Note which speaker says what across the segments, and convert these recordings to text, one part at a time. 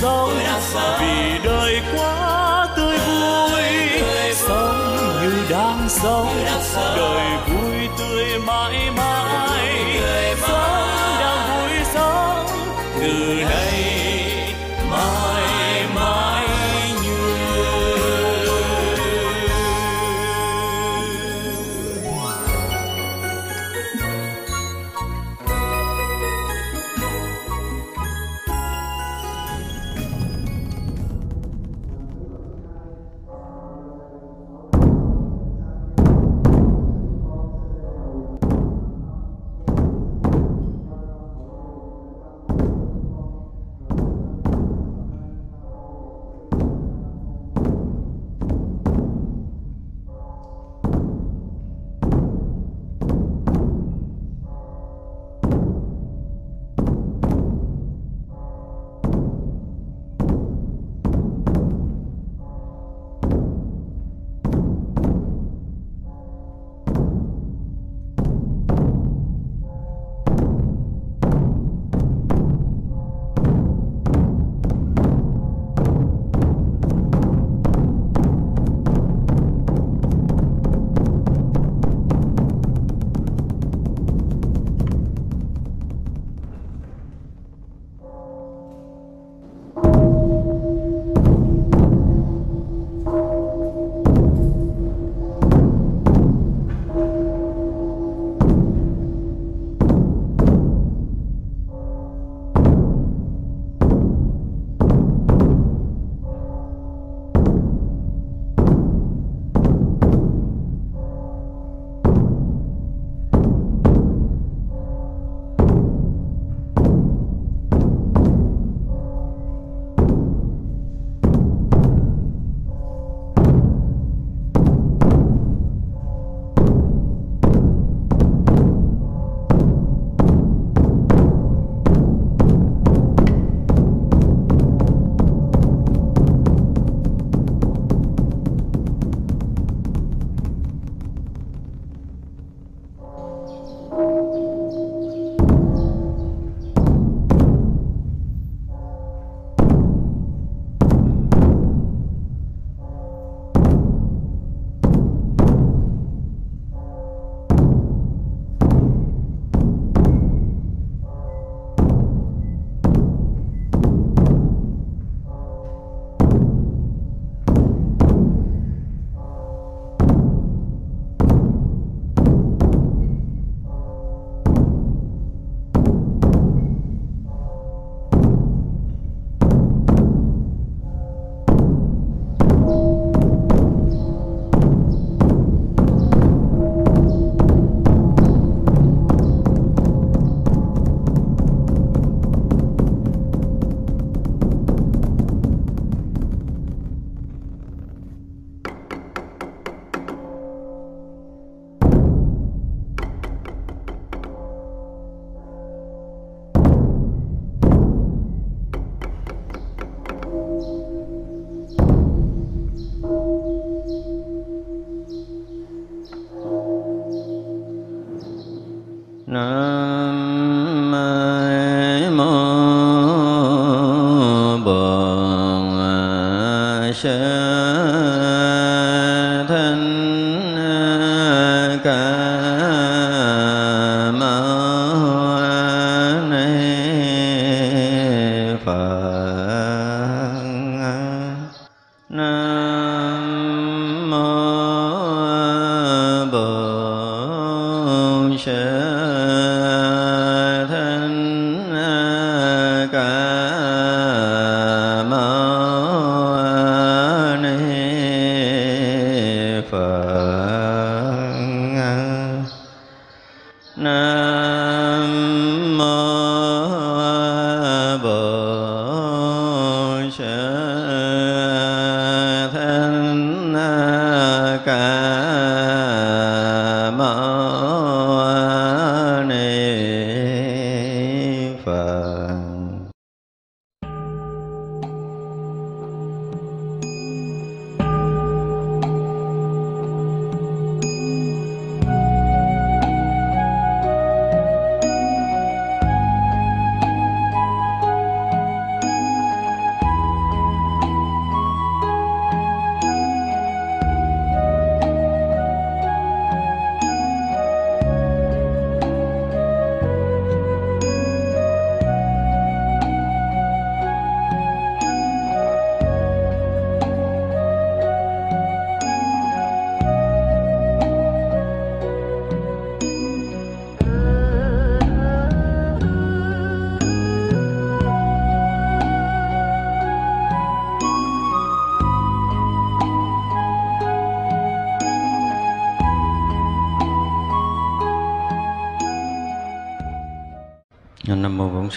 Speaker 1: sống vì đời quá tươi vui sống như đang sống. Đời vui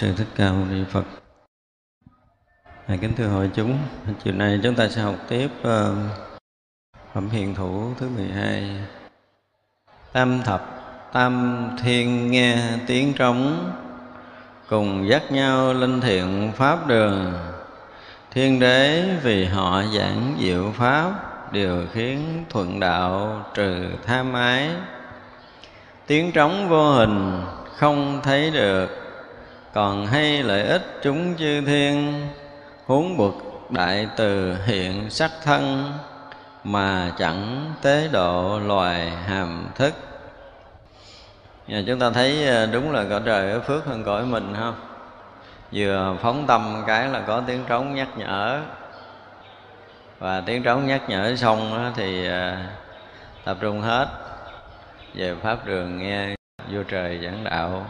Speaker 2: sư thích ca mâu ni phật. À, kính thưa hội chúng chiều nay chúng ta sẽ học tiếp uh, phẩm hiền thủ thứ 12 tam thập tam thiên nghe tiếng trống cùng dắt nhau linh thiện pháp đường. Thiên đế vì họ giảng diệu pháp điều khiến thuận đạo trừ tham ái. Tiếng trống vô hình không thấy được còn hay lợi ích chúng chư thiên, huống bực đại từ hiện sắc thân, mà chẳng tế độ loài hàm thức. Nhà chúng ta thấy ờ, đúng là cõi trời ở phước hơn cõi mình, ha? Vừa phóng tâm cái là có tiếng trống nhắc nhở. Và tiếng trống nhắc nhở xong thì ờ, tập trung hết về pháp đường nghe vua trời giảng đạo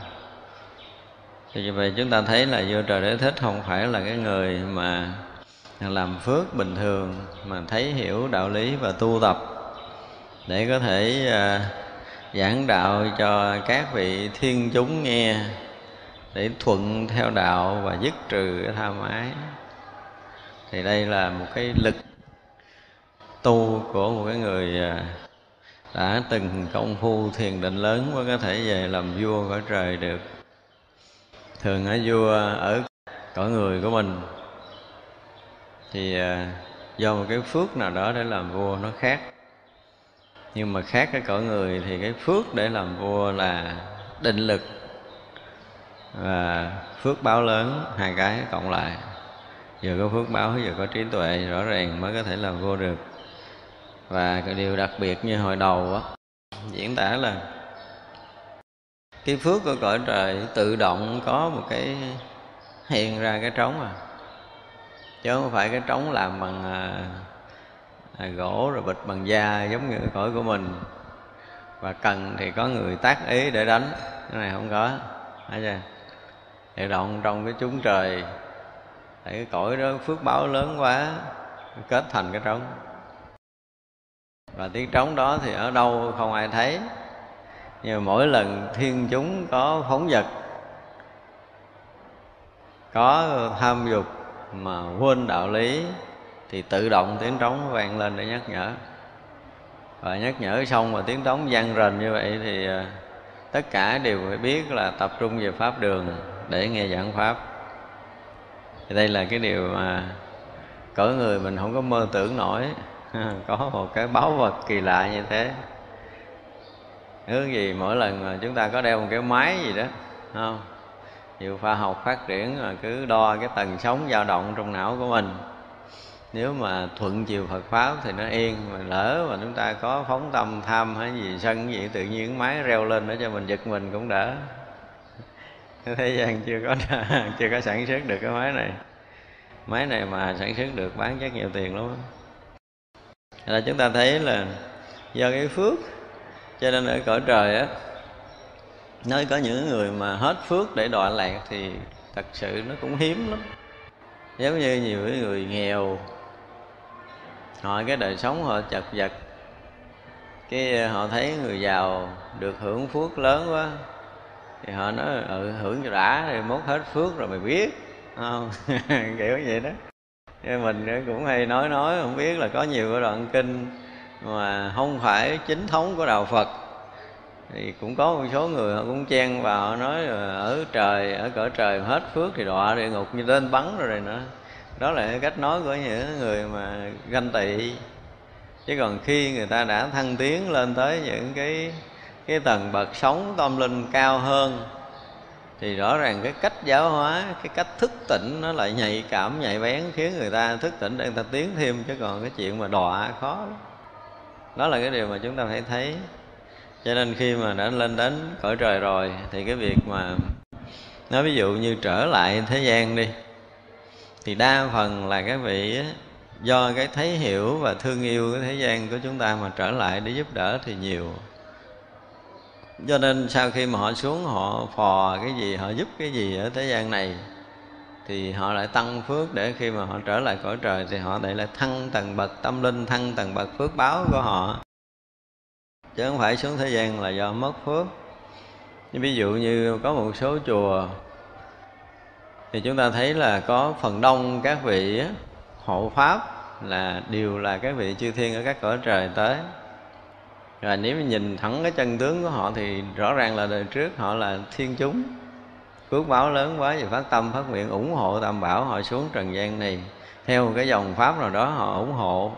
Speaker 2: thì như vậy chúng ta thấy là vua trời đế thích, không phải là cái người mà làm phước bình thường, mà thấy hiểu đạo lý và tu tập để có thể à, giảng đạo cho các vị thiên chúng nghe để thuận theo đạo và dứt trừ cái tham ái. Thì đây là một cái lực tu của một cái người à, đã từng công phu thiền định lớn mới có thể về làm vua cõi trời được thường ở vua, ở cõi người của mình. Thì à, do một cái phước nào đó để làm vua nó khác. Nhưng mà khác cái cõi người thì cái phước để làm vua là định lực và phước báo lớn, hai cái cộng lại. Vừa có phước báo, vừa có trí tuệ, rõ ràng mới có thể làm vua được. Và cái điều đặc biệt như hồi đầu á, diễn tả là cái phước của cõi trời tự động có một cái hiện ra cái trống à. Chứ không phải cái trống làm bằng à, à, gỗ rồi bịch bằng da giống như cõi của mình. Và cần thì có người tác ý để đánh cái này không có thấy chưa? Tự động trong cái chúng trời tại cái cõi đó phước báo lớn quá kết thành cái trống. Và tiếng trống đó thì ở đâu không ai thấy nhưng mỗi lần thiên chúng có phóng vật, có tham dục mà quên đạo lý, thì tự động tiếng trống vang lên để nhắc nhở. Và nhắc nhở xong mà tiếng trống vang rền như vậy thì à, tất cả đều phải biết là tập trung về pháp đường để nghe giảng pháp. Thì đây là cái điều mà cỡ người mình không có mơ tưởng nổi. Có một cái báu vật kỳ lạ như thế hướng gì mỗi lần mà chúng ta có đeo một cái máy gì đó không? Nhiều khoa học phát triển mà cứ đo cái tần sóng dao động trong não của mình. Nếu mà thuận chiều Phật pháp thì nó yên, mà lỡ mà chúng ta có phóng tâm, tham hay gì, sân gì, tự nhiên máy reo lên để cho mình giật mình cũng đỡ. Thế gian chưa có chưa có sản xuất được cái máy này. Máy này mà sản xuất được bán chắc nhiều tiền lắm là chúng ta thấy là do cái phước cho nên ở cõi trời á, nơi có những người mà hết phước để đọa lạc thì thật sự nó cũng hiếm lắm. Giống như nhiều người nghèo, họ cái đời sống họ chật vật, cái họ thấy người giàu được hưởng phước lớn quá, thì họ nói ừ hưởng cho đã rồi mốt hết phước rồi mày biết. Không? Kiểu vậy đó. Mình cũng hay nói nói, không biết là có nhiều cái đoạn kinh mà không phải chính thống của đạo phật. Thì cũng có một số người họ cũng chen vào họ nói ở trời, ở cõi trời hết phước thì đọa địa ngục như tên bắn rồi này nữa đó là cái cách nói của những người mà ganh tị. Chứ còn khi người ta đã thăng tiến lên tới những cái cái tầng bậc sống tâm linh cao hơn, thì rõ ràng cái cách giáo hóa, cái cách thức tỉnh nó lại nhạy cảm, nhạy bén, khiến người ta thức tỉnh để người ta tiến thêm, chứ còn cái chuyện mà đọa khó lắm đó là cái điều mà chúng ta phải thấy. Cho nên khi mà đã lên đến cõi trời rồi, thì cái việc mà, nói ví dụ như trở lại thế gian đi, thì đa phần là các vị do cái thấy hiểu và thương yêu cái thế gian của chúng ta mà trở lại để giúp đỡ thì nhiều. Cho nên sau khi mà họ xuống, họ phò cái gì, họ giúp cái gì ở thế gian này thì họ lại tăng phước để khi mà họ trở lại cõi trời thì họ lại lại thăng tầng bậc tâm linh, thăng tầng bậc phước báo của họ. Chứ không phải xuống thế gian là do mất phước. Ví dụ như có một số chùa, thì chúng ta thấy là có phần đông các vị hộ pháp là đều là các vị chư thiên ở các cõi trời tới. Rồi nếu mà nhìn thẳng cái chân tướng của họ thì rõ ràng là đời trước họ là thiên chúng phước báo lớn quá vì phát tâm, phát nguyện ủng hộ tam bảo, họ xuống trần gian này. Theo cái dòng pháp nào đó họ ủng hộ.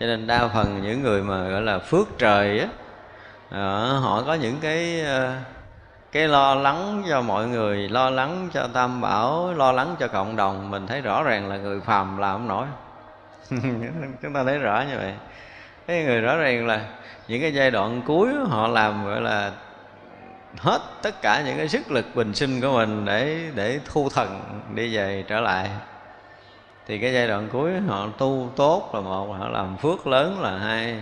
Speaker 2: Cho nên đa phần những người mà gọi là phước trời á à, họ có những cái ờ, cái lo lắng cho mọi người, lo lắng cho tam bảo, lo lắng cho cộng đồng. Mình thấy rõ ràng là người phàm làm không nổi. Chúng ta thấy rõ như vậy. Cái người rõ ràng là những cái giai đoạn cuối họ làm gọi là hết tất cả những cái sức lực bình sinh của mình để để thu thần đi về trở lại. Thì cái giai đoạn cuối họ tu tốt là một, họ làm phước lớn là hai.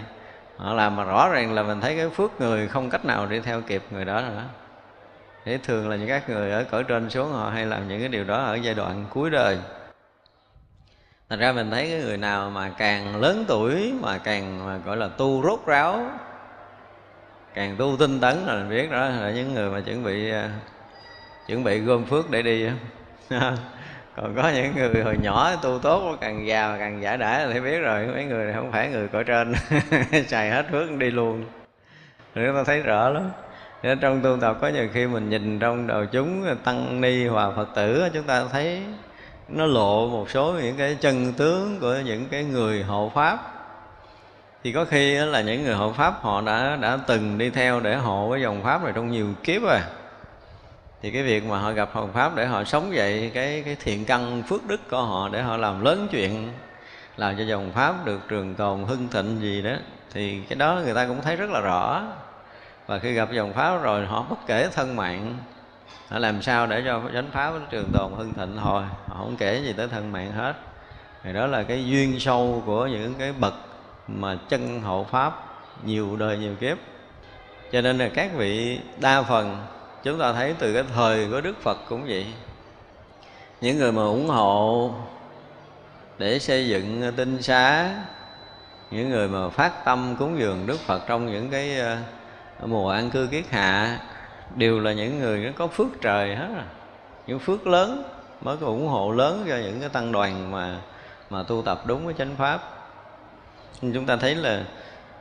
Speaker 2: Họ làm mà rõ ràng là mình thấy cái phước người không cách nào đi theo kịp người đó nữa. Thế thường là những các người ở cõi trên xuống họ hay làm những cái điều đó ở giai đoạn cuối đời. Thành ra mình thấy cái người nào mà càng lớn tuổi, mà càng, mà gọi là tu rốt ráo càng tu tinh tấn là mình biết đó, là những người mà chuẩn bị à, chuẩn bị gom phước để đi còn có những người hồi nhỏ tu tốt càng già càng giả đãi thì biết rồi, mấy người này không phải người cõi trên. Xài hết phước đi luôn. Nếu ta thấy rõ lắm. Nên trong tu tập có nhiều khi mình nhìn trong đầu chúng à, tăng ni hòa phật tử chúng ta thấy nó lộ một số những cái chân tướng của những cái người hộ pháp thì có khi là những người hộ pháp họ đã đã từng đi theo để hộ cái dòng pháp này trong nhiều kiếp rồi. Thì cái việc mà họ gặp hộ pháp để họ sống dậy cái cái thiện căn phước đức của họ để họ làm lớn chuyện, làm cho dòng pháp được trường tồn, hưng thịnh gì đó, thì cái đó người ta cũng thấy rất là rõ. Và khi gặp dòng pháp rồi họ bất kể thân mạng, họ làm sao để cho chánh pháp trường tồn, hưng thịnh thôi. Họ không kể gì tới thân mạng hết. Thì đó là cái duyên sâu của những cái bậc mà chân hộ pháp nhiều đời nhiều kiếp. Cho nên là các vị đa phần, chúng ta thấy từ cái thời của đức phật cũng vậy. Những người mà ủng hộ để xây dựng tinh xá, những người mà phát tâm cúng dường đức phật trong những cái ờ, mùa an cư kiết hạ, đều là những người nó có phước trời hết rồi những phước lớn, mới có ủng hộ lớn cho những cái tăng đoàn mà mà tu tập đúng cái chánh pháp chúng ta thấy là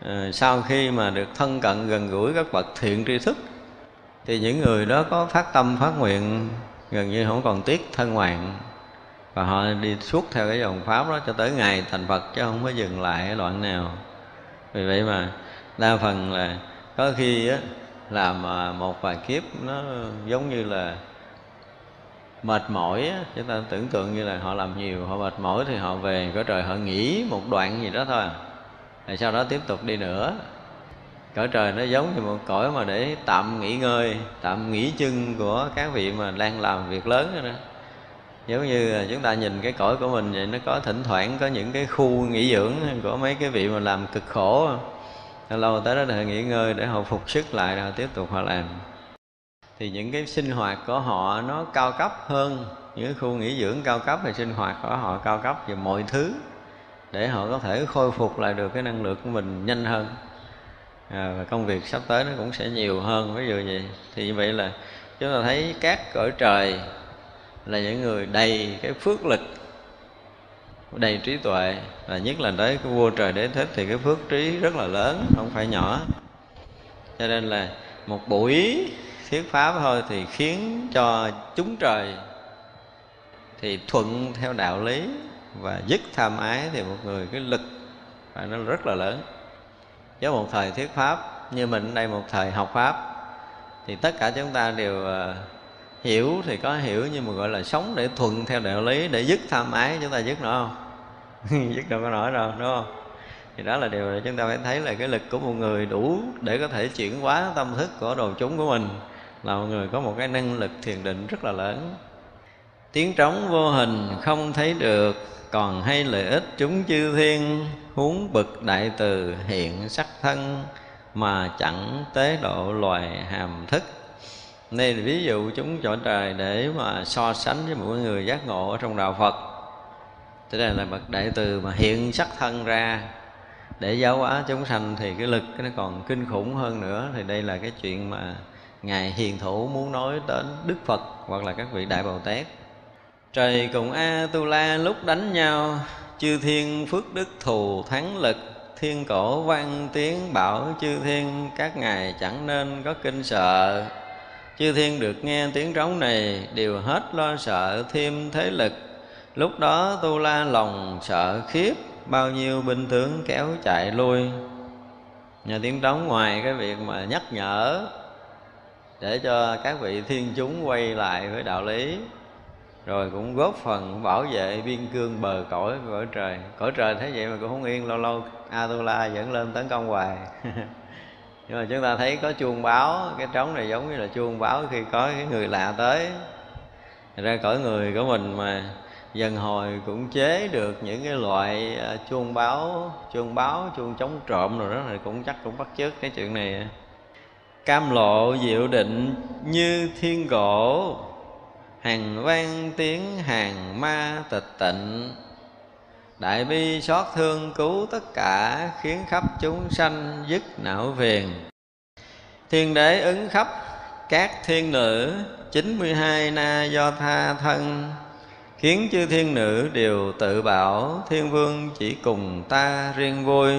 Speaker 2: ờ, sau khi mà được thân cận gần gũi các bậc thiện tri thức thì những người đó có phát tâm phát nguyện gần như không còn tiếc thân ngoạn và họ đi suốt theo cái dòng pháp đó cho tới ngày thành phật chứ không có dừng lại ở đoạn nào. Vì vậy mà đa phần là có khi á làm ờ, một vài kiếp nó giống như là mệt mỏi á, chúng ta tưởng tượng như là họ làm nhiều họ mệt mỏi thì họ về có trời họ nghỉ một đoạn gì đó thôi à rồi sau đó tiếp tục đi nữa. Cõi trời nó giống như một cõi mà để tạm nghỉ ngơi tạm nghỉ chân của các vị mà đang làm việc lớn đó, đó giống như chúng ta nhìn cái cõi của mình vậy nó có thỉnh thoảng có những cái khu nghỉ dưỡng của mấy cái vị mà làm cực khổ. Lâu lâu tới đó để nghỉ ngơi để họ phục sức lại rồi tiếp tục họ làm. Thì những cái sinh hoạt của họ nó cao cấp hơn. Những khu nghỉ dưỡng cao cấp thì sinh hoạt của họ cao cấp về mọi thứ để họ có thể khôi phục lại được cái năng lượng của mình nhanh hơn. À, và công việc sắp tới nó cũng sẽ nhiều hơn ví dụ vậy. Thì như vậy là chúng ta thấy các cõi trời là những người đầy cái phước lực đầy trí tuệ và nhất là tới cái vua trời đế thích thì cái phước trí rất là lớn không phải nhỏ. Cho nên là một buổi thuyết pháp thôi thì khiến cho chúng trời thì thuận theo đạo lý và dứt tham ái thì một người, cái lực phải nó rất là lớn. Với một thời thuyết pháp, như mình đây một thời học pháp, thì tất cả chúng ta đều ờ, hiểu thì có hiểu, nhưng mà gọi là sống để thuận theo đạo lý, để dứt tham ái, chúng ta dứt nổi không? Dứt đâu có nổi đâu, đúng không? Thì đó là điều để chúng ta phải thấy là cái lực của một người đủ để có thể chuyển hóa tâm thức của đồ chúng của mình. Là một người có một cái năng lực thiền định rất là lớn. Tiếng trống vô hình không thấy được còn hay lợi ích chúng chư thiên, huống bực đại từ hiện sắc thân mà chẳng tế độ loài hàm thức. Nên ví dụ chúng chỗ trời để mà so sánh với một người giác ngộ ở trong đạo Phật. Thế đây là bậc đại từ mà hiện sắc thân ra, để giáo hóa chúng sanh thì cái lực nó còn kinh khủng hơn nữa. Thì đây là cái chuyện mà ngài hiền thủ muốn nói đến đức phật hoặc là các vị đại bồ tát trời cùng a tu la lúc đánh nhau, chư thiên phước đức thù thắng lực, thiên cổ văn tiếng bảo chư thiên các ngài chẳng nên có kinh sợ. Chư thiên được nghe tiếng trống này, đều hết lo sợ thêm thế lực. Lúc đó tu la lòng sợ khiếp, bao nhiêu binh tướng kéo chạy lui. Nhờ tiếng trống ngoài cái việc mà nhắc nhở, để cho các vị thiên chúng quay lại với đạo lý rồi cũng góp phần bảo vệ biên cương bờ cõi cõi trời. Cõi trời thế vậy mà cũng không yên, lâu lâu Atula dẫn lên tấn công hoài. Nhưng mà chúng ta thấy có chuông báo, cái trống này giống như là chuông báo khi có cái người lạ tới. Thật ra cõi người của mình mà dần hồi cũng chế được những cái loại à, chuông báo chuông báo, chuông chống trộm rồi đó, thì cũng chắc cũng bắt chước cái chuyện này. Cam lộ diệu định như thiên cổ hàng vang tiếng hàng ma tịch tịnh. Đại bi xót thương cứu tất cả, khiến khắp chúng sanh dứt não phiền. Thiên đế ứng khắp các thiên nữ 92 na do tha thân. Khiến chư thiên nữ đều tự bảo, thiên vương chỉ cùng ta riêng vui.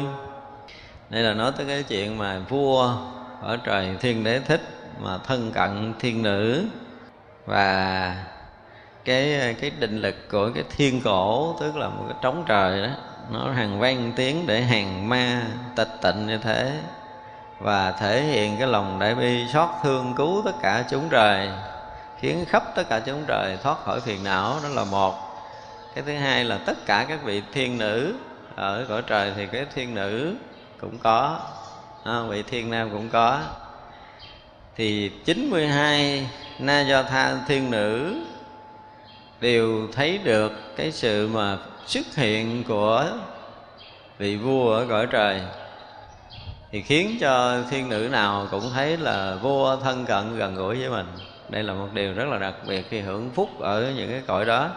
Speaker 2: Đây là nói tới cái chuyện mà vua ở trời thiên đế thích mà thân cận thiên nữ và cái cái định lực của cái thiên cổ tức là một cái trống trời đó nó hàng vang tiếng để hàng ma tịch tịnh như thế. Và thể hiện cái lòng đại bi xót thương cứu tất cả chúng trời khiến khắp tất cả chúng trời thoát khỏi phiền não. Đó là một. Cái thứ hai là tất cả các vị thiên nữ ở cõi trời thì cái thiên nữ cũng có à, vị thiên nam cũng có thì 92 na do tha thiên nữ đều thấy được cái sự mà xuất hiện của vị vua ở cõi trời. Thì khiến cho thiên nữ nào cũng thấy là vua thân cận, gần gũi với mình. Đây là một điều rất là đặc biệt khi hưởng phúc ở những cái cõi đó.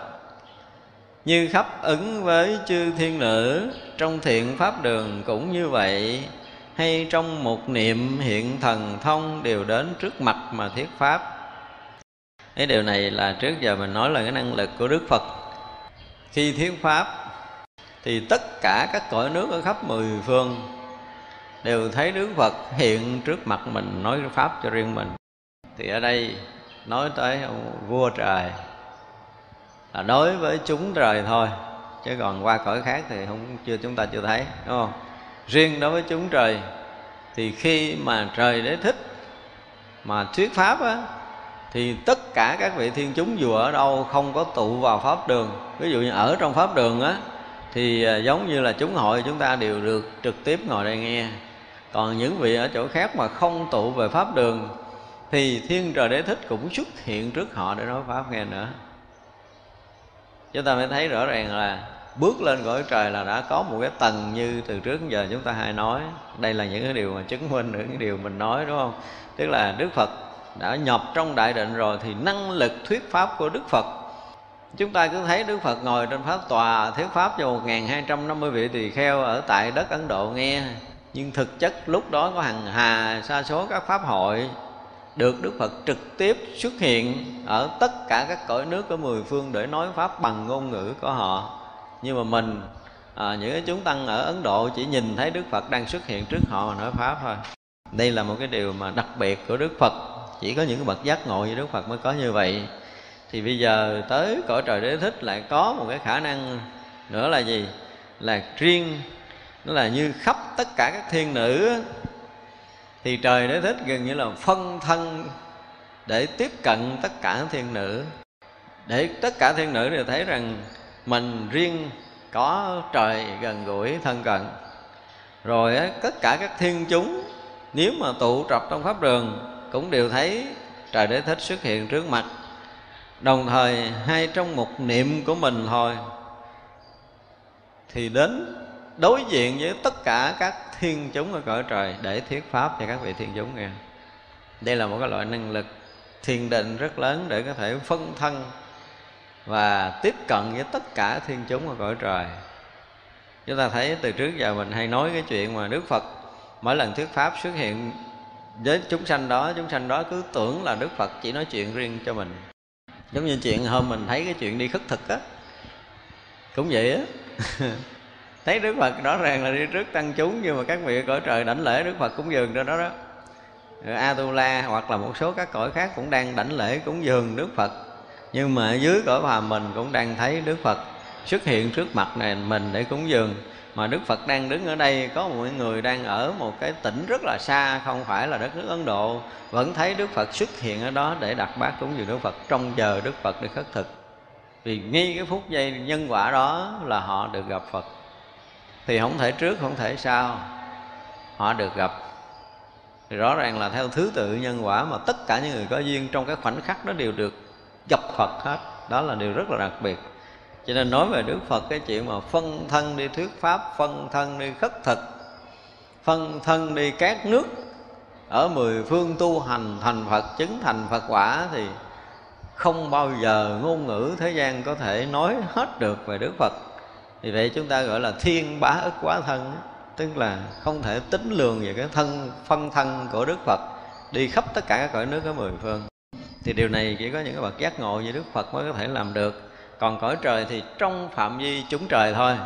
Speaker 2: Như khắp ứng với chư thiên nữ, trong thiện pháp đường cũng như vậy hay trong một niệm hiện thần thông đều đến trước mặt mà thuyết pháp? Cái điều này là trước giờ mình nói là cái năng lực của đức phật. Khi thuyết pháp, thì tất cả các cõi nước ở khắp mười phương đều thấy đức phật hiện trước mặt mình, nói pháp cho riêng mình. Thì ở đây nói tới ông vua trời, là đối với chúng trời thôi, chứ còn qua cõi khác thì không, chưa, chúng ta chưa thấy, đúng không? Riêng đối với chúng trời, thì khi mà trời đế thích, mà thuyết pháp á, thì tất cả các vị thiên chúng dù ở đâu không có tụ vào pháp đường. Ví dụ như ở trong pháp đường á, thì à, giống như là chúng hội chúng ta đều được trực tiếp ngồi đây nghe. Còn những vị ở chỗ khác mà không tụ về pháp đường, thì thiên trời đế thích cũng xuất hiện trước họ để nói pháp nghe nữa. Chúng ta mới thấy rõ ràng là bước lên cõi trời là đã có một cái tầng như từ trước đến giờ chúng ta hay nói. Đây là những cái điều mà chứng minh những cái điều mình nói, đúng không? Tức là đức phật đã nhập trong đại định rồi thì năng lực thuyết pháp của đức phật. Chúng ta cứ thấy đức phật ngồi trên pháp tòa, thuyết pháp cho một hai trăm năm mươi vị tỳ kheo ở tại đất ấn độ nghe. Nhưng thực chất lúc đó có hàng hà, sa số các pháp hội được Đức Phật trực tiếp xuất hiện ở tất cả các cõi nước của mười phương để nói pháp bằng ngôn ngữ của họ nhưng mà mình à, những cái chúng tăng ở Ấn Độ chỉ nhìn thấy Đức Phật đang xuất hiện trước họ mà nói pháp thôi. Đây là một cái điều mà đặc biệt của Đức Phật. Chỉ có những cái bậc giác ngộ như Đức Phật mới có như vậy. Thì bây giờ tới cõi trời đế thích lại có một cái khả năng nữa là gì? Là riêng nó là như khắp tất cả các thiên nữ. Thì trời đế thích gần như là phân thân để tiếp cận tất cả thiên nữ. Để tất cả thiên nữ đều thấy rằng mình riêng có trời gần gũi thân cận. Rồi tất cả các thiên chúng, nếu mà tụ tập trong pháp đường, cũng đều thấy trời đế thích xuất hiện trước mặt. Đồng thời hay trong một niệm của mình thôi, thì đến đối diện với tất cả các thiên chúng ở cõi trời để thuyết pháp cho các vị thiên chúng nghe. Đây là một cái loại năng lực thiền định rất lớn để có thể phân thân và tiếp cận với tất cả thiên chúng ở cõi trời. Chúng ta thấy từ trước giờ mình hay nói cái chuyện mà đức phật, mỗi lần thuyết pháp xuất hiện với chúng sanh đó, chúng sanh đó cứ tưởng là đức phật chỉ nói chuyện riêng cho mình. Giống như chuyện hôm mình thấy cái chuyện đi khất thực á. Cũng vậy á. Thấy đức phật rõ ràng là đi trước tăng chúng, nhưng mà các vị cõi trời đảnh lễ đức phật cũng dường cho đó đó. Atula hoặc là một số các cõi khác cũng đang đảnh lễ cúng dường Đức Phật nhưng mà dưới cõi phàm mình cũng đang thấy Đức Phật xuất hiện trước mặt này, mình để cúng dường. Mà Đức Phật đang đứng ở đây, có một người đang ở một cái tỉnh rất là xa, không phải là đất nước Ấn Độ, vẫn thấy Đức Phật xuất hiện ở đó để đặt bát cúng dường Đức Phật trong giờ Đức Phật được khất thực. Vì ngay cái phút giây nhân quả đó là họ được gặp Phật. Thì không thể trước, không thể sau. Họ được gặp. Thì rõ ràng là theo thứ tự nhân quả mà tất cả những người có duyên trong cái khoảnh khắc đó đều được gặp Phật hết. Đó là điều rất là đặc biệt. Cho nên nói về Đức Phật cái chuyện mà phân thân đi thuyết pháp, phân thân đi khất thực, phân thân đi các nước, ở mười phương tu hành, thành Phật, chứng thành Phật quả thì không bao giờ ngôn ngữ thế gian có thể nói hết được về Đức Phật. Vì vậy chúng ta gọi là thiên bá ức quá thân, tức là không thể tính lường về cái thân, phân thân của đức phật đi khắp tất cả các cõi nước ở mười phương thì điều này chỉ có những cái bậc giác ngộ như đức phật mới có thể làm được. Còn cõi trời thì trong phạm vi chúng trời thôi.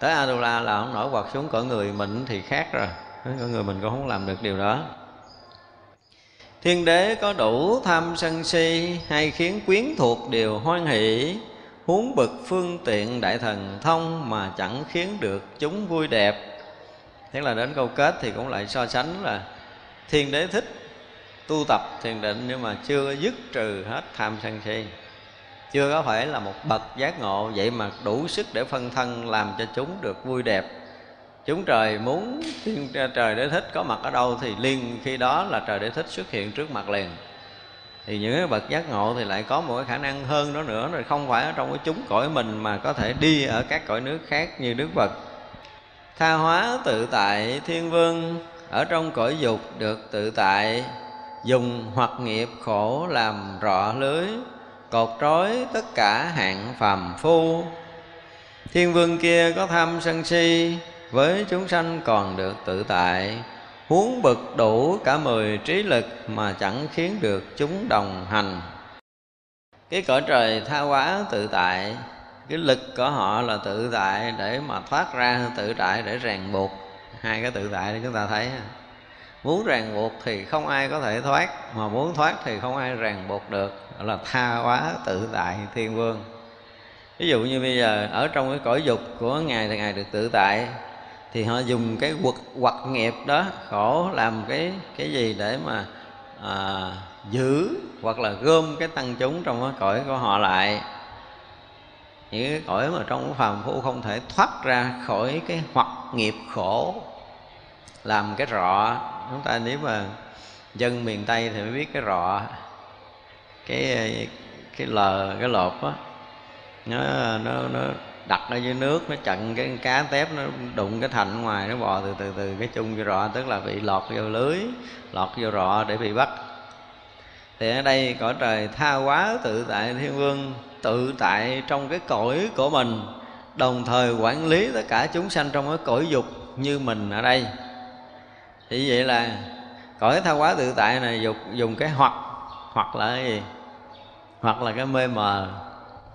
Speaker 2: Tới Adula là không nổi quật xuống cõi người mình thì khác rồi. Cõi người mình cũng không làm được điều đó. Thiên đế có đủ tham sân si, Hay khiến quyến thuộc đều hoan hỷ, huống bực phương tiện đại thần thông mà chẳng khiến được chúng vui đẹp. Thế là đến câu kết thì cũng lại so sánh là thiên đế thích tu tập thiền định nhưng mà chưa dứt trừ hết tham sân si. Chưa có phải là một bậc giác ngộ vậy mà đủ sức để phân thân làm cho chúng được vui đẹp. Chúng trời muốn thiên trời để thích có mặt ở đâu thì liên khi đó là trời để thích xuất hiện trước mặt liền. Thì những cái bậc giác ngộ thì lại có một cái khả năng hơn đó nữa, rồi không phải ở trong cái chúng cõi mình mà có thể đi ở các cõi nước khác như đức phật. Tha hóa tự tại thiên vương, ở trong cõi dục được tự tại dùng hoặc nghiệp khổ làm rọ lưới, cột trói tất cả hạng phàm phu. Thiên vương kia có tham sân si, với chúng sanh còn được tự tại. Huống bực đủ cả mười trí lực mà chẳng khiến được chúng đồng hành. Cái cõi trời tha hóa tự tại, cái lực của họ là tự tại để mà thoát ra tự tại để ràng buộc. Hai cái tự tại để chúng ta thấy muốn ràng buộc thì không ai có thể thoát mà muốn thoát thì không ai ràng buộc được. Đó là tha hóa tự tại thiên vương. Ví dụ như bây giờ ở trong cái cõi dục của ngài thì ngài được tự tại thì họ dùng cái quật quật nghiệp đó khổ làm cái cái gì để mà à, giữ hoặc là gom cái tăng chúng trong cái cõi của họ lại. Những cái cõi mà trong phàm phu không thể thoát ra khỏi cái hoặc nghiệp khổ làm cái rọ chúng ta nếu mà dân miền tây thì mới biết cái rọ, cái cái lờ, cái lột á, nó nó nó đặt ở dưới nước, nó chặn cái cá tép, nó đụng cái thành ngoài, nó bò từ từ từ cái chung vô rọ, tức là bị lọt vô lưới, lọt vô rọ để bị bắt. Thì ở đây cõi trời tha quá tự tại thiên vương, tự tại trong cái cõi của mình, đồng thời quản lý tất cả chúng sanh trong cái cõi dục như mình ở đây thì vậy là cõi tha quá tự tại này dùng, dùng cái hoặc hoặc là cái gì? Hoặc là cái mê mờ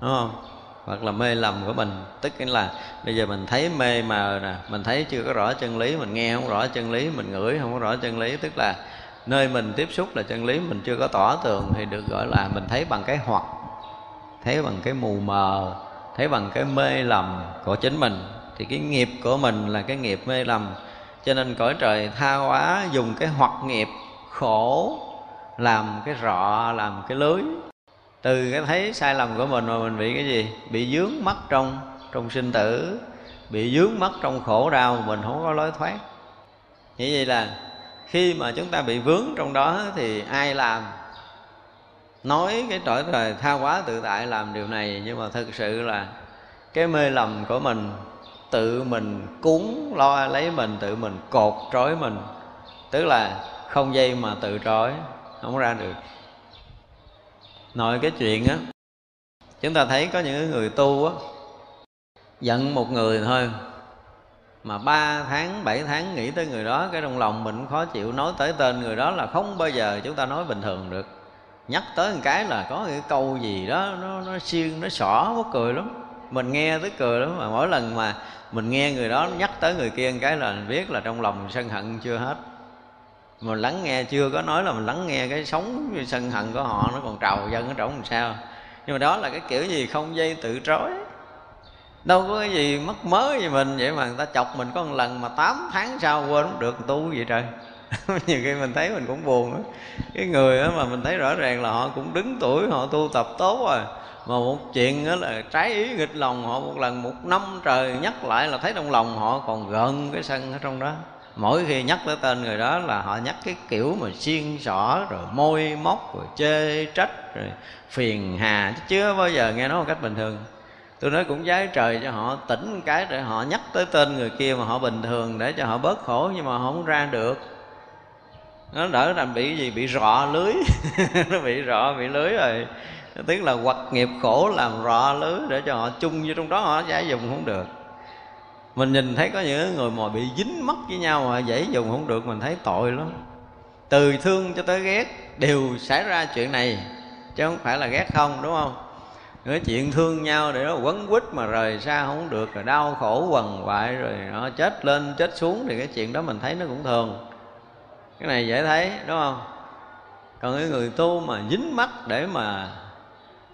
Speaker 2: đúng không? Hoặc là mê lầm của mình. Tức là bây giờ mình thấy mê mờ nè mình thấy chưa có rõ chân lý mình nghe không rõ chân lý mình ngửi không có rõ chân lý. Tức là nơi mình tiếp xúc là chân lý mình chưa có tỏ tường thì được gọi là mình thấy bằng cái hoặc thấy bằng cái mù mờ thấy bằng cái mê lầm của chính mình. Thì cái nghiệp của mình là cái nghiệp mê lầm cho nên cõi trời tha hóa dùng cái hoặc nghiệp khổ làm cái rọ, làm cái lưới. Từ cái thấy sai lầm của mình mà mình bị cái gì? Bị dướng mắt trong trong sinh tử, bị dướng mắt trong khổ đau mình không có lối thoát. Như vậy là khi mà chúng ta bị vướng trong đó thì ai làm? Nói cái trở trời tha quá tự tại làm điều này nhưng mà thực sự là cái mê lầm của mình tự mình cuốn lo lấy mình, tự mình cột trói mình. Tức là không dây mà tự trói, không ra được. Nội cái chuyện á, chúng ta thấy có những người tu á, giận một người thôi, mà ba tháng, bảy tháng nghĩ tới người đó, cái trong lòng mình khó chịu, nói tới tên người đó là không bao giờ chúng ta nói bình thường được. Nhắc tới một cái là có cái câu gì đó, nó nó xiên nó xỏ mất cười lắm mình nghe tới cười lắm, mà mỗi lần mà mình nghe người đó nhắc tới người kia một cái là mình biết là trong lòng sân hận chưa hết. Mình lắng nghe, chưa có nói là mình lắng nghe cái sống sân hận của họ, nó còn trào dân ở trong làm sao. Nhưng mà đó là cái kiểu gì không dây tự trói. Đâu có cái gì mất mớ gì mình, vậy mà người ta chọc mình có một lần mà 8 tháng sau quên không được, tu vậy trời. Nhiều khi mình thấy mình cũng buồn đó. cái người đó mà mình thấy rõ ràng là họ cũng đứng tuổi, họ tu tập tốt rồi mà một chuyện đó là trái ý nghịch lòng họ, một lần một năm trời nhắc lại là thấy trong lòng họ còn gợn cái sân ở trong đó. Mỗi khi nhắc tới tên người đó là họ nhắc cái kiểu mà xiên xỏ, rồi môi móc, rồi chê trách, rồi phiền hà. Chứ chưa bao giờ nghe nói một cách bình thường. Tôi nói cũng giái trời cho họ, tỉnh cái để họ nhắc tới tên người kia mà họ bình thường để cho họ bớt khổ, nhưng mà họ không ra được. Nó đỡ làm bị gì? Bị rọ lưới. Nó bị rọ, bị lưới rồi tức là hoặc nghiệp khổ làm rọ lưới để cho họ chung vô trong đó, họ giải dùng không được. Mình nhìn thấy có những người mà bị dính mất với nhau mà dễ dùng không được, mình thấy tội lắm. Từ thương cho tới ghét đều xảy ra chuyện này, chứ không phải là ghét không, đúng không? Cái chuyện thương nhau để nó quấn quýt mà rời xa không được, rồi đau khổ quằn quại, rồi nó chết lên chết xuống thì cái chuyện đó mình thấy nó cũng thường. Cái này dễ thấy, đúng không? Còn cái người tu mà dính mắt để mà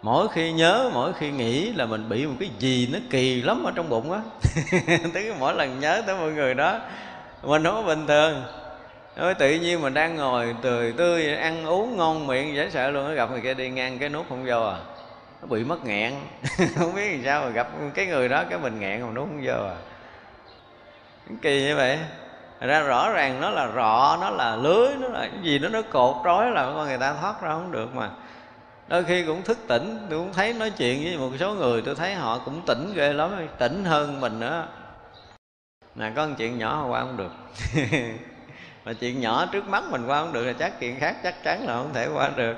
Speaker 2: mỗi khi nhớ, mỗi khi nghĩ là mình bị một cái gì nó kỳ lắm ở trong bụng á. Tới mỗi lần nhớ tới mọi người đó, mình không có bình thường. Nói tự nhiên mình đang ngồi tươi tươi ăn uống ngon miệng, dễ sợ luôn, nó gặp người kia đi ngang cái nút không vô à. Nó bị mất nghẹn. Không biết làm sao mà gặp cái người đó, cái mình nghẹn mà nó không vô à. Kỳ như vậy. Ra rõ ràng nó là rọ, nó là lưới, nó là cái gì đó, nó cột trói là con người ta thoát ra không được mà đôi khi cũng thức tỉnh, tôi cũng thấy nói chuyện với một số người, tôi thấy họ cũng tỉnh ghê lắm, tỉnh hơn mình nữa. Nè có một chuyện nhỏ qua không được. Mà chuyện nhỏ trước mắt mình qua không được là chắc chuyện khác chắc chắn là không thể qua được.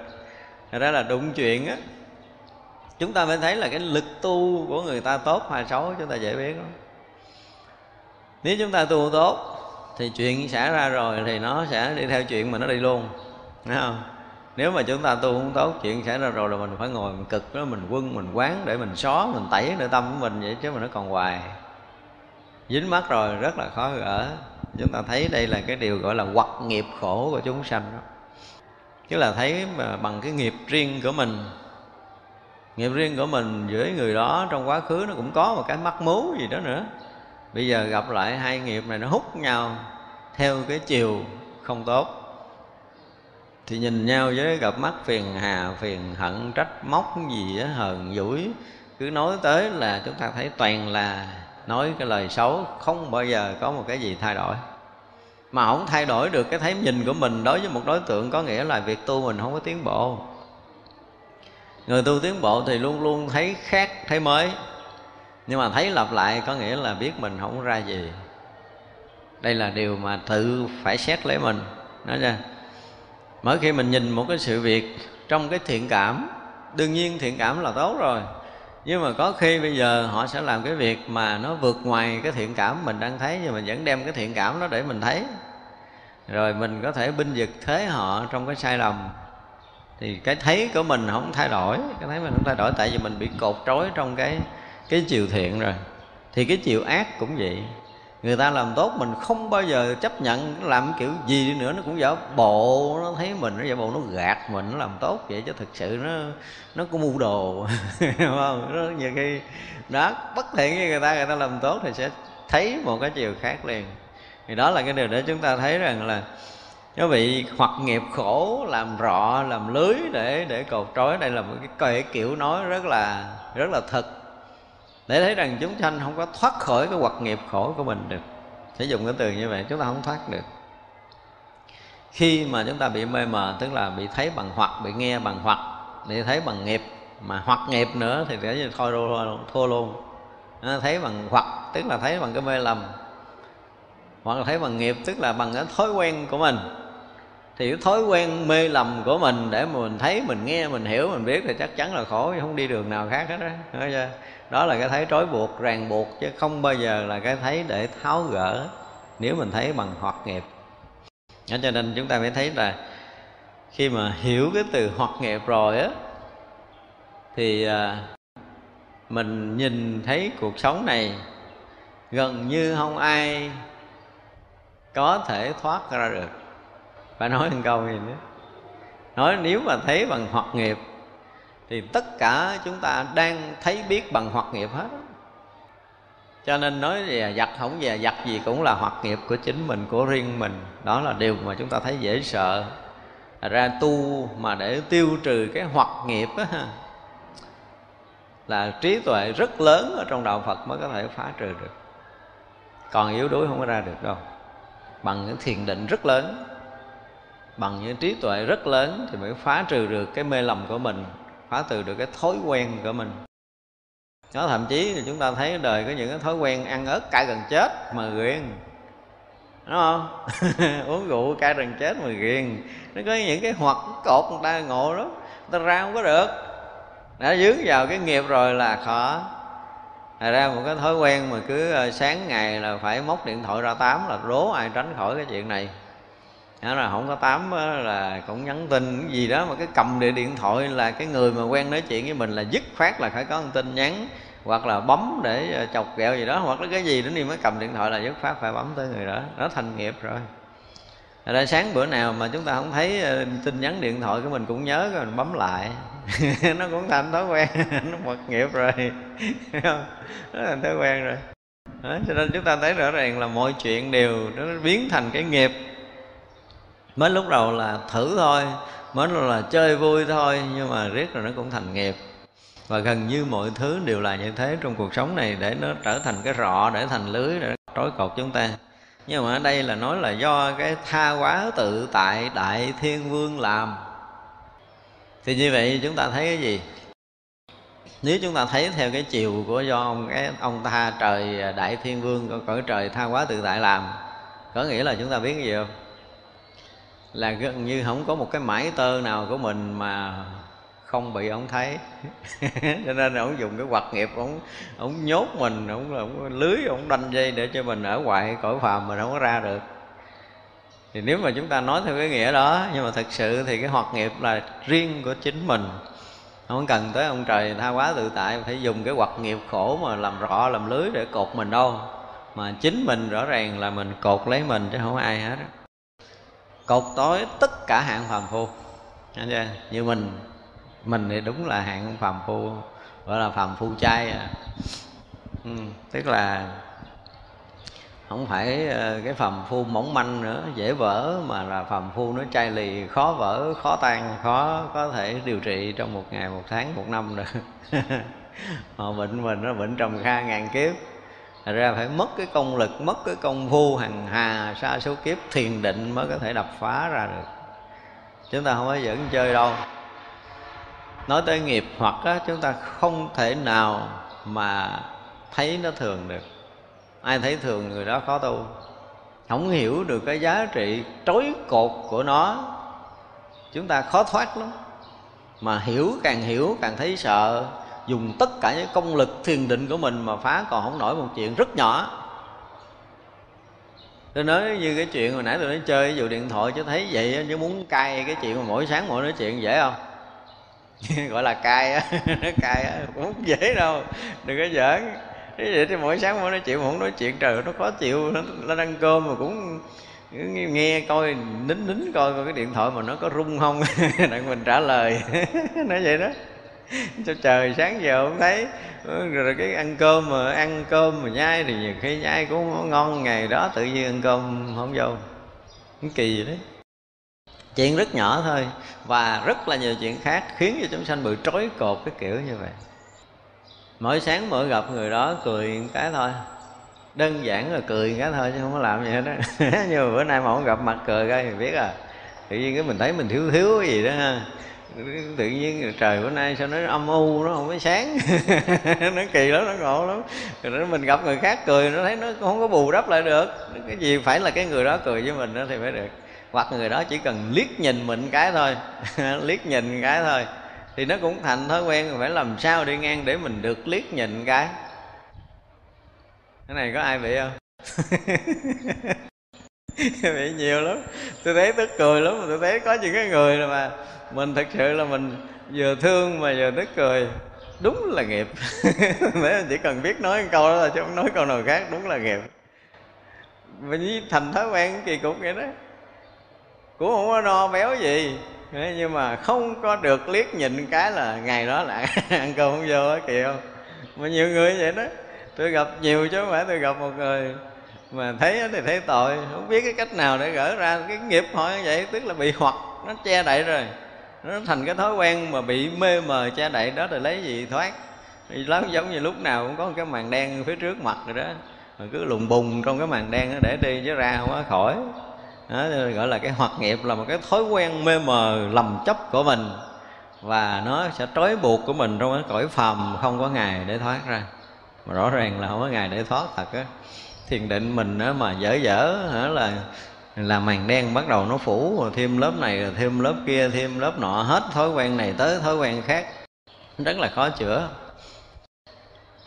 Speaker 2: Thật ra là đụng chuyện á, chúng ta mới thấy là cái lực tu của người ta tốt hay xấu, chúng ta dễ biết lắm. Nếu chúng ta tu tốt thì chuyện xảy ra rồi thì nó sẽ đi theo chuyện mà nó đi luôn, Thấy không? Nếu mà chúng ta tu không tốt, chuyện xảy ra rồi là mình phải ngồi mình cực đó, mình quân, mình quán để mình xóa mình tẩy nội tâm của mình vậy chứ mà nó còn hoài. Dính mắt rồi rất là khó gỡ. Chúng ta thấy đây là cái điều gọi là hoặc nghiệp khổ của chúng sanh đó. Chứ là thấy mà bằng cái nghiệp riêng của mình, nghiệp riêng của mình với người đó trong quá khứ nó cũng có một cái mắc mú gì đó nữa. Bây giờ gặp lại hai nghiệp này nó hút nhau theo cái chiều không tốt thì nhìn nhau với gặp mắt phiền hà, phiền hận, trách móc gì á, hờn dỗi. Cứ nói tới là chúng ta thấy toàn là nói cái lời xấu, không bao giờ có một cái gì thay đổi. Mà không thay đổi được cái thấy nhìn của mình đối với một đối tượng có nghĩa là việc tu mình không có tiến bộ. Người tu tiến bộ thì luôn luôn thấy khác, thấy mới. Nhưng mà thấy lặp lại có nghĩa là biết mình không ra gì. Đây là điều mà tự phải xét lấy mình. Nói ra mỗi khi mình nhìn một cái sự việc trong cái thiện cảm, đương nhiên thiện cảm là tốt rồi. Nhưng mà có khi bây giờ họ sẽ làm cái việc mà nó vượt ngoài cái thiện cảm mình đang thấy, nhưng mà vẫn đem cái thiện cảm đó để mình thấy. Rồi mình có thể binh vực thế họ trong cái sai lầm. Thì cái thấy của mình không thay đổi, cái thấy mình không thay đổi, tại vì mình bị cột trói trong cái cái chiều thiện rồi. Thì cái chiều ác cũng vậy người ta làm tốt mình không bao giờ chấp nhận làm kiểu gì đi nữa, nó cũng giả bộ, nó thấy mình, nó giả bộ, nó gạt mình, nó làm tốt vậy chứ thực sự nó nó cũng mưu đồ. Không? Nó nhiều khi đó bất thiện với người ta người ta làm tốt thì sẽ thấy một cái chiều khác liền. Thì đó là cái điều để chúng ta thấy rằng là nó bị hoặc nghiệp khổ làm rọ, làm lưới để để cột trói, đây là một cái kiểu nói rất là rất là thật để thấy rằng chúng sanh không có thoát khỏi cái hoạt nghiệp khổ của mình được. Sử dụng cái từ như vậy chúng ta không thoát được. Khi mà chúng ta bị mê mờ tức là bị thấy bằng hoặc bị nghe bằng hoặc bị thấy bằng nghiệp mà hoặc nghiệp nữa thì kể như thôi luôn, thua luôn. À, thấy bằng hoặc tức là thấy bằng cái mê lầm. Hoặc là thấy bằng nghiệp tức là bằng cái thói quen của mình. Thì cái thói quen mê lầm của mình để mà mình thấy mình nghe mình hiểu mình biết thì chắc chắn là khổ không đi đường nào khác hết đó đó là cái thấy trói buộc ràng buộc chứ không bao giờ là cái thấy để tháo gỡ nếu mình thấy bằng hoạt nghiệp. Đó, cho nên chúng ta phải thấy là khi mà hiểu cái từ hoạt nghiệp rồi á thì à, mình nhìn thấy cuộc sống này gần như không ai có thể thoát ra được. Phải nói một câu gì nữa? Nói nếu mà thấy bằng hoạt nghiệp thì tất cả chúng ta đang thấy biết bằng hoạt nghiệp hết cho nên nói về giặc không về giặc gì cũng là hoạt nghiệp của chính mình, của riêng mình. Đó là điều mà chúng ta thấy dễ sợ. Ra tu mà để tiêu trừ cái hoạt nghiệp á, là trí tuệ rất lớn ở trong đạo Phật mới có thể phá trừ được. Còn yếu đuối không có ra được đâu. Bằng những thiền định rất lớn, bằng những trí tuệ rất lớn thì mới phá trừ được cái mê lầm của mình phá từ được cái thói quen của mình. Nó thậm chí thì chúng ta thấy đời có những cái thói quen ăn ớt cay gần chết mà ghiền. Đúng không? Uống rượu cay gần chết mà ghiền. Nó có những cái hoặc cột người ta ngộ đó. Người ta ra không có được. Đã dướng vào cái nghiệp rồi là khó. Thật ra một cái thói quen mà cứ ờ, sáng ngày là phải móc điện thoại ra tám là rố, ai tránh khỏi cái chuyện này đó là không có tám là cũng nhắn tin cái gì đó mà cái cầm địa điện thoại là cái người mà quen nói chuyện với mình là dứt khoát là phải có một tin nhắn hoặc là bấm để ờ, chọc ghẹo gì đó hoặc là cái gì đó đi mới cầm điện thoại là dứt khoát phải bấm tới người đó. Nó thành nghiệp rồi. Thật ra sáng bữa nào mà chúng ta không thấy ờ, tin nhắn điện thoại của mình cũng nhớ rồi mình bấm lại. Nó cũng thành thói quen nó mật nghiệp rồi. Nó thành thói quen rồi. Đó, cho nên chúng ta thấy rõ ràng là mọi chuyện đều nó biến thành cái nghiệp mới lúc đầu là thử thôi, mới lúc là chơi vui thôi, nhưng mà riết rồi nó cũng thành nghiệp. Và gần như mọi thứ đều là như thế trong cuộc sống này để nó trở thành cái rọ, để thành lưới, để trói cột chúng ta. Nhưng mà ở đây là nói là do cái tha quá tự tại đại thiên vương làm. Thì như vậy chúng ta thấy cái gì? Nếu chúng ta thấy theo cái chiều của do ông, cái ông tha trời à, đại thiên vương cõi trời tha quá tự tại làm, có nghĩa là chúng ta biết cái gì không? Là gần như không có một cái mãi tơ nào của mình mà không bị ông thấy. Cho nên ông dùng cái hoạt nghiệp ông ông nhốt mình ông, ông lưới ông đanh dây để cho mình ở ngoài cõi phàm mình không có ra được. Thì nếu mà chúng ta nói theo cái nghĩa đó nhưng mà thật sự thì cái hoạt nghiệp là riêng của chính mình. Không cần tới ông trời tha quá tự tại phải dùng cái hoạt nghiệp khổ mà làm rõ làm lưới để cột mình đâu. Mà chính mình rõ ràng là mình cột lấy mình chứ không ai hết cột tối tất cả hạng phàm phu. Như mình mình thì đúng là hạng phàm phu gọi là phàm phu trai à. ừ, tức là không phải ờ, cái phàm phu mỏng manh nữa dễ vỡ mà là phàm phu nó chai lì khó vỡ khó tan khó có thể điều trị trong một ngày một tháng một năm được. Họ bệnh mình nó bệnh trầm kha ngàn kiếp. Thật ra phải mất cái công lực mất cái công phu hằng hà xa số kiếp thiền định mới có thể đập phá ra được. Chúng ta không có dẫn chơi đâu. Nói tới nghiệp hoặc á, chúng ta không thể nào mà thấy nó thường được. Ai thấy thường người đó khó tu. Không hiểu được cái giá trị trối cột của nó. Chúng ta khó thoát lắm. Mà hiểu càng hiểu càng thấy sợ dùng tất cả những công lực thiền định của mình mà phá còn không nổi một chuyện rất nhỏ. Tôi nói như cái chuyện hồi nãy tôi nói chơi ví dụ điện thoại chứ thấy vậy chứ muốn cay cái chuyện mà mỗi sáng mỗi nói chuyện dễ không? Gọi là cay, á cay á cũng không dễ đâu đừng có giỡn. Thế vậy thì mỗi sáng mỗi nói chuyện mà không nói chuyện trời nó khó chịu nó, nó ăn cơm mà cũng nghe coi nín nín coi coi cái điện thoại mà nó có rung không? Đặng mình trả lời. Nói vậy đó. cho trời, sáng giờ không thấy. Ừ, rồi cái ăn cơm mà, ăn cơm mà nhai thì nhiều khi nhai cũng ngon. Ngày đó tự nhiên ăn cơm không vô. Cũng kỳ đấy. Chuyện rất nhỏ thôi và rất là nhiều chuyện khác khiến cho chúng sanh bị trói cột cái kiểu như vậy. Mỗi sáng mỗi gặp người đó cười một cái thôi. Đơn giản là cười cái thôi chứ không có làm gì hết đó nhưng mà bữa nay mà không gặp mặt cười cái thì biết à. Tự nhiên cái mình thấy mình thiếu thiếu cái gì đó ha tự nhiên trời bữa nay sao nó âm u, nó không có sáng. Nó kỳ lắm, nó ngộ lắm. Rồi mình gặp người khác cười, nó thấy nó không có bù đắp lại được. Cái gì phải là cái người đó cười với mình đó thì mới được. Hoặc người đó chỉ cần liếc nhìn mình cái thôi. Liếc nhìn cái thôi. Thì nó cũng thành thói quen, phải làm sao đi ngang để mình được liếc nhìn cái. Cái này có ai bị không? Bị nhiều lắm. Tôi thấy tức cười lắm. Tôi thấy có những cái người mà mình thật sự là mình vừa thương mà vừa tức cười. Đúng là nghiệp. Để chỉ cần biết nói câu đó là chứ không nói câu nào khác, đúng là nghiệp. Mình thành thói quen kỳ cục vậy đó. Cũng không có no béo gì. Nhưng mà không có được liếc nhìn cái là ngày đó là ăn cơm không vô á kìa mà nhiều người vậy đó. Tôi gặp nhiều chứ không phải tôi gặp một người mà thấy thì thấy tội. Không biết cái cách nào để gỡ ra cái nghiệp họ như vậy, tức là bị hoặc, nó che đậy rồi nó thành cái thói quen mà bị mê mờ che đậy đó rồi lấy gì thoát. Thì lắm giống như lúc nào cũng có cái màn đen phía trước mặt rồi đó. Mà cứ lùng bùng trong cái màn đen đó để đi chứ ra không có khỏi. Đó, gọi là cái hoạt nghiệp là một cái thói quen mê mờ lầm chấp của mình. Và nó sẽ trói buộc của mình trong cái cõi phàm không có ngày để thoát ra. Mà rõ ràng là không có ngày để thoát thật á. Thiền định mình á mà dở dở hả là là màn đen bắt đầu nó phủ, rồi thêm lớp này, rồi thêm lớp kia, thêm lớp nọ, hết thói quen này tới thói quen khác. Rất là khó chữa.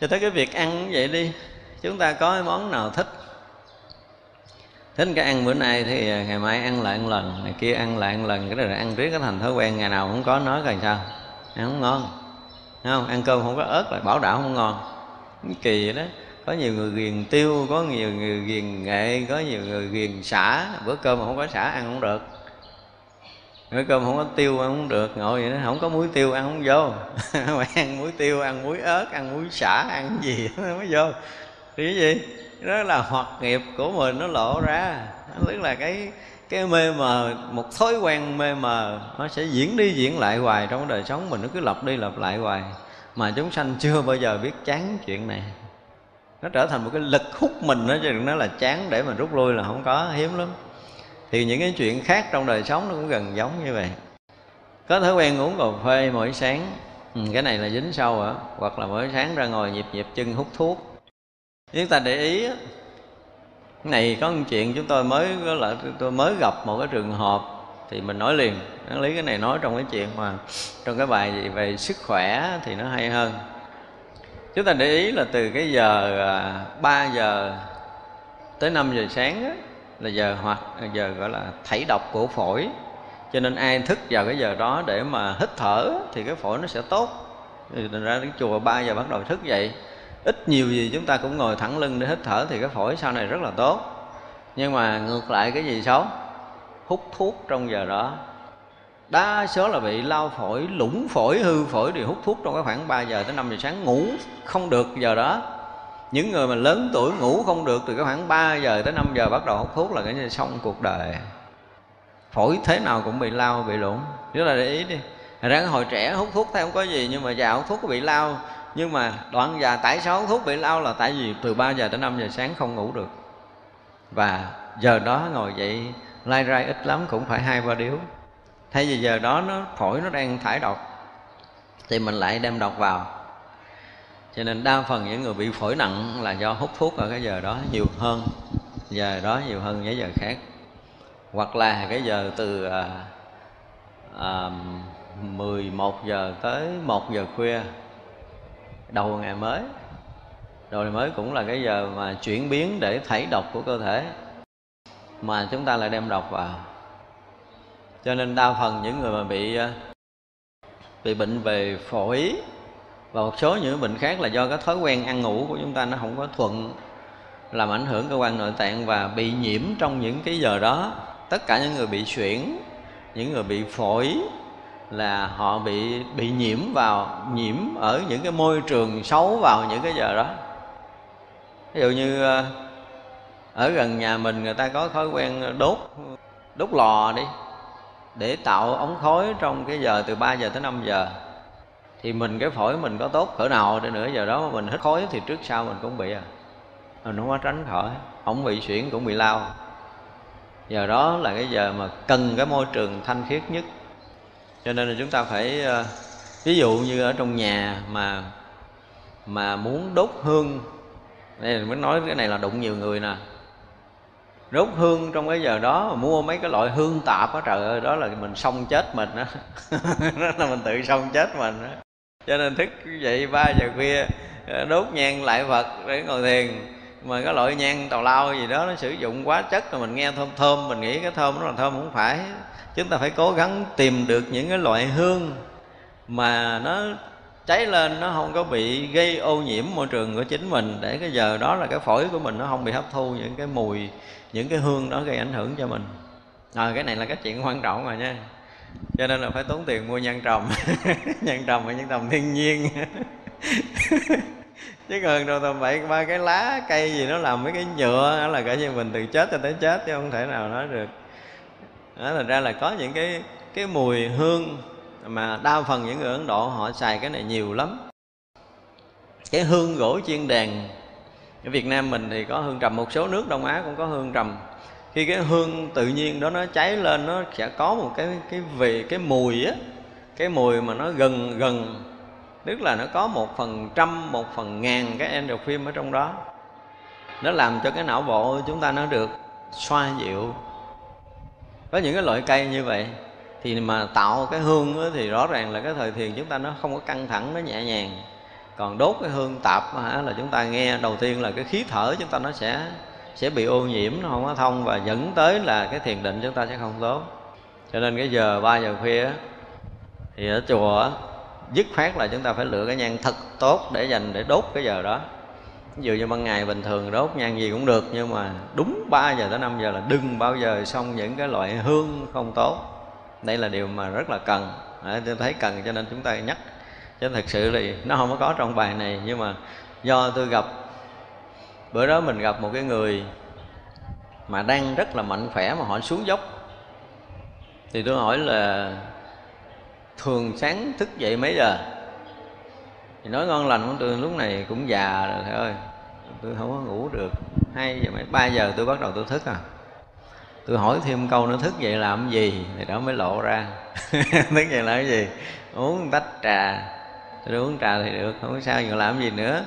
Speaker 2: Cho tới cái việc ăn cũng vậy đi, chúng ta có cái món nào thích? Thích cái ăn bữa nay thì à, ngày mai ăn lại ăn lần, ngày kia ăn lại ăn lần, cái đó là ăn riết, cái thành thói quen, ngày nào cũng có nói coi sao. Ăn không ngon không? Ăn cơm không có ớt là bảo đảm không ngon. Kỳ vậy đó có nhiều người ghiền tiêu, có nhiều người ghiền nghệ, có nhiều người ghiền xả. Bữa cơm mà không có xả, ăn không được. Bữa cơm không có tiêu, ăn không được. Ngồi vậy đó, không có muối tiêu, ăn không vô. Mà ăn muối tiêu, ăn muối ớt, ăn muối xả, ăn gì nó mới vô. Thì cái gì? Đó là hoạt nghiệp của mình, nó lộ ra. Tức là cái cái mê mờ, một thói quen mê mờ, nó sẽ diễn đi diễn lại hoài trong đời sống mình. Nó cứ lặp đi lặp lại hoài. Mà chúng sanh chưa bao giờ biết chán chuyện này nó trở thành một cái lực hút mình đó chứ đừng nói là chán để mình rút lui là không có hiếm lắm. Thì những cái chuyện khác trong đời sống nó cũng gần giống như vậy. Có thói quen uống cà phê mỗi sáng. Ừ, cái này là dính sâu hả? Hoặc là mỗi sáng ra ngồi nhịp nhịp chân hút thuốc. Chúng ta để ý này có một chuyện chúng tôi mới là tôi mới gặp một cái trường hợp thì mình nói liền. Lý cái này nói trong cái chuyện mà trong cái bài gì về sức khỏe thì nó hay hơn chúng ta để ý là từ cái giờ à, 3 giờ tới 5 giờ sáng á, là giờ hoặc à, giờ gọi là thảy độc của phổi. Cho nên ai thức vào cái giờ đó để mà hít thở thì cái phổi nó sẽ tốt. Thì thành ra đến chùa 3 giờ bắt đầu thức dậy. Ít nhiều gì chúng ta cũng ngồi thẳng lưng để hít thở thì cái phổi sau này rất là tốt. Nhưng mà ngược lại cái gì xấu? Hút thuốc trong giờ đó đa số là bị lao phổi lũng phổi, hư phổi thì hút thuốc trong cái khoảng 3 giờ tới 5 giờ sáng ngủ không được giờ đó. Những người mà lớn tuổi ngủ không được từ cái khoảng 3 giờ tới 5 giờ bắt đầu hút thuốc là cái như xong cuộc đời. Phổi thế nào cũng bị lao, bị lủng. Rất là để ý đi Thật hồi trẻ hút thuốc thì không có gì, nhưng mà già hút thuốc có bị lao. Nhưng mà đoạn già tại sao hút thuốc bị lao là tại vì từ 3 giờ tới 5 giờ sáng không ngủ được. Và giờ đó ngồi dậy, lai rai ít lắm cũng phải hai ba điếu thay vì giờ đó nó phổi nó đang thải độc. Thì mình lại đem độc vào. Cho nên đa phần những người bị phổi nặng là do hút thuốc ở cái giờ đó nhiều hơn. Giờ đó nhiều hơn những giờ khác. Hoặc là cái giờ từ à, à, 11 giờ tới 1 giờ khuya đầu ngày mới. Đầu ngày mới cũng là cái giờ mà chuyển biến để thảy độc của cơ thể. Mà chúng ta lại đem độc vào cho nên đa phần những người mà bị ờ, bị bệnh về phổi và một số những bệnh khác là do cái thói quen ăn ngủ của chúng ta nó không có thuận, làm ảnh hưởng cơ quan nội tạng và bị nhiễm trong những cái giờ đó. Tất cả những người bị suyễn, những người bị phổi là họ bị bị nhiễm vào, nhiễm ở những cái môi trường xấu vào những cái giờ đó. Ví dụ như ờ, ở gần nhà mình người ta có thói quen đốt đốt lò đi để tạo ống khói trong cái giờ từ 3 giờ tới 5 giờ. Thì mình, cái phổi mình có tốt cỡ nào để nữa giờ đó mà mình hít khói thì trước sau mình cũng bị à. Mình không có tránh khỏi, không bị xuyển cũng bị lao. Giờ đó là cái giờ mà cần cái môi trường thanh khiết nhất. Cho nên là chúng ta phải ờ, ví dụ như ở trong nhà mà mà muốn đốt hương. Đây mới nói cái này là đụng nhiều người nè đốt hương trong cái giờ đó mà mua mấy cái loại hương tạp á, trời ơi, đó là mình xong chết mình đó đó là mình tự xong chết mình đó cho nên thức dậy ba giờ khuya ờ, đốt nhang lại phật để ngồi thiền. Mà cái loại nhang tào lao gì đó, nó sử dụng quá chất rồi mình nghe thơm thơm, mình nghĩ cái thơm nó là thơm không phải. Chúng ta phải cố gắng tìm được những cái loại hương mà nó cháy lên nó không có bị gây ô nhiễm môi trường của chính mình. Để cái giờ đó là cái phổi của mình nó không bị hấp thu những cái mùi những cái hương đó gây ảnh hưởng cho mình. À, cái này là cái chuyện quan trọng rồi nha. Cho nên là phải tốn tiền mua nhân trồng nhân trồng và nhân trồng thiên nhiên. Chứ còn đâu tầm bậy ba cái lá cây gì nó làm mấy cái nhựa đó là cả như mình từ chết cho tới chết chứ không thể nào nói được. Đó là ra là có những cái cái mùi hương mà đa phần những người ấn độ họ xài cái này nhiều lắm. Cái hương gỗ chiên đèn, ở việt nam mình thì có hương trầm một số nước đông á cũng có hương trầm. Khi cái hương tự nhiên đó nó cháy lên nó sẽ có một cái cái về cái mùi á. Cái mùi mà nó gần gần. Tức là nó có một phần trăm một phần ngàn cái endorphin ở trong đó. Nó làm cho cái não bộ chúng ta nó được xoa dịu. Có những cái loại cây như vậy thì mà tạo cái hương đó, thì rõ ràng là cái thời thiền chúng ta nó không có căng thẳng nó nhẹ nhàng. Còn đốt cái hương tạp hả, là chúng ta nghe đầu tiên là cái khí thở chúng ta nó sẽ sẽ bị ô nhiễm nó không có thông và dẫn tới là cái thiền định chúng ta sẽ không tốt. Cho nên cái giờ 3 giờ khuya thì ở chùa dứt khoát là chúng ta phải lựa cái nhang thật tốt để dành để đốt cái giờ đó. Ví dụ như ban ngày bình thường đốt nhang gì cũng được nhưng mà đúng 3 giờ tới 5 giờ là đừng bao giờ xong những cái loại hương không tốt đây là điều mà rất là cần. Tôi thấy cần cho nên chúng ta nhắc. Chứ thật sự thì nó không có trong bài này. Nhưng mà do tôi gặp, bữa đó mình gặp một cái người mà đang rất là mạnh khỏe mà họ xuống dốc. Thì tôi hỏi là, thường sáng thức dậy mấy giờ? Thì nói ngon lành của tôi lúc này cũng già rồi, thầy ơi. Tôi không có ngủ được. Hai giờ mấy, ba giờ tôi bắt đầu tôi thức à tôi hỏi thêm câu nữa, thức dậy làm gì? Thì đó mới lộ ra. Thức dậy làm cái gì? Uống tách trà. Tôi uống trà thì được, không sao, giờ làm gì nữa?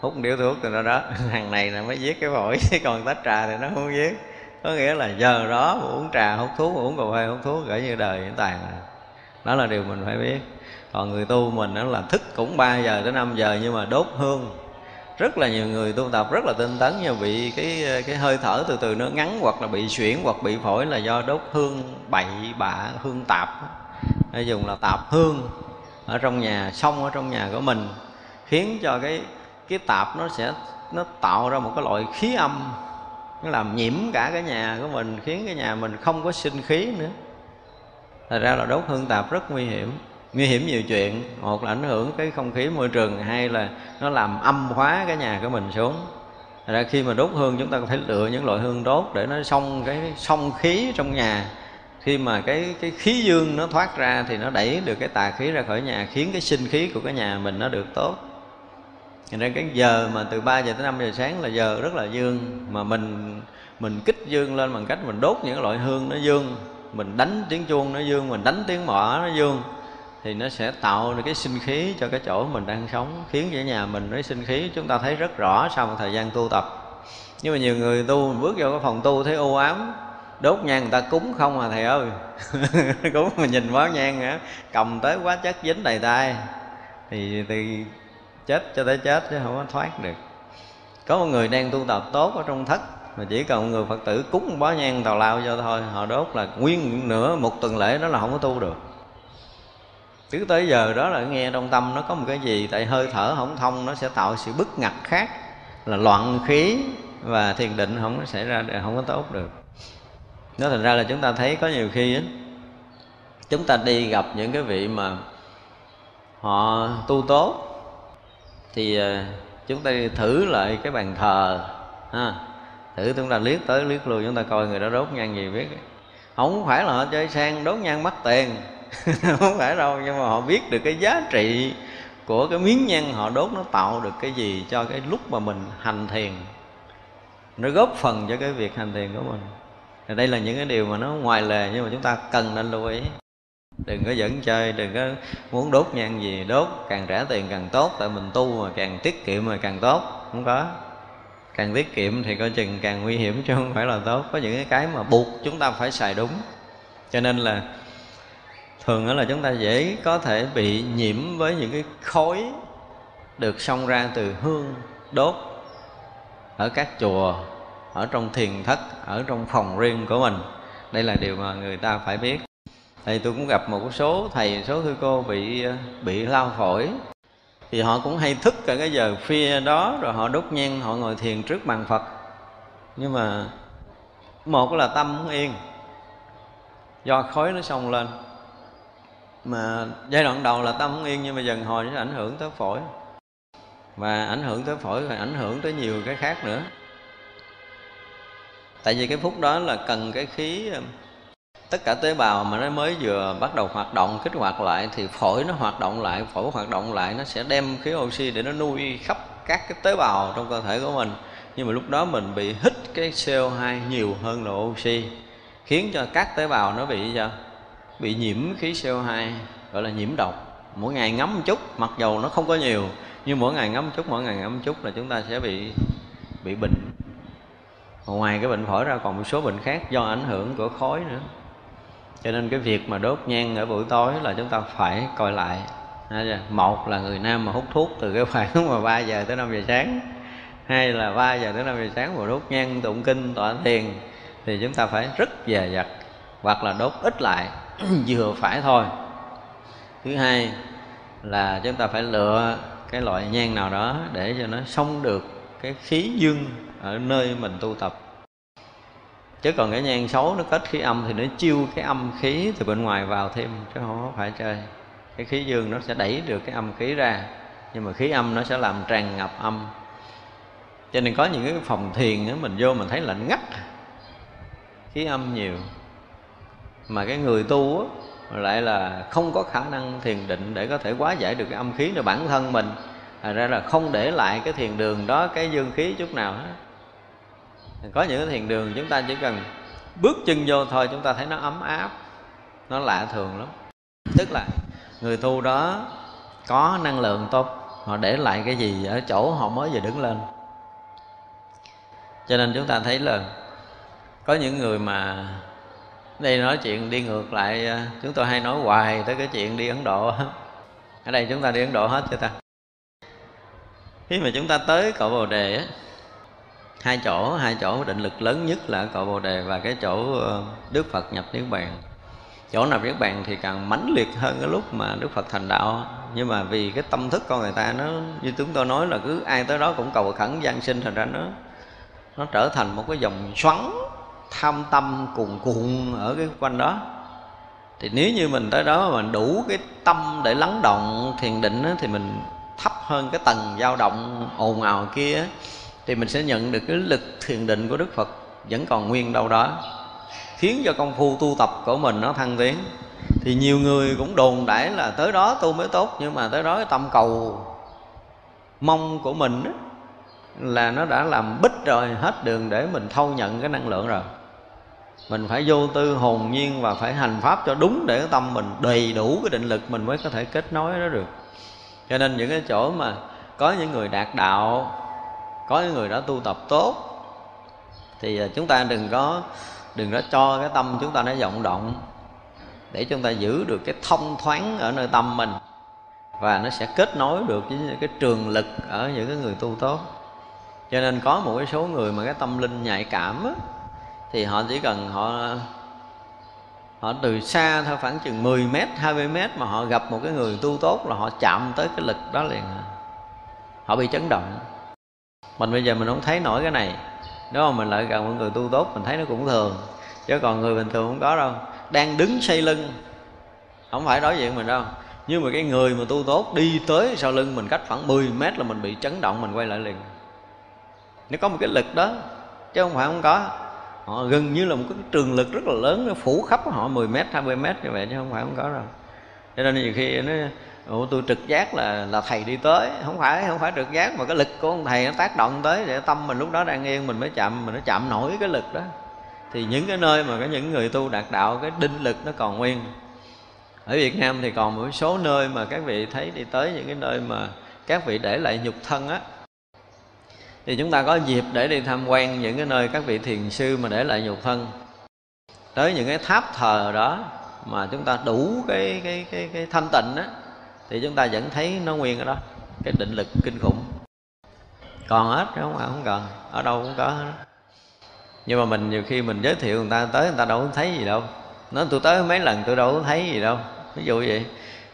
Speaker 2: Hút điếu thuốc từ đó đó. Thằng này là mới giết cái phổi chứ còn tách trà thì nó không giết có nghĩa là giờ đó mà uống trà, hút thuốc uống cà phê, hút thuốc, gửi như đời những tàn đó là điều mình phải biết. Còn người tu mình đó là thức cũng 3 giờ tới 5 giờ, nhưng mà đốt hương rất là nhiều người tu tập rất là tinh tấn nhưng bị cái cái hơi thở từ từ nó ngắn hoặc là bị chuyển hoặc bị phổi là do đốt hương bậy bạ, hương tạp. Hay dùng là tạp hương ở trong nhà xong ở trong nhà của mình, khiến cho cái cái tạp nó sẽ, nó tạo ra một cái loại khí âm, nó làm nhiễm cả cái nhà của mình, khiến cái nhà mình không có sinh khí nữa. Thật ra là đốt hương tạp rất nguy hiểm nguy hiểm nhiều chuyện. Một là ảnh hưởng cái không khí môi trường hai là nó làm âm hóa cái nhà của mình xuống. Thật ra khi mà đốt hương chúng ta phải lựa những loại hương đốt để nó xong cái xong khí trong nhà. Khi mà cái cái khí dương nó thoát ra thì nó đẩy được cái tà khí ra khỏi nhà khiến cái sinh khí của cái nhà mình nó được tốt. Thành ra cái giờ mà từ 3 giờ tới 5 giờ sáng là giờ rất là dương. Mà mình mình kích dương lên bằng cách mình đốt những loại hương nó dương. Mình đánh tiếng chuông nó dương, mình đánh tiếng mỏ nó dương. Thì nó sẽ tạo được cái sinh khí cho cái chỗ mình đang sống, Khiến cho nhà mình nó sinh khí. Chúng ta thấy rất rõ sau một thời gian tu tập. Nhưng mà nhiều người tu, bước vô cái phòng tu thấy u ám. Đốt nhang người ta cúng không à thầy ơi. Cúng mà nhìn bó nhang hả? Cầm tới quá chất dính đầy tay. Thì thì chết cho tới chết chứ không có thoát được. Có một người đang tu tập tốt ở trong thất, mà chỉ cần một người phật tử cúng bó nhang tào lao cho thôi, họ đốt là nguyên nửa một tuần lễ đó là không có tu được cứ tới giờ đó là nghe trong tâm nó có một cái gì tại hơi thở không thông nó sẽ tạo sự bức ngặt khác là loạn khí và thiền định không có xảy ra không có tốt được. Nó thành ra là chúng ta thấy có nhiều khi ấy, chúng ta đi gặp những cái vị mà họ tu tốt thì à, chúng ta thử lại cái bàn thờ ha thử chúng ta liếc tới liếc lui chúng ta coi người đó đốt nhang gì biết. Không phải là họ chơi sang đốt nhang mất tiền không phải đâu, nhưng mà họ biết được cái giá trị của cái miếng nhang họ đốt nó tạo được cái gì cho cái lúc mà mình hành thiền. Nó góp phần cho cái việc hành thiền của mình. Thì đây là những cái điều mà nó ngoài lề, nhưng mà chúng ta cần nên lưu ý. Đừng có dẫn chơi, đừng có muốn đốt nhang gì đốt, càng trả tiền càng tốt, tại mình tu mà càng tiết kiệm mà càng tốt. Không có. Càng tiết kiệm thì coi chừng càng nguy hiểm chứ không phải là tốt. Có những cái cái mà buộc chúng ta phải xài đúng. Cho nên là thường là chúng ta dễ có thể bị nhiễm với những cái khói được xông ra từ hương, đốt ở các chùa, ở trong thiền thất, ở trong phòng riêng của mình. Đây là điều mà người ta phải biết. Thì tôi cũng gặp một số thầy, số sư cô bị ờ, bị lao phổi. Thì họ cũng hay thức cả cái giờ khuya đó, rồi họ đốt nhang, họ ngồi thiền trước bàn phật. Nhưng mà một là tâm không yên, do khói nó xông lên mà giai đoạn đầu là tâm không yên, nhưng mà dần hồi nó ảnh hưởng tới phổi. Và ảnh hưởng tới phổi rồi ảnh hưởng tới nhiều cái khác nữa. Tại vì cái phút đó là cần cái khí ờ, tất cả tế bào mà nó mới vừa bắt đầu hoạt động, kích hoạt lại thì phổi nó hoạt động lại, phổi hoạt động lại nó sẽ đem khí oxy để nó nuôi khắp các cái tế bào trong cơ thể của mình. Nhưng mà lúc đó mình bị hít cái CO2 nhiều hơn là oxy, khiến cho các tế bào nó bị sao? Bị nhiễm khí CO2 gọi là nhiễm độc. Mỗi ngày ngấm một chút, mặc dầu nó không có nhiều, nhưng mỗi ngày ngấm một chút, mỗi ngày ngấm một chút là chúng ta sẽ bị bị bệnh. Ngoài cái bệnh phổi ra còn một số bệnh khác do ảnh hưởng của khói nữa. Cho nên cái việc mà đốt nhang ở buổi tối là chúng ta phải coi lại. Một là người nam mà hút thuốc từ cái khoảng mà 3 giờ tới 5 giờ sáng hay là 3 giờ tới 5 giờ sáng mà đốt nhang tụng kinh tọa thiền, thì chúng ta phải rất dè dặt, hoặc là đốt ít lại. vừa phải thôi. Thứ hai là chúng ta phải lựa cái loại nhang nào đó để cho nó xong được cái khí dương ở nơi mình tu tập. Chứ còn cái nhang xấu nó kết khí âm thì nó chiêu cái âm khí từ bên ngoài vào thêm chứ không phải chơi. Cái khí dương nó sẽ đẩy được cái âm khí ra nhưng mà khí âm nó sẽ làm tràn ngập âm. Cho nên có những cái phòng thiền đó, mình vô mình thấy lạnh ngắt. Khí âm nhiều mà cái người tu á, lại là không có khả năng thiền định để có thể quá giải được cái âm khí cho bản thân mình. Thành ra là không để lại cái thiền đường đó cái dương khí chút nào hết. Có những cái thiền đường chúng ta chỉ cần bước chân vô thôi chúng ta thấy nó ấm áp nó lạ thường lắm. Tức là người tu đó có năng lượng tốt họ để lại cái gì ở chỗ họ mới vừa đứng lên. Cho nên chúng ta thấy là có những người mà đây nói chuyện đi ngược lại à, chúng tôi hay nói hoài tới cái chuyện đi ấn độ. Ở đây chúng ta đi ấn độ hết chưa ta? Khi mà chúng ta tới cội bồ đề á, hai chỗ hai chỗ định lực lớn nhất là cội bồ đề và cái chỗ ờ, đức phật nhập niết bàn. Chỗ nào niết bàn thì càng mãnh liệt hơn cái lúc mà đức phật thành đạo. Nhưng mà vì cái tâm thức con người ta nó, như chúng tôi nói là cứ ai tới đó cũng cầu khẩn gian sinh, thành ra nó nó trở thành một cái dòng xoắn tham tâm cuồn cuộn ở cái quanh đó. Thì nếu như mình tới đó mà mình đủ cái tâm để lắng động thiền định á, thì mình thấp hơn cái tầng dao động ồn ào kia thì mình sẽ nhận được cái lực thiền định của đức phật vẫn còn nguyên đâu đó khiến cho công phu tu tập của mình nó thăng tiến. Thì nhiều người cũng đồn đãi là tới đó tu mới tốt nhưng mà tới đó cái tâm cầu mong của mình là nó đã làm bích rồi hết đường để mình thâu nhận cái năng lượng rồi mình phải vô tư hồn nhiên và phải hành pháp cho đúng để cái tâm mình đầy đủ cái định lực mình mới có thể kết nối nó được. Cho nên những cái chỗ mà có những người đạt đạo có những người đã tu tập tốt thì à, chúng ta đừng có đừng có cho cái tâm chúng ta nó vọng động để chúng ta giữ được cái thông thoáng ở nơi tâm mình và nó sẽ kết nối được với cái trường lực ở những cái người tu tốt. Cho nên có một cái số người mà cái tâm linh nhạy cảm á, thì họ chỉ cần họ họ từ xa thôi, khoảng chừng 10 mét 20 mét mà họ gặp một cái người tu tốt là họ chạm tới cái lực đó liền à. họ bị chấn động. Mình bây giờ mình không thấy nổi cái này. Nếu mà mình lại gần một người tu tốt, mình thấy nó cũng thường. Chứ còn người bình thường không có đâu. Đang đứng xây lưng. Không phải đối diện mình đâu. Nhưng mà cái người mà tu tốt đi tới sau lưng mình cách khoảng 10 mét là mình bị chấn động, mình quay lại liền. Nó có một cái lực đó, chứ không phải không có họ gần như là một cái trường lực rất là lớn nó phủ khắp họ 10 mét 20 mét như vậy chứ không phải không có đâu. Cho nên nhiều khi nó Ủa, tôi trực giác là là thầy đi tới. Không phải không phải trực giác mà cái lực của ông thầy nó tác động tới để tâm mình lúc đó đang yên mình mới chạm mình nó chạm nổi cái lực đó. Thì những cái nơi mà có những người tu đạt đạo cái đinh lực nó còn nguyên. Ở Việt Nam thì còn một số nơi mà các vị thấy đi tới những cái nơi mà các vị để lại nhục thân á thì chúng ta có dịp để đi tham quan những cái nơi các vị thiền sư mà để lại nhục thân. Tới những cái tháp thờ đó mà chúng ta đủ cái cái cái cái thanh tịnh á, thì chúng ta vẫn thấy nó nguyên ở đó, cái định lực kinh khủng. Còn hết không không cần. Ở đâu cũng có hết. Nhưng mà mình nhiều khi mình giới thiệu người ta, tới người ta đâu có thấy gì đâu. Nói, tôi tới mấy lần tôi đâu có thấy gì đâu. Ví dụ vậy.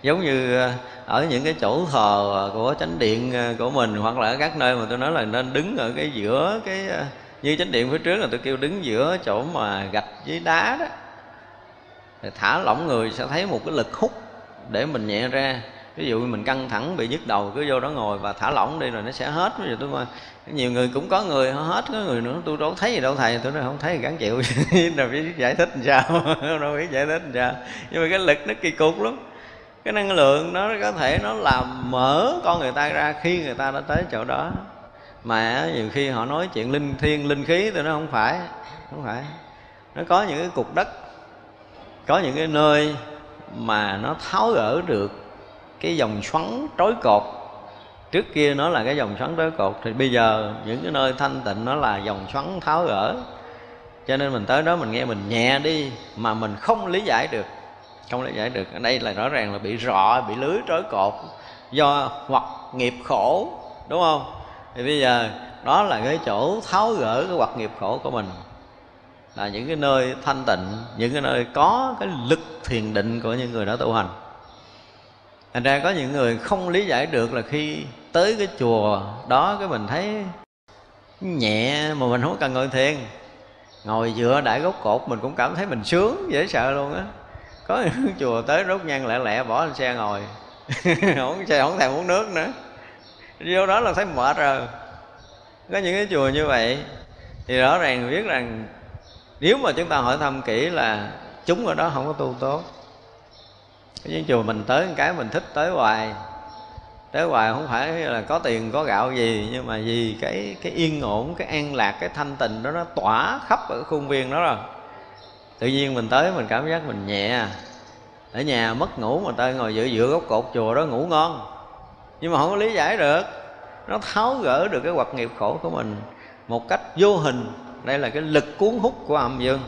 Speaker 2: Giống như ở những cái chỗ thờ của chánh điện ờ, của mình, hoặc là ở các nơi mà tôi nói là nên đứng ở cái giữa cái ờ, như chánh điện phía trước là tôi kêu đứng giữa chỗ mà gạch với đá đó. Thì thả lỏng người sẽ thấy một cái lực hút để mình nhẹ ra. Ví dụ mình căng thẳng bị nhức đầu cứ vô đó ngồi và thả lỏng đi rồi nó sẽ hết. Ví dụ tôi mà, nhiều người cũng có người hết, có người nữa, tôi đâu thấy gì đâu thầy. Tôi nói không thấy thì gắn chịu. Đâu biết giải thích làm sao. Đâu biết giải thích làm sao. Nhưng mà cái lực nó kỳ cục lắm cái năng lượng nó có thể nó làm mở con người ta ra khi người ta đã tới chỗ đó. Mà nhiều khi họ nói chuyện linh thiên, linh khí thì nó không phải không phải. Nó có những cái cục đất, có những cái nơi mà nó tháo gỡ được cái dòng xoắn trói cột. Trước kia nó là cái dòng xoắn trói cột, thì bây giờ những cái nơi thanh tịnh nó là dòng xoắn tháo gỡ. Cho nên mình tới đó mình nghe mình nhẹ đi, mà mình không lý giải được không lý giải được. Ở đây là rõ ràng là bị rọ, bị lưới trói cột do hoặc nghiệp khổ, đúng không? Thì bây giờ đó là cái chỗ tháo gỡ cái hoặc nghiệp khổ của mình. Là những cái nơi thanh tịnh, những cái nơi có cái lực thiền định của những người đã tu hành. Thành ra có những người không lý giải được là khi tới cái chùa đó cái mình thấy nhẹ mà mình không cần ngồi thiền. Ngồi dựa đại gốc cột, mình cũng cảm thấy mình sướng, dễ sợ luôn á có những chùa tới rút nhang lẹ lẹ, bỏ lên xe ngồi. Không xe không thèm uống nước nữa. Vô đó là thấy mệt rồi. Có những cái chùa như vậy, thì rõ ràng biết rằng nếu mà chúng ta hỏi thăm kỹ là chúng ở đó không có tu tốt. Những chùa mình tới cái mình thích tới hoài. Tới hoài không phải là có tiền, có gạo gì, nhưng mà vì cái cái yên ổn, cái an lạc, cái thanh tịnh đó, nó tỏa khắp ở khuôn viên đó rồi tự nhiên mình tới mình cảm giác mình nhẹ à. ở nhà mất ngủ mà tới ngồi giữa giữa gốc cột chùa đó ngủ ngon. Nhưng mà không có lý giải được. Nó tháo gỡ được cái hoạt nghiệp khổ của mình một cách vô hình. Đây là cái lực cuốn hút của âm dương.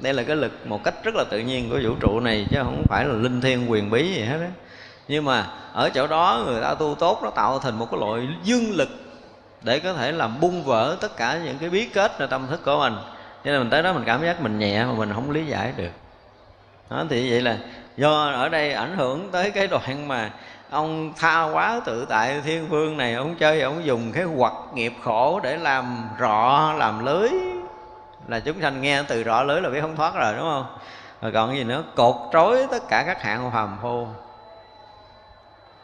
Speaker 2: Đây là cái lực một cách rất là tự nhiên của vũ trụ này, chứ không phải là linh thiêng quyền bí gì hết á. Nhưng mà ở chỗ đó người ta tu tốt, nó tạo thành một cái loại dương lực để có thể làm bung vỡ tất cả những cái bí kết trong tâm thức của mình cho nên mình tới đó mình cảm giác mình nhẹ mà mình không lý giải được. Đó, thì vậy là do ở đây ảnh hưởng tới cái đoạn mà ông tha quá tự tại thiên phương này, ông chơi, ông dùng cái hoặc nghiệp khổ để làm rọ, làm lưới. Là chúng sanh nghe từ rọ lưới là biết không thoát rồi, đúng không? Rồi còn gì nữa? Cột trói tất cả các hạng phàm phu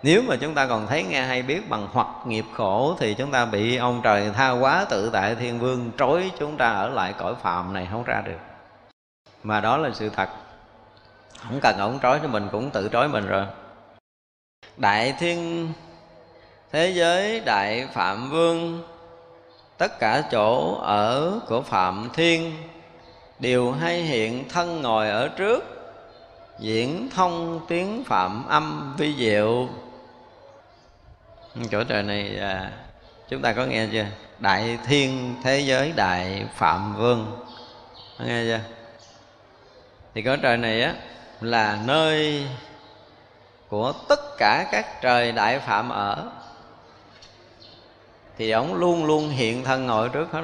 Speaker 2: nếu mà chúng ta còn thấy nghe hay biết bằng hoặc nghiệp khổ, thì chúng ta bị ông trời tha quá tự tại thiên vương trói chúng ta ở lại cõi phạm này không ra được. Mà đó là sự thật. Không cần ông trói thì mình cũng tự trói mình rồi. Đại thiên, thế giới, đại phạm vương, tất cả chỗ ở của phạm thiên đều hay hiện thân ngồi ở trước, diễn thông tiếng phạm âm vi diệu chỗ trời này à, chúng ta có nghe chưa? Đại thiên thế giới đại phạm vương. Có nghe chưa? Thì cõi trời này á là nơi của tất cả các trời đại phạm ở. Thì ổng luôn luôn hiện thân ngồi trước hết.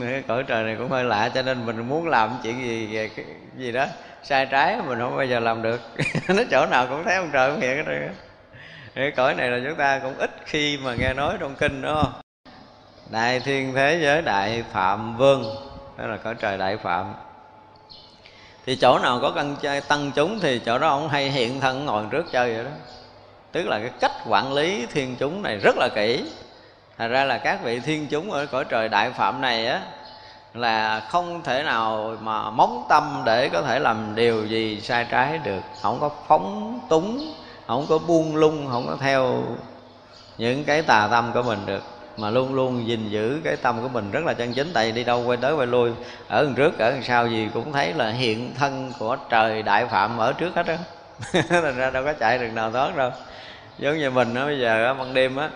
Speaker 2: Cõi trời này cũng hơi lạ cho nên mình muốn làm chuyện gì gì đó sai trái mình không bao giờ làm được. Nó chỗ nào cũng thấy ông trời cũng hiện cái cái cõi này là chúng ta cũng ít khi mà nghe nói trong kinh đó không? Đại thiên thế giới, đại phạm vương, đó là cõi trời đại phạm. Thì chỗ nào có căn chơi tăng chúng thì chỗ đó ông hay hiện thân ngồi trước chơi vậy đó. Tức là cái cách quản lý thiên chúng này rất là kỹ. Thành ra là các vị thiên chúng ở cõi trời đại phạm này á, là không thể nào mà móng tâm để có thể làm điều gì sai trái được. Không có phóng túng không có buông lung, không có theo những cái tà tâm của mình được. Mà luôn luôn gìn giữ cái tâm của mình rất là chân chính, tại vì đi đâu quay tới quay lui, ở đằng trước, ở đằng sau gì cũng thấy là hiện thân của trời đại phạm ở trước hết á. Thành ra đâu có chạy được nào thoát đâu. Giống như mình đó bây giờ á, ban đêm á,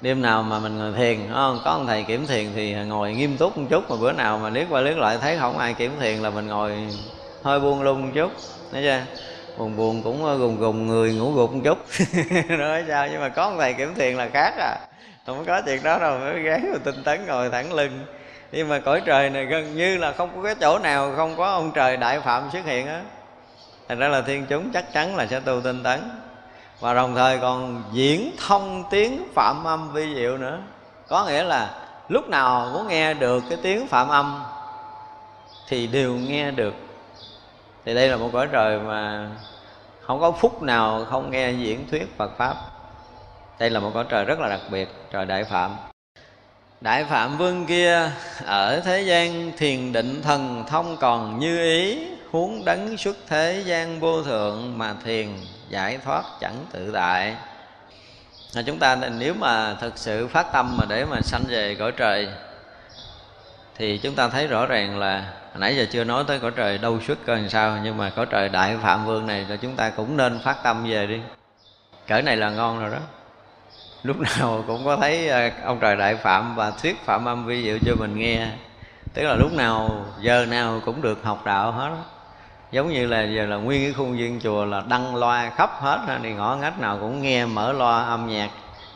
Speaker 2: đêm nào mà mình ngồi thiền không? Có ông thầy kiểm thiền thì ngồi nghiêm túc một chút, mà bữa nào mà liếc qua liếc lại thấy không ai kiểm thiền là mình ngồi hơi buông lung một chút, thấy chưa? Buồn buồn cũng ờ, gùng gùng người, ngủ gục một chút. Nói sao, nhưng mà có ông thầy kiểm thiền là khác à. Không có chuyện đó đâu, mới gán rồi tinh tấn ngồi thẳng lưng. Nhưng mà cõi trời này gần như là không có cái chỗ nào, không có ông trời đại phạm xuất hiện á. Thành ra là thiên chúng chắc chắn là sẽ tu tinh tấn. Và đồng thời còn diễn thông tiếng phạm âm vi diệu nữa. Có nghĩa là lúc nào muốn nghe được cái tiếng phạm âm, thì đều nghe được thì đây là một cõi trời mà không có phút nào không nghe diễn thuyết Phật pháp. Đây là một cõi trời rất là đặc biệt, trời đại phạm. Đại phạm vương kia, ở thế gian thiền định thần thông còn như ý, huống đấng xuất thế gian vô thượng mà thiền, giải thoát chẳng tự tại. Là chúng ta nếu mà thực sự phát tâm mà để mà sanh về cõi trời, thì chúng ta thấy rõ ràng là nãy giờ chưa nói tới cõi trời đâu xuất coi làm sao, nhưng mà cõi trời đại phạm vương này là chúng ta cũng nên phát tâm về đi. Cỡ này là ngon rồi đó. Lúc nào cũng có thấy à, ông trời đại phạm và thuyết phạm âm vi diệu cho mình nghe. Tức là lúc nào, giờ nào cũng được học đạo hết. Giống như là giờ là nguyên cái khuôn viên chùa là đăng loa khắp hết thì ngõ ngách nào cũng nghe mở loa âm nhạc.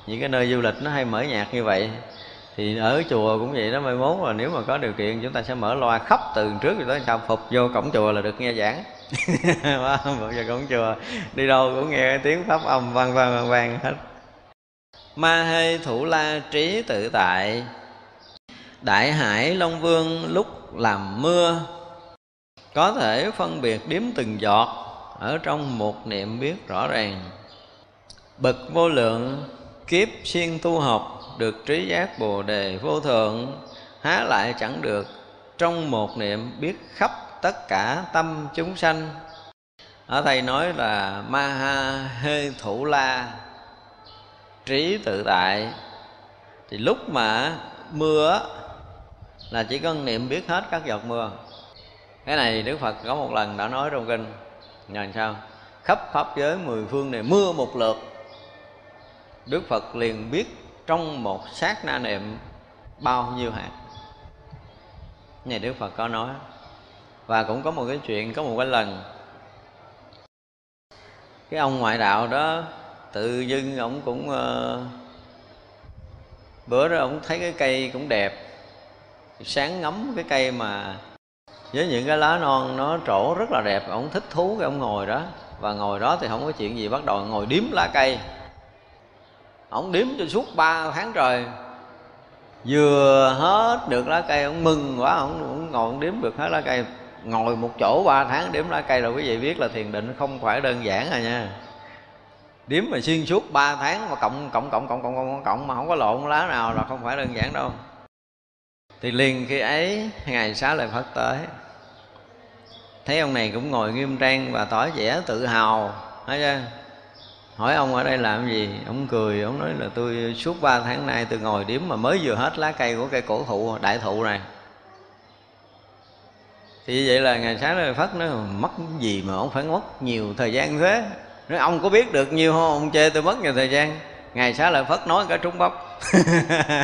Speaker 2: Những cái nơi du lịch nó hay mở nhạc như vậy thì ở chùa cũng vậy đó, mai mốt là nếu mà có điều kiện chúng ta sẽ mở loa khắp từ trước cho tới sau, phục vô cổng chùa là được nghe giảng. Phục vô cổng chùa, đi đâu cũng nghe tiếng pháp âm vang vang vang vang hết. Ma hê thủ la trí tự tại, đại hải long vương lúc làm mưa, có thể phân biệt điếm từng giọt, ở trong một niệm biết rõ ràng. Bậc vô lượng kiếp xuyên tu học được trí giác bồ đề vô thượng, há lại chẳng được trong một niệm biết khắp tất cả tâm chúng sanh. Ở thầy nói là ma ha hê thủ la, trí tự tại. Thì lúc mà mưa là chỉ có niệm biết hết các giọt mưa. Cái này đức phật có một lần đã nói trong kinh. Là sao? Khắp pháp giới mười phương này mưa một lượt. Đức phật liền biết trong một sát na niệm bao nhiêu hạt? Này đức phật có nói và cũng có một cái chuyện có một cái lần cái ông ngoại đạo đó tự dưng ông cũng uh, bữa đó ông thấy cái cây cũng đẹp sáng ngắm cái cây mà với những cái lá non nó trổ rất là đẹp ông thích thú cái ông ngồi đó và ngồi đó thì không có chuyện gì bắt đầu ngồi điếm lá cây ông điếm cho suốt ba tháng trời. Vừa hết được lá cây ông mừng quá ông, ông ngồi ổng điếm được hết lá cây. Ngồi một chỗ ba tháng đếm lá cây rồi quý vị biết là thiền định không phải đơn giản rồi nha. Điếm mà xuyên suốt 3 tháng mà cộng cộng cộng cộng cộng cộng cộng mà không có lộn lá nào là không phải đơn giản đâu. Thì liền khi ấy ngày xá lợi phật tới. Thấy ông này cũng ngồi nghiêm trang và tỏ vẻ tự hào thấy chưa? Hỏi ông ở đây làm gì? Ông cười, ông nói là tôi suốt 3 tháng nay tôi ngồi điếm mà mới vừa hết lá cây của cây cổ thụ, đại thụ này. Thì vậy là ngày sáng rồi phất nó mất gì mà ông phải mất nhiều thời gian thế? Nói, ông có biết được nhiều không? Ông chê tôi mất nhiều thời gian. Ngày sáng lại phất nói cái trúng bóc.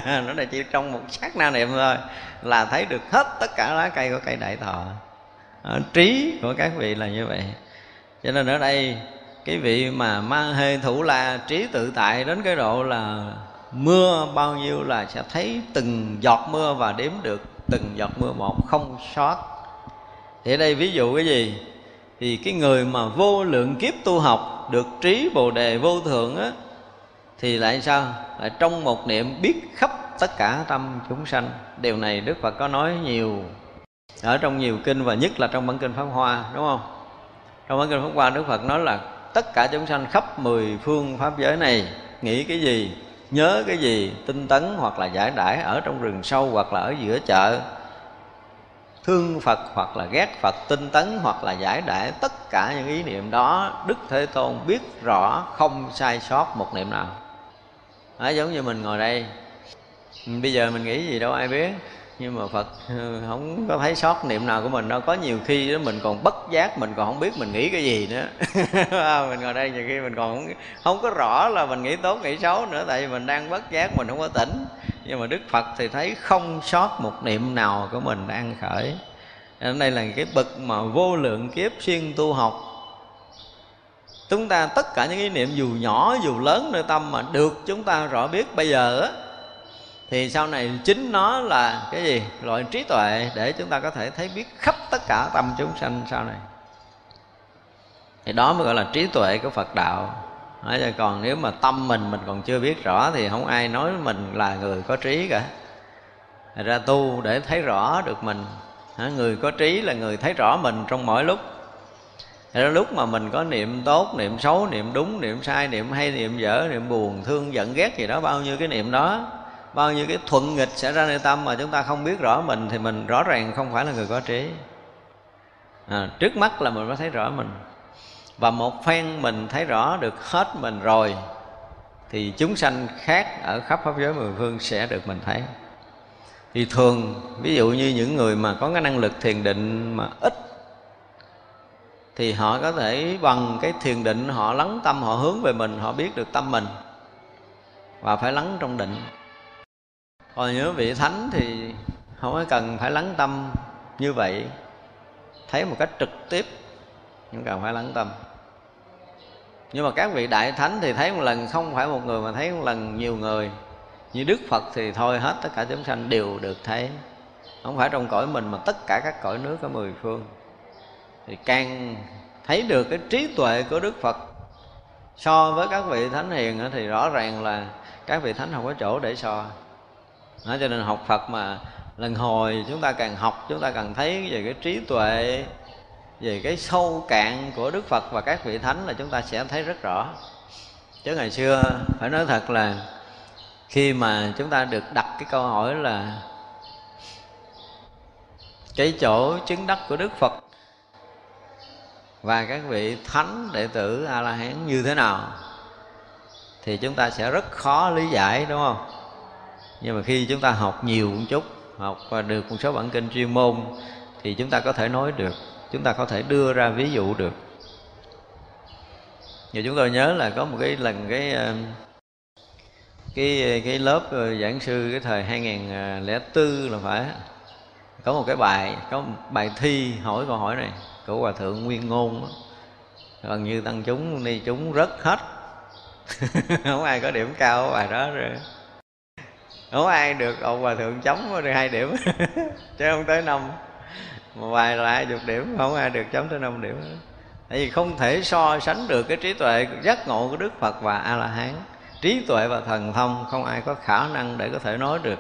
Speaker 2: Nó là chỉ trong một sát na niệm thôi, là thấy được hết tất cả lá cây của cây đại thọ. Ờ, trí của các vị là như vậy. Cho nên ở đây cái vị mà ma hê thủ la trí tự tại đến cái độ là mưa bao nhiêu là sẽ thấy từng giọt mưa và đếm được từng giọt mưa một không sót. Thì ở đây ví dụ cái gì? Thì cái người mà vô lượng kiếp tu học được trí bồ đề vô thượng á, thì lại sao? Lại trong một niệm biết khắp tất cả tâm chúng sanh. Điều này đức phật có nói nhiều, ở trong nhiều kinh và nhất là trong bản kinh pháp hoa, đúng không? Trong bản kinh pháp hoa đức phật nói là tất cả chúng sanh khắp mười phương pháp giới này nghĩ cái gì nhớ cái gì tinh tấn hoặc là giải đãi ở trong rừng sâu hoặc là ở giữa chợ. Thương Phật hoặc là ghét Phật tinh tấn hoặc là giải đãi tất cả những ý niệm đó Đức Thế Tôn biết rõ không sai sót một niệm nào. Đó, giống như mình ngồi đây. Bây giờ mình nghĩ gì đâu ai biết? Nhưng mà phật ừ, không có thấy sót niệm nào của mình đâu. Có nhiều khi đó mình còn bất giác mình còn không biết mình nghĩ cái gì nữa. Mình ngồi đây nhiều khi mình còn không, không có rõ là mình nghĩ tốt nghĩ xấu nữa tại vì mình đang bất giác mình không có tỉnh. Nhưng mà đức phật thì thấy không sót một niệm nào của mình đang khởi. Nên đây là cái bậc mà vô lượng kiếp xuyên tu học. Chúng ta tất cả những ý niệm dù nhỏ dù lớn nơi tâm mà được chúng ta rõ biết. Bây giờ á thì sau này chính nó là cái gì? Loại trí tuệ để chúng ta có thể thấy biết khắp tất cả tâm chúng sanh sau này. Thì đó mới gọi là trí tuệ của phật đạo. Còn nếu mà tâm mình mình còn chưa biết rõ thì không ai nói mình là người có trí cả. Thật ra tu để thấy rõ được mình. Người có trí là người thấy rõ mình trong mọi lúc. Thật ra lúc mà mình có niệm tốt, niệm xấu, niệm đúng, niệm sai, niệm hay, niệm dở, niệm buồn, thương, giận, ghét gì đó Bao nhiêu cái niệm đó bao nhiêu cái thuận nghịch xảy ra nơi tâm mà chúng ta không biết rõ mình thì mình rõ ràng không phải là người có trí. À, trước mắt là mình mới thấy rõ mình. Và một phen mình thấy rõ được hết mình rồi thì chúng sanh khác ở khắp pháp giới mười phương sẽ được mình thấy. Thì thường ví dụ như những người mà có cái năng lực thiền định mà ít thì họ có thể bằng cái thiền định họ lắng tâm họ hướng về mình họ biết được tâm mình và phải lắng trong định còn nhớ vị thánh thì không có cần phải lắng tâm như vậy. Thấy một cách trực tiếp nhưng cần phải lắng tâm. Nhưng mà các vị đại thánh thì thấy một lần, không phải một người mà thấy một lần nhiều người. Như đức phật thì thôi, hết tất cả chúng sanh đều được thấy. Không phải trong cõi mình mà tất cả các cõi nước ở mười phương. Thì càng thấy được cái trí tuệ của đức phật. So với các vị thánh hiền thì rõ ràng là các vị thánh không có chỗ để so đó, cho nên học phật mà lần hồi chúng ta càng học chúng ta càng thấy về cái trí tuệ về cái sâu cạn của đức phật và các vị thánh là chúng ta sẽ thấy rất rõ. Chứ ngày xưa phải nói thật là khi mà chúng ta được đặt cái câu hỏi là cái chỗ chứng đắc của đức phật và các vị thánh đệ tử a la hán như thế nào thì chúng ta sẽ rất khó lý giải đúng không? Nhưng mà khi chúng ta học nhiều một chút, học và được một số bản kinh chuyên môn, thì chúng ta có thể nói được, chúng ta có thể đưa ra ví dụ được. Giờ chúng tôi nhớ là có một cái lần cái ờ, cái cái lớp ờ, giảng sư cái thời 2004 là phải, có một cái bài, có một bài thi hỏi câu hỏi này của hòa thượng Nguyên Ngôn gần như tăng chúng đi chúng rất hết. Không ai có điểm cao ở bài đó rồi không ai được, ông hòa thượng chấm được hai điểm. Chứ không tới năm. Một vài là hai chục điểm, không ai được chấm tới năm điểm. Tại vì không thể so sánh được cái trí tuệ giác ngộ của đức phật và a la hán. Trí tuệ và thần thông không ai có khả năng để có thể nói được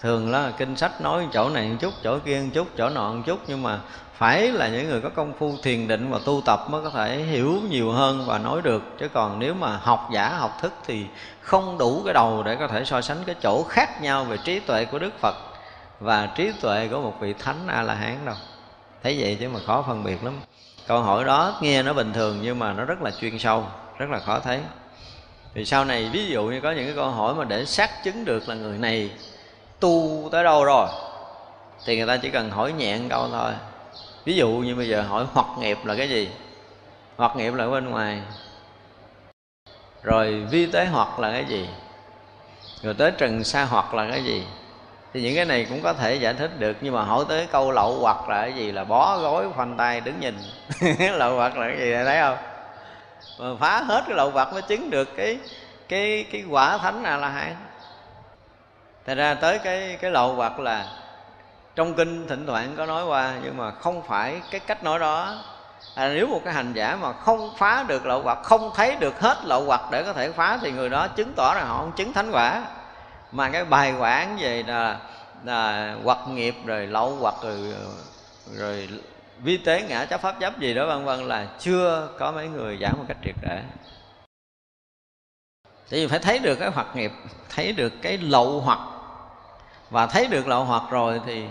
Speaker 2: thường là kinh sách nói chỗ này một chút, chỗ kia một chút, chỗ nọ một chút, nhưng mà phải là những người có công phu thiền định và tu tập mới có thể hiểu nhiều hơn và nói được. Chứ còn nếu mà học giả, học thức thì không đủ cái đầu để có thể so sánh cái chỗ khác nhau về trí tuệ của đức phật và trí tuệ của một vị thánh a la hán đâu. Thấy vậy chứ mà khó phân biệt lắm. Câu hỏi đó nghe nó bình thường nhưng mà nó rất là chuyên sâu, rất là khó thấy. Thì sau này ví dụ như có những cái câu hỏi mà để xác chứng được là người này tu tới đâu rồi? Thì người ta chỉ cần hỏi nhẹ một câu thôi. Ví dụ như bây giờ hỏi hoặc nghiệp là cái gì? Hoặc nghiệp là bên ngoài. Rồi vi tế hoặc là cái gì? Rồi tới trần sa hoặc là cái gì? Thì những cái này cũng có thể giải thích được, nhưng mà hỏi tới câu lậu hoặc là cái gì là bó gối, khoanh tay, đứng nhìn. Lậu hoặc là cái gì, thấy không? Mà phá hết cái lậu hoặc mới chứng được cái cái cái quả thánh là là hán thật ra tới cái cái lậu hoặc là trong kinh thỉnh thoảng có nói qua nhưng mà không phải cái cách nói đó. À, nếu một cái hành giả mà không phá được lậu hoặc không thấy được hết lậu hoặc để có thể phá thì người đó chứng tỏ là họ không chứng thánh quả. Mà cái bài quản về là, là hoặc nghiệp rồi lậu hoặc rồi rồi vi tế ngã chấp pháp chấp gì đó vân vân là chưa có mấy người giảng một cách triệt để. Tại vì phải thấy được cái hoặc nghiệp thấy được cái lậu hoặc và thấy được lậu hoặc rồi thì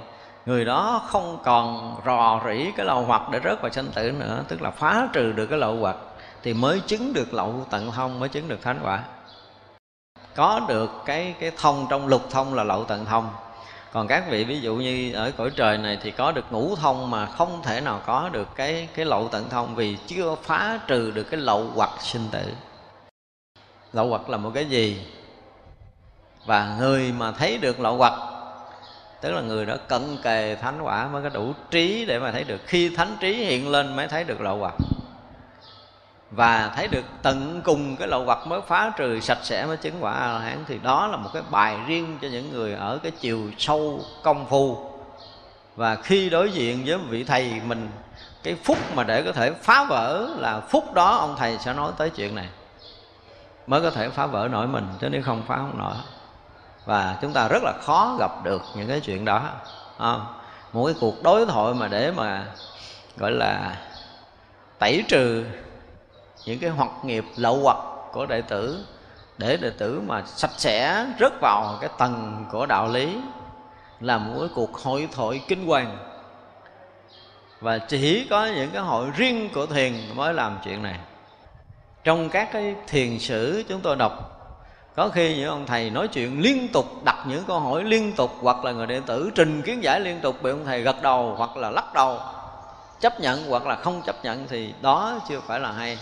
Speaker 2: người đó không còn rò rỉ cái lậu hoặc để rớt vào sanh tử nữa, tức là phá trừ được cái lậu hoặc thì mới chứng được lậu tận thông, mới chứng được thánh quả. Có được cái cái thông trong lục thông là lậu tận thông. Còn các vị ví dụ như ở cõi trời này thì có được ngũ thông mà không thể nào có được cái cái lậu tận thông vì chưa phá trừ được cái lậu hoặc sinh tử. Lậu hoặc là một cái gì? Và người mà thấy được lậu hoặc, tức là người đó cận kề thánh quả mới có đủ trí để mà thấy được. Khi thánh trí hiện lên mới thấy được lậu hoặc. Và thấy được tận cùng cái lậu hoặc mới phá trừ sạch sẽ mới chứng quả a la hán thì đó là một cái bài riêng cho những người ở cái chiều sâu công phu. Và khi đối diện với vị thầy mình, cái phúc mà để có thể phá vỡ là phúc đó ông thầy sẽ nói tới chuyện này. Mới có thể phá vỡ nổi mình, chứ nếu không phá không nổi và chúng ta rất là khó gặp được những cái chuyện đó. À, một cái cuộc đối thoại mà để mà gọi là tẩy trừ những cái hoạt nghiệp lậu hoặc của đệ tử để đệ tử mà sạch sẽ rớt vào cái tầng của đạo lý là một cái cuộc hội thoại kinh hoàng. Và chỉ có những cái hội riêng của thiền mới làm chuyện này. Trong các cái thiền sử chúng tôi đọc có khi những ông thầy nói chuyện liên tục, đặt những câu hỏi liên tục, hoặc là người đệ tử trình kiến giải liên tục bị ông thầy gật đầu hoặc là lắc đầu. Chấp nhận hoặc là không chấp nhận thì đó chưa phải là hay.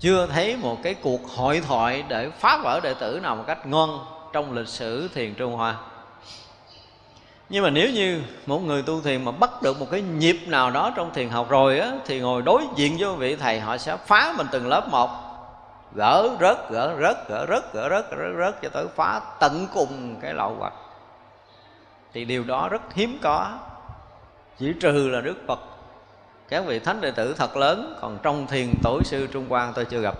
Speaker 2: Chưa thấy một cái cuộc hội thoại để phá vỡ đệ tử nào một cách ngon trong lịch sử thiền trung hoa. Nhưng mà nếu như một người tu thiền mà bắt được một cái nhịp nào đó trong thiền học rồi á, thì ngồi đối diện với vị thầy họ sẽ phá mình từng lớp một gỡ rớt gỡ rớt gỡ rớt gỡ rớt gỡ rớt cho tới phá tận cùng cái lậu hoặc thì điều đó rất hiếm có. Chỉ trừ là đức phật. Các vị thánh đệ tử thật lớn còn trong thiền tổ sư trung quan tôi chưa gặp.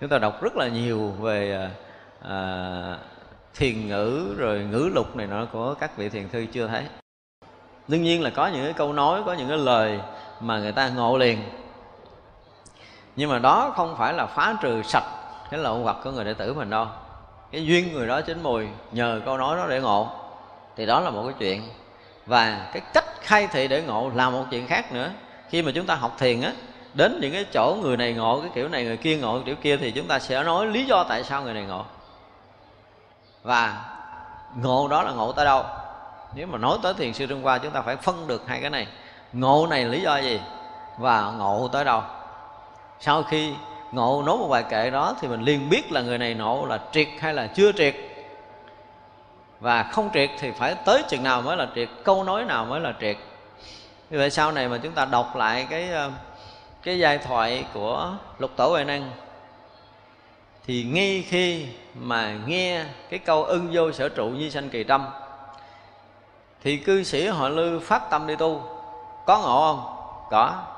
Speaker 2: Chúng ta đọc rất là nhiều về à, à, thiền ngữ rồi ngữ lục này nọ của các vị thiền thư chưa thấy. Đương nhiên là có những cái câu nói có những cái lời mà người ta ngộ liền nhưng mà đó không phải là phá trừ sạch cái lậu hoặc của người đệ tử mình đâu. Cái duyên người đó chín mùi nhờ câu nói đó để ngộ. Thì đó là một cái chuyện. Và cái cách khai thị để ngộ là một chuyện khác nữa. Khi mà chúng ta học thiền á, đến những cái chỗ người này ngộ, cái kiểu này người kia ngộ cái kiểu kia thì chúng ta sẽ nói lý do tại sao người này ngộ. Và ngộ đó là ngộ tới đâu? Nếu mà nói tới thiền sư trung hoa, chúng ta phải phân được hai cái này. Ngộ này lý do gì? Và ngộ tới đâu? Sau khi ngộ nốt một bài kệ đó thì mình liền biết là người này ngộ là triệt hay là chưa triệt. Và không triệt thì phải tới chừng nào mới là triệt, câu nói nào mới là triệt. Như vậy sau này mà chúng ta đọc lại cái ờ, cái giai thoại của lục tổ huệ năng, thì ngay khi mà nghe cái câu ưng vô sở trụ như sanh kỳ tâm, thì cư sĩ họ lư phát tâm đi tu có ngộ không? Có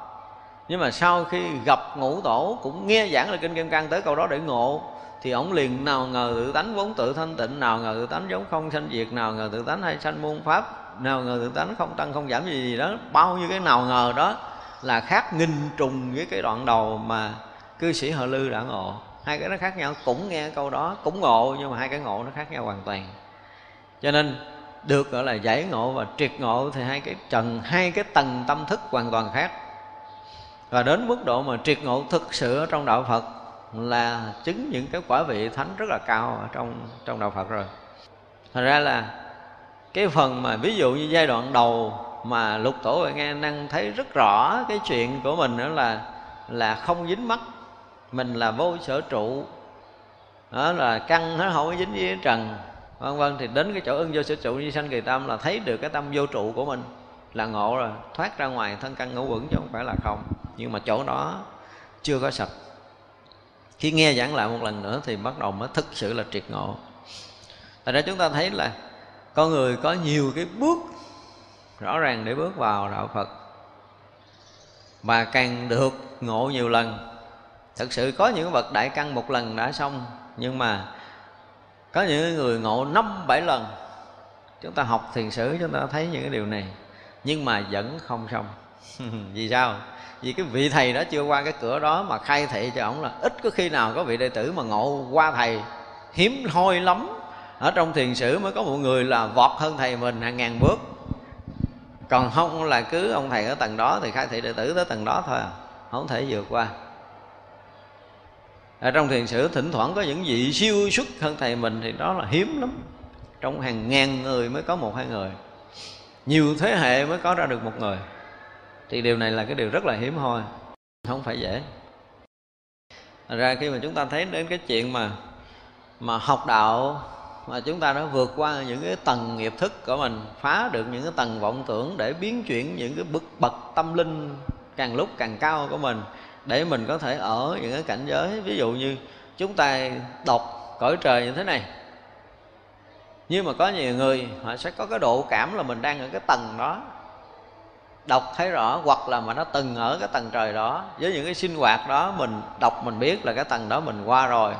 Speaker 2: nhưng mà sau khi gặp ngũ tổ cũng nghe giảng là kinh kim cang tới câu đó để ngộ, thì ổng liền nào ngờ tự tánh vốn tự thanh tịnh, nào ngờ tự tánh giống không sanh diệt, nào ngờ tự tánh hay sanh muôn pháp, nào ngờ tự tánh không tăng không giảm gì gì đó. Bao nhiêu cái nào ngờ đó là khác nghìn trùng với cái đoạn đầu mà cư sĩ họ lư đã ngộ. Hai cái nó khác nhau, cũng nghe câu đó, cũng ngộ, nhưng mà hai cái ngộ nó khác nhau hoàn toàn. Cho nên được gọi là giải ngộ và triệt ngộ thì hai cái trần, hai cái tầng tâm thức hoàn toàn khác và đến mức độ mà triệt ngộ thực sự ở trong đạo Phật là chứng những cái quả vị thánh rất là cao ở trong trong đạo Phật rồi. Thành ra là cái phần mà ví dụ như giai đoạn đầu mà lục tổ huệ nghe năng thấy rất rõ cái chuyện của mình đó là là không dính mắt, mình là vô sở trụ, đó là căn nó không có dính với trần, vân vân thì đến cái chỗ ưng vô sở trụ như sanh kỳ tâm là thấy được cái tâm vô trụ của mình là ngộ rồi, thoát ra ngoài thân căn ngũ quẩn chứ không phải là không nhưng mà chỗ đó chưa có sạch. Khi nghe giảng lại một lần nữa thì bắt đầu mới thực sự là triệt ngộ. Tại ra chúng ta thấy là con người có nhiều cái bước rõ ràng để bước vào đạo Phật. Mà càng được ngộ nhiều lần, thực sự có những bậc đại căn một lần đã xong, nhưng mà có những người ngộ năm, bảy lần, chúng ta học thiền sử, chúng ta thấy những cái điều này, nhưng mà vẫn không xong. Vì sao? Vì cái vị thầy đó chưa qua cái cửa đó mà khai thị cho ổng là ít có khi nào có vị đệ tử mà ngộ qua thầy. Hiếm hoi lắm. Ở trong thiền sử mới có một người là vọt hơn thầy mình hàng ngàn bước. Còn không là cứ ông thầy ở tầng đó thì khai thị đệ tử tới tầng đó thôi à. Không thể vượt qua. Ở trong thiền sử thỉnh thoảng có những vị siêu xuất hơn thầy mình thì đó là hiếm lắm. Trong hàng ngàn người mới có một hai người. Nhiều thế hệ mới có ra được một người thì điều này là cái điều rất là hiếm hoi, không phải dễ. Thật ra khi mà chúng ta thấy đến cái chuyện mà mà học đạo, mà chúng ta đã vượt qua những cái tầng nghiệp thức của mình, phá được những cái tầng vọng tưởng để biến chuyển những cái bực bậc tâm linh càng lúc càng cao của mình, để mình có thể ở những cái cảnh giới, ví dụ như chúng ta đọc cõi trời như thế này. Nhưng mà có nhiều người họ sẽ có cái độ cảm là mình đang ở cái tầng đó đọc thấy rõ hoặc là mà nó từng ở cái tầng trời đó với những cái sinh hoạt đó mình đọc mình biết là cái tầng đó mình qua rồi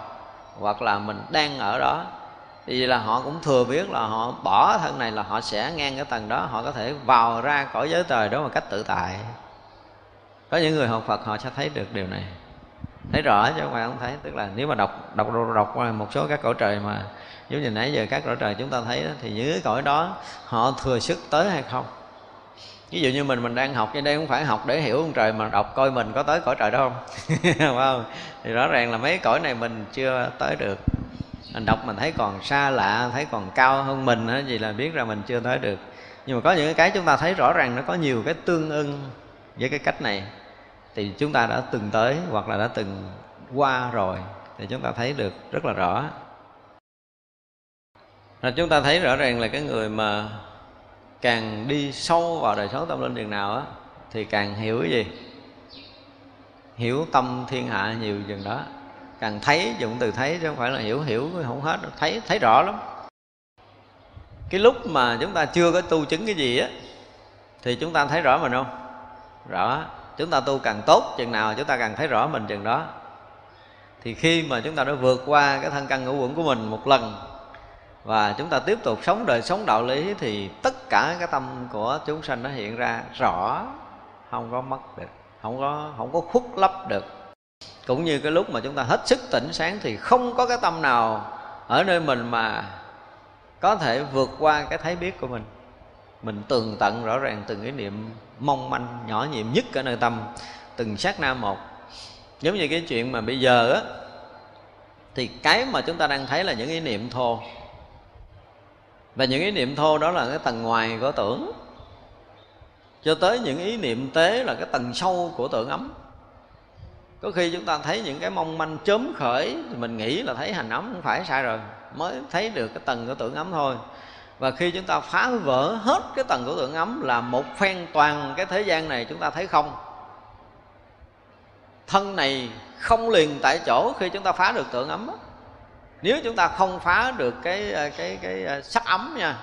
Speaker 2: hoặc là mình đang ở đó. Thì là họ cũng thừa biết là họ bỏ thân này là họ sẽ ngang cái tầng đó họ có thể vào ra cõi giới trời đó một cách tự tại. Có những người học Phật họ sẽ thấy được điều này. Thấy rõ chứ không phải không thấy tức là nếu mà đọc đọc đọc qua một số các cõi trời mà giống như nãy giờ các cõi trời chúng ta thấy đó, thì những cái cõi đó họ thừa sức tới hay không? Ví dụ như mình mình đang học trên đây không phải học để hiểu ông trời mà đọc coi mình có tới cõi trời đó không? Đúng không? Thì rõ ràng là mấy cõi này mình chưa tới được. Mình đọc mình thấy còn xa lạ, thấy còn cao hơn mình á gì là biết ra mình chưa tới được. Nhưng mà có những cái chúng ta thấy rõ ràng nó có nhiều cái tương ưng với cái cách này. Thì chúng ta đã từng tới hoặc là đã từng qua rồi, thì chúng ta thấy được rất là rõ. Là chúng ta thấy rõ ràng là cái người mà càng đi sâu vào đời sống tâm linh chừng nào á, thì càng hiểu cái gì? Hiểu tâm thiên hạ nhiều chừng đó. Càng thấy dụng từ thấy chứ không phải là hiểu hiểu không hết thấy thấy rõ lắm. Cái lúc mà chúng ta chưa có tu chứng cái gì á, thì chúng ta thấy rõ mình không? Rõ. Chúng ta tu càng tốt chừng nào, chúng ta càng thấy rõ mình chừng đó. Thì khi mà chúng ta đã vượt qua cái thân căn ngũ quẩn của mình một lần và chúng ta tiếp tục sống đời sống đạo lý thì tất cả cái tâm của chúng sanh nó hiện ra rõ. Không có mất được, không có không có khuất lấp được. Cũng như cái lúc mà chúng ta hết sức tỉnh sáng thì không có cái tâm nào ở nơi mình mà có thể vượt qua cái thấy biết của mình. Mình tường tận rõ ràng từng cái niệm mong manh nhỏ nhiệm nhất ở nơi tâm, từng sát na một. Giống như cái chuyện mà bây giờ á, thì cái mà chúng ta đang thấy là những ý niệm thô và những ý niệm thô đó là cái tầng ngoài của tưởng. Cho tới những ý niệm tế là cái tầng sâu của tưởng ấm. Có khi chúng ta thấy những cái mong manh chớm khởi, thì mình nghĩ là thấy hành ấm không phải sai rồi. Mới thấy được cái tầng của tưởng ấm thôi. Và khi chúng ta phá vỡ hết cái tầng của tưởng ấm là một phen toàn cái thế gian này chúng ta thấy không. Thân này không liền tại chỗ khi chúng ta phá được tưởng ấm đó nếu chúng ta không phá được cái ờ, cái cái, cái sắc ấm nha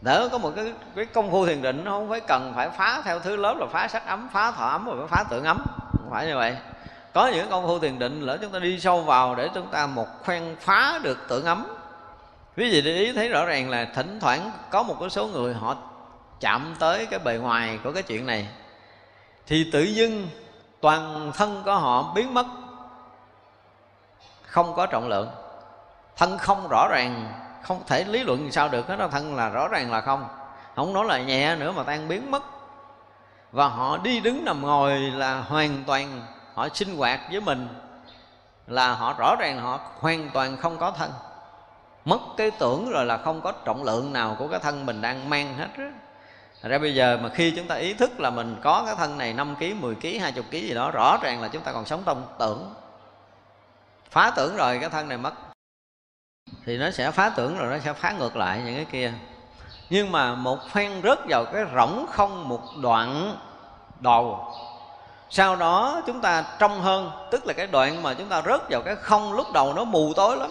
Speaker 2: đỡ có một cái, cái công phu thiền định nó không phải cần phải phá theo thứ lớp là phá sắc ấm phá thọ ấm rồi phá tượng ấm. Không phải như vậy. Có những công phu thiền định lỡ chúng ta đi sâu vào để chúng ta một khoen phá được tượng ấm. Quý vị để ý thấy rõ ràng là thỉnh thoảng có một cái số người họ chạm tới cái bề ngoài của cái chuyện này thì tự dưng toàn thân của họ biến mất không có trọng lượng. Thân không rõ ràng không thể lý luận sao được hết thân là rõ ràng là không. Không nói là nhẹ nữa mà tan biến mất. Và họ đi đứng nằm ngồi là hoàn toàn họ sinh hoạt với mình là họ rõ ràng họ hoàn toàn không có thân. Mất cái tưởng rồi là không có trọng lượng nào của cái thân mình đang mang hết á. Ra bây giờ mà khi chúng ta ý thức là mình có cái thân này 5 kg, 10 kg, 20 kg gì đó Rõ ràng là chúng ta còn sống trong tưởng. Phá tưởng rồi, cái thân này mất. Thì nó sẽ phá tưởng rồi, nó sẽ phá ngược lại những cái kia. Nhưng mà một phen rớt vào cái rỗng không một đoạn đầu, Sau đó chúng ta trong hơn, Tức là cái đoạn mà chúng ta rớt vào cái không lúc đầu nó mù tối lắm.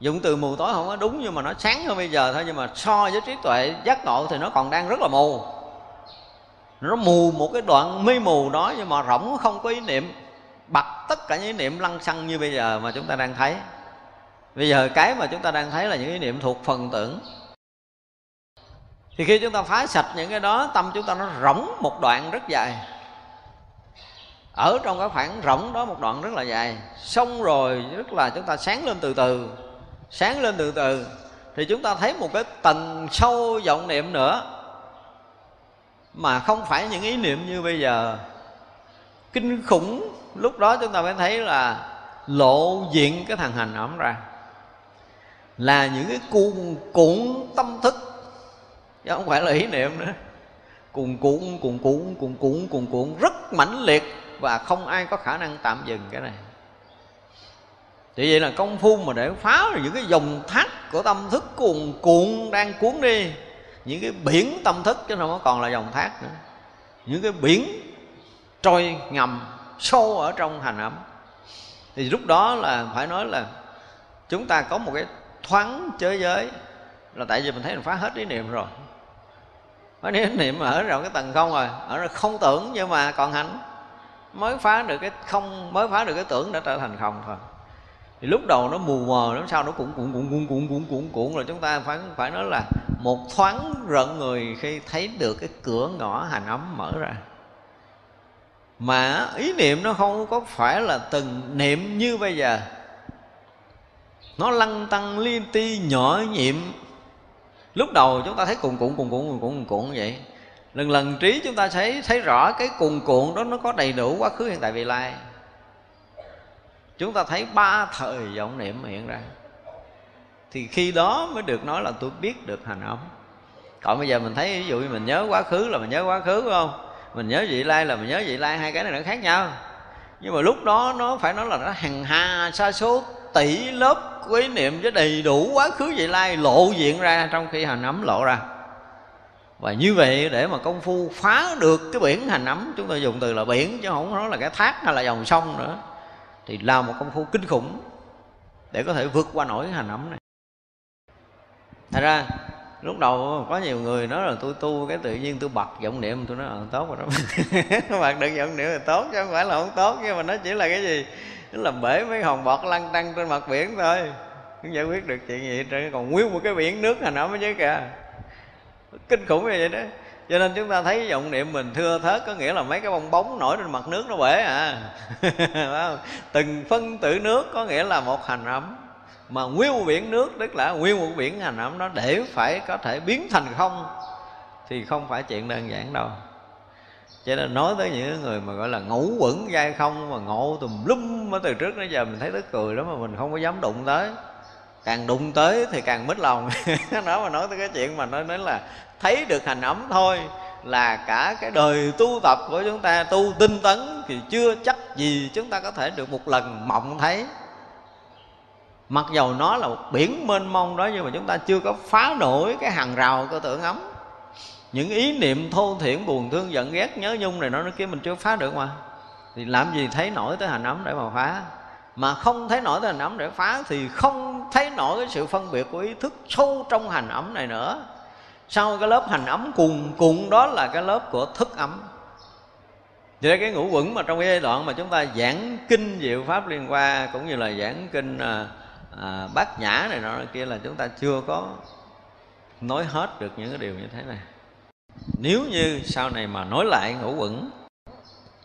Speaker 2: Dụng từ mù tối không có đúng nhưng mà nó sáng hơn bây giờ thôi, nhưng mà so với trí tuệ giác ngộ thì nó còn đang rất là mù. Nó mù một cái đoạn mây mù đó nhưng mà rỗng không có ý niệm bật tất cả những ý niệm lăng xăng như bây giờ mà chúng ta đang thấy. Bây giờ cái mà chúng ta đang thấy là những ý niệm thuộc phần tưởng. Thì khi chúng ta phá sạch những cái đó, tâm chúng ta nó rỗng một đoạn rất dài. Ở trong cái khoảng rỗng đó một đoạn rất là dài. Xong rồi rất là chúng ta sáng lên từ từ, sáng lên từ từ, thì chúng ta thấy một cái tầng sâu vọng niệm nữa. Mà không phải những ý niệm như bây giờ. Kinh khủng lúc đó chúng ta mới thấy là lộ diện cái thằng hành ẩm ra. Là những cái cuồn cuộn tâm thức. Chứ không phải là ý niệm nữa. Cuồn cuộn cuồn cuộn cuồn cuộn cuồn cuộn. Rất mãnh liệt và không ai có khả năng tạm dừng cái này. Thì vậy là công phu mà để phá những cái dòng thác của tâm thức cuồn cuộn đang cuốn đi. Những cái biển tâm thức chứ không có còn là dòng thác nữa. Những cái biển trôi ngầm sâu ở trong hành ấm. Thì lúc đó là phải nói là chúng ta có một cái thoáng thế giới là tại vì mình thấy mình phá hết ý niệm rồi. Phá ý niệm ở trong cái tầng không rồi, ở rồi không tưởng nhưng mà còn hành. Mới phá được cái không, mới phá được cái tưởng đã trở thành không thôi. Thì lúc đầu nó mù mờ lắm sau nó cũng cuộn cuộn cuộn cuộn cuộn cuộn cuộn rồi chúng ta phải phải nói là một thoáng rợn người khi thấy được cái cửa ngõ hành ấm mở ra mà ý niệm nó không có phải là từng niệm như bây giờ. Nó lăn tăng liên ti nhỏ nhiệm. Lúc đầu chúng ta thấy cuồn cuộn cuồn cuộn cuồn cuộn cuộn vậy. Lần lần trí chúng ta thấy thấy rõ cái cuồn cuộn đó nó có đầy đủ quá khứ, hiện tại, vị lai. Chúng ta thấy ba thời vọng niệm hiện ra. Thì khi đó mới được nói là tôi biết được hành ấm còn bây giờ mình thấy, ví dụ như mình nhớ quá khứ là mình nhớ quá khứ, phải không? Mình nhớ vị lai là mình nhớ vị lai, hai cái này nó khác nhau. Nhưng mà lúc đó nó phải nói là nó hằng hà sa số tỷ lớp quý niệm với đầy đủ quá khứ vị lai lộ diện ra trong khi hành ấm lộ ra. Và như vậy để mà công phu phá được cái biển hành ấm chúng ta dùng từ là biển chứ không nói là cái thác hay là dòng sông nữa, thì làm một công phu kinh khủng để có thể vượt qua nổi hành ấm này. Thật ra lúc đầu có nhiều người nói là tôi tu cái tự nhiên tôi bật vọng niệm, tôi nói ờ tốt rồi đó. Bật được vọng niệm là tốt chứ không phải là không tốt, nhưng mà nó chỉ là cái gì? Nó làm bể mấy hòn bọt lăn tăng trên mặt biển thôi. Không giải quyết được chuyện gì trên còn nguyên một cái biển nước hành ẩm chứ kìa. Kinh khủng như vậy đó. Cho nên chúng ta thấy vọng niệm mình thưa thớt có nghĩa là mấy cái bong bóng nổi trên mặt nước nó bể à. Từng phân tử nước có nghĩa là một hành ấm mà nguyên một biển nước, tức là nguyên một biển hành ẩm đó, để phải có thể biến thành không, thì không phải chuyện đơn giản đâu. Cho nên nói tới những người mà gọi là ngủ quẩn dai không, mà ngộ tùm lum ở từ trước đến giờ, mình thấy tức cười lắm mà mình không có dám đụng tới. Càng đụng tới thì càng mít lòng. Nó mà nói tới cái chuyện mà nói đến là thấy được hành ấm thôi, là cả cái đời tu tập của chúng ta, tu tinh tấn thì chưa chắc gì chúng ta có thể được một lần mộng thấy mặc dầu nó là một biển mênh mông đó, nhưng mà chúng ta chưa có phá nổi cái hàng rào của tưởng ấm. Những ý niệm thô thiển buồn thương giận ghét nhớ nhung này nó nó kia mình chưa phá được mà. Thì làm gì thấy nổi tới hành ấm để mà phá? Mà không thấy nổi tới hành ấm để phá thì không thấy nổi cái sự phân biệt của ý thức sâu trong hành ấm này nữa. Sau cái lớp hành ấm cùng cùng đó là cái lớp của thức ấm. Vậy cái ngũ quẩn mà trong cái giai đoạn mà chúng ta giảng kinh diệu pháp liên qua, cũng như là giảng kinh à, à, bát nhã này nọ kia là chúng ta chưa có nói hết được những cái điều như thế này. Nếu như sau này mà nói lại ngũ quẩn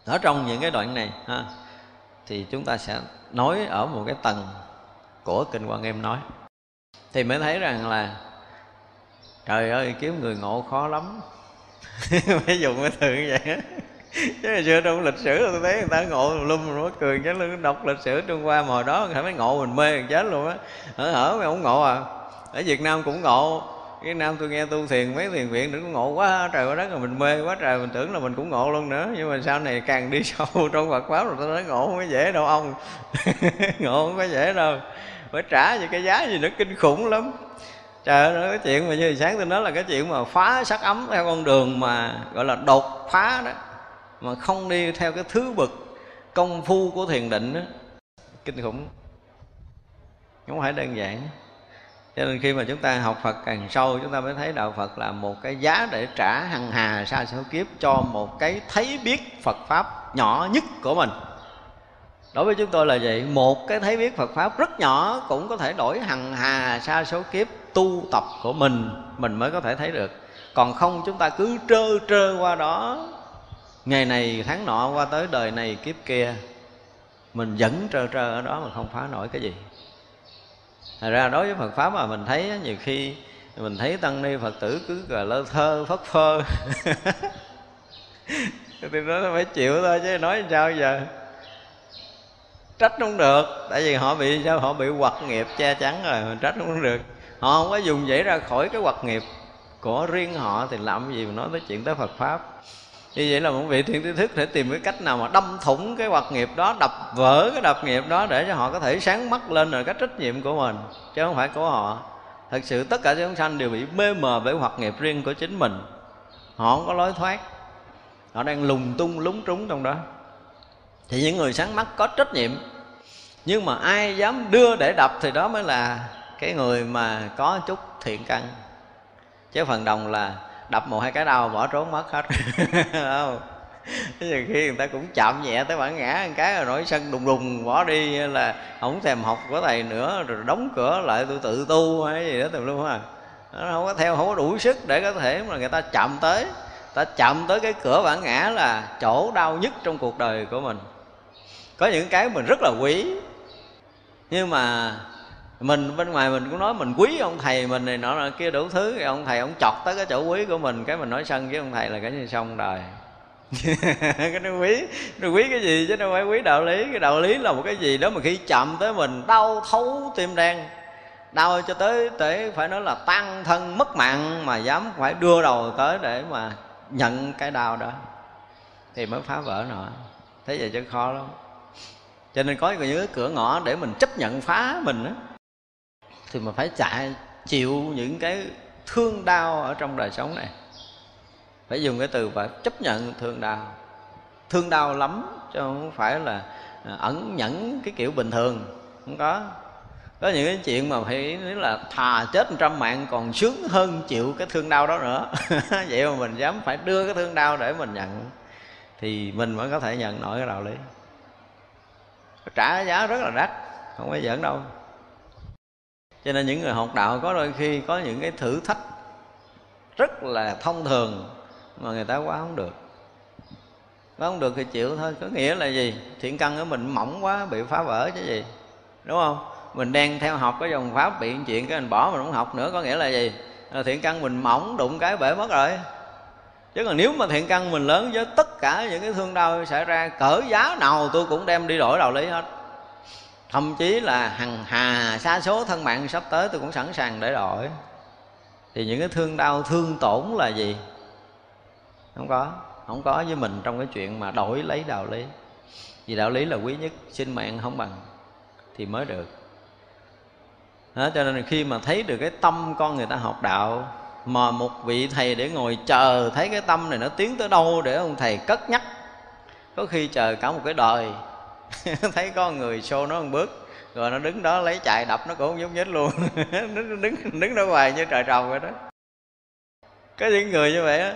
Speaker 2: ở trong những cái đoạn này ha, thì chúng ta sẽ nói ở một cái tầng của kinh quan em nói. Thì mới thấy rằng là trời ơi kiếm người ngộ khó lắm. Phải dùng cái từ như vậy chứ hồi xưa trong lịch sử tôi thấy người ta ngộ lum nó cười chứ luôn đọc lịch sử trung hoa mà hồi đó người mới ngộ mình mê chết luôn á. Hở hở, mày không ngộ à? Ở việt nam cũng ngộ. Cái nam tôi nghe tu thiền, mấy thiền viện nữa cũng ngộ quá, trời quá đất là mình mê quá, trời, mình tưởng là mình cũng ngộ luôn nữa. Nhưng mà sau này càng đi sâu trong Phật pháp rồi tôi nói ngộ không có dễ đâu, ông. Ngộ không có dễ đâu. Phải trả gì cái giá gì nó kinh khủng lắm. Trời ơi cái chuyện mà như sáng tôi nói là cái chuyện mà phá sắc ấm theo con đường mà, gọi là đột phá đó mà không đi theo cái thứ bậc công phu của thiền định đó kinh khủng. Không phải đơn giản. Cho nên khi mà chúng ta học Phật càng sâu, chúng ta mới thấy đạo Phật là một cái giá để trả hằng hà sa số kiếp cho một cái thấy biết Phật pháp nhỏ nhất của mình. Đối với chúng tôi là vậy, một cái thấy biết Phật pháp rất nhỏ cũng có thể đổi hằng hà sa số kiếp tu tập của mình mình mới có thể thấy được. Còn không, chúng ta cứ trơ trơ qua đó ngày này, tháng nọ qua tới đời này, kiếp kia, mình vẫn trơ trơ ở đó mà không phá nổi cái gì. Thật ra đối với Phật Pháp mà mình thấy nhiều khi mình thấy tăng ni Phật tử cứ là lơ thơ, phất phơ. Thì nó phải chịu thôi chứ nói sao giờ? Trách không được, tại vì họ bị sao? Họ bị hoặc nghiệp che chắn rồi, mình trách không được. Họ không có dùng dãy ra khỏi cái hoặc nghiệp của riêng họ thì làm gì mà nói tới chuyện tới Phật pháp? Như vậy là một vị thiện tri thức thể tìm cái cách nào mà đâm thủng cái hoạt nghiệp đó, đập vỡ cái đập nghiệp đó để cho họ có thể sáng mắt lên rồi cái trách nhiệm của mình, chứ không phải của họ. Thật sự tất cả chúng sanh đều bị mê mờ bởi hoạt nghiệp riêng của chính mình. Họ không có lối thoát. Họ đang lùng tung, lúng trúng trong đó. Thì những người sáng mắt có trách nhiệm. Nhưng mà ai dám đưa để đập thì đó mới là cái người mà có chút thiện căn. Chứ phần đồng là đập một hai cái đau bỏ trốn mất hết. Không. Nhiều khi người ta cũng chạm nhẹ tới bản ngã một cái rồi nổi sân đùng đùng bỏ đi là không thèm học của thầy nữa rồi đóng cửa lại tôi tự tu hay gì đó tùm luôn à nó không có theo không có đủ sức để có thể mà người ta chạm tới. Ta chạm tới cái cửa bản ngã là chỗ đau nhất trong cuộc đời của mình. Có những cái mình rất là quý nhưng mà mình bên ngoài mình cũng nói mình quý ông thầy mình này nọ kia đủ thứ. Cái ông thầy ông chọt tới cái chỗ quý của mình. Cái mình nói sân với ông thầy là cái gì xong đời. Cái nó quý. Nó quý cái gì chứ đâu phải quý đạo lý. Cái đạo lý là một cái gì đó mà khi chậm tới mình, đau thấu tim đen. Đau cho tới để phải nói là tan thân mất mạng mà dám phải đưa đầu tới để mà nhận cái đau đó. Thì mới phá vỡ nọ thế vậy chứ khó lắm. Cho nên có những cái cửa ngõ để mình chấp nhận phá mình á thì mà phải chạy, chịu những cái thương đau ở trong đời sống này. Phải dùng cái từ và chấp nhận thương đau. Thương đau lắm, chứ không phải là à, ẩn nhẫn cái kiểu bình thường, không có. Có những cái chuyện mà phải nói là thà chết trăm mạng còn sướng hơn chịu cái thương đau đó nữa. Vậy mà mình dám phải đưa cái thương đau để mình nhận, thì mình mới có thể nhận nổi cái đạo lý. Trả giá rất là đắt, không phải giỡn đâu cho nên những người học đạo có đôi khi có những cái thử thách rất là thông thường mà người ta quá không được. Quá không được thì chịu thôi. Có nghĩa là gì? Thiện căn của mình mỏng quá, bị phá vỡ chứ gì. Đúng không? Mình đang theo học cái dòng pháp, bị chuyện cái mình bỏ mình không học nữa. Có nghĩa là gì? Là thiện căn mình mỏng, đụng cái bể mất rồi. Chứ còn nếu mà thiện căn mình lớn với tất cả những cái thương đau xảy ra, cỡ giá nào tôi cũng đem đi đổi đạo lý hết thậm chí là hằng hà xa số thân mạng sắp tới tôi cũng sẵn sàng để đổi. Thì những cái thương đau thương tổn là gì? Không có không có với mình trong cái chuyện mà đổi lấy đạo lý. Vì đạo lý là quý nhất sinh mạng không bằng thì mới được. Đó, cho nên khi mà thấy được cái tâm con người ta học đạo mà một vị thầy để ngồi chờ thấy cái tâm này nó tiến tới đâu để ông thầy cất nhắc. Có khi chờ cả một cái đời thấy có người xô nó một bước, rồi nó đứng đó lấy chạy đập nó cũng không nhúc nhích luôn. Nó đứng đứng đó hoài như trời trồng vậy đó. Có những người như vậy á,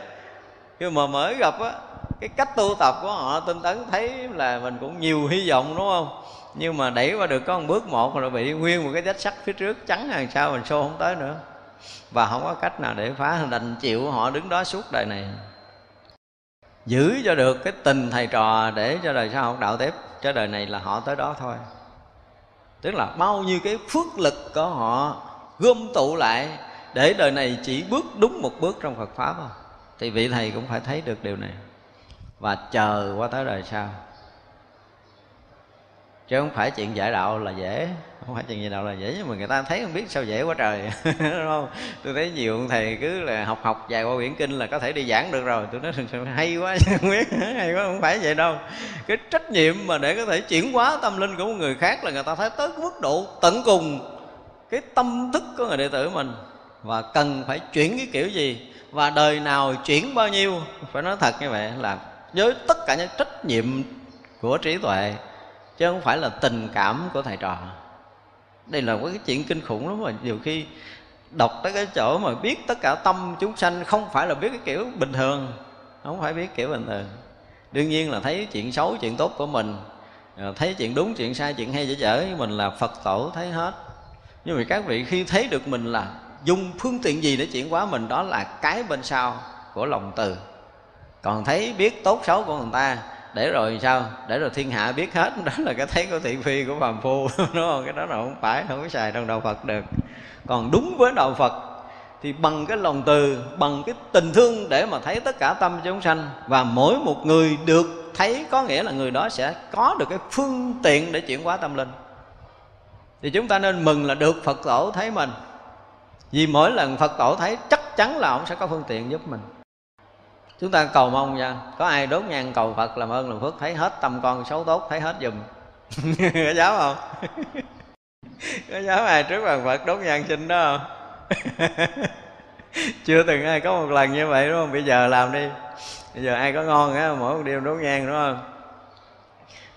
Speaker 2: khi mà mới gặp á, cái cách tu tập của họ tinh tấn thấy là mình cũng nhiều hy vọng, đúng không? Nhưng mà đẩy qua được có một bước một rồi bị nguyên một cái vách sắt phía trước trắng hàng sau mình xô không tới nữa. Và không có cách nào để phá đành chịu họ đứng đó suốt đời này giữ cho được cái tình thầy trò để cho đời sau học đạo tiếp. Cho đời này là họ tới đó thôi. Tức là bao nhiêu cái phước lực của họ gom tụ lại để đời này chỉ bước đúng một bước trong Phật pháp thôi. Thì vị thầy cũng phải thấy được điều này. Và chờ qua tới đời sau. Chứ không phải chuyện giải đạo là dễ không phải chuyện gì đâu là dễ, nhưng mà người ta thấy không biết sao dễ quá trời. Đúng không? Tôi thấy nhiều ông thầy cứ là học học dài qua quyển kinh là có thể đi giảng được rồi. Tôi nói hay quá, không biết, hay quá, không phải vậy đâu. Cái trách nhiệm mà để có thể chuyển hóa tâm linh của một người khác là người ta thấy tới mức độ tận cùng cái tâm thức của người đệ tử mình. Và cần phải chuyển cái kiểu gì? Và đời nào chuyển bao nhiêu? Phải nói thật như vậy là với tất cả những trách nhiệm của trí tuệ, chứ không phải là tình cảm của thầy trò đây là cái chuyện kinh khủng lắm mà. Nhiều khi đọc tới cái chỗ mà biết tất cả tâm chúng sanh không phải là biết cái kiểu bình thường, không phải biết kiểu bình thường. Đương nhiên là thấy chuyện xấu, chuyện tốt của mình à, thấy chuyện đúng, chuyện sai, chuyện hay dễ dở với mình là phật tổ thấy hết. Nhưng mà các vị khi thấy được mình là dùng phương tiện gì để chuyển hóa mình, đó là cái bên sau của lòng từ. Còn thấy biết tốt xấu của người ta để rồi sao? Để rồi thiên hạ biết hết. Đó là cái thấy của thị phi, của phàm phu. Đúng không? Cái đó là không phải, không có xài trong đạo phật được. Còn đúng với đạo phật thì bằng cái lòng từ, bằng cái tình thương để mà thấy tất cả tâm chúng sanh, và mỗi một người được thấy có nghĩa là người đó sẽ có được cái phương tiện để chuyển hóa tâm linh. Thì chúng ta nên mừng là được phật tổ thấy mình. Vì mỗi lần phật tổ thấy, chắc chắn là ông sẽ có phương tiện giúp mình chúng ta cầu mong nha. Có ai đốt nhang cầu phật làm ơn làm phước, thấy hết tâm con xấu tốt, thấy hết giùm. Có dám không? Có dám ai trước bàn phật đốt nhang xin đó không? Chưa từng ai có một lần như vậy, đúng không? Bây giờ làm đi. Bây giờ ai có ngon á, mỗi một đêm đốt nhang, đúng không?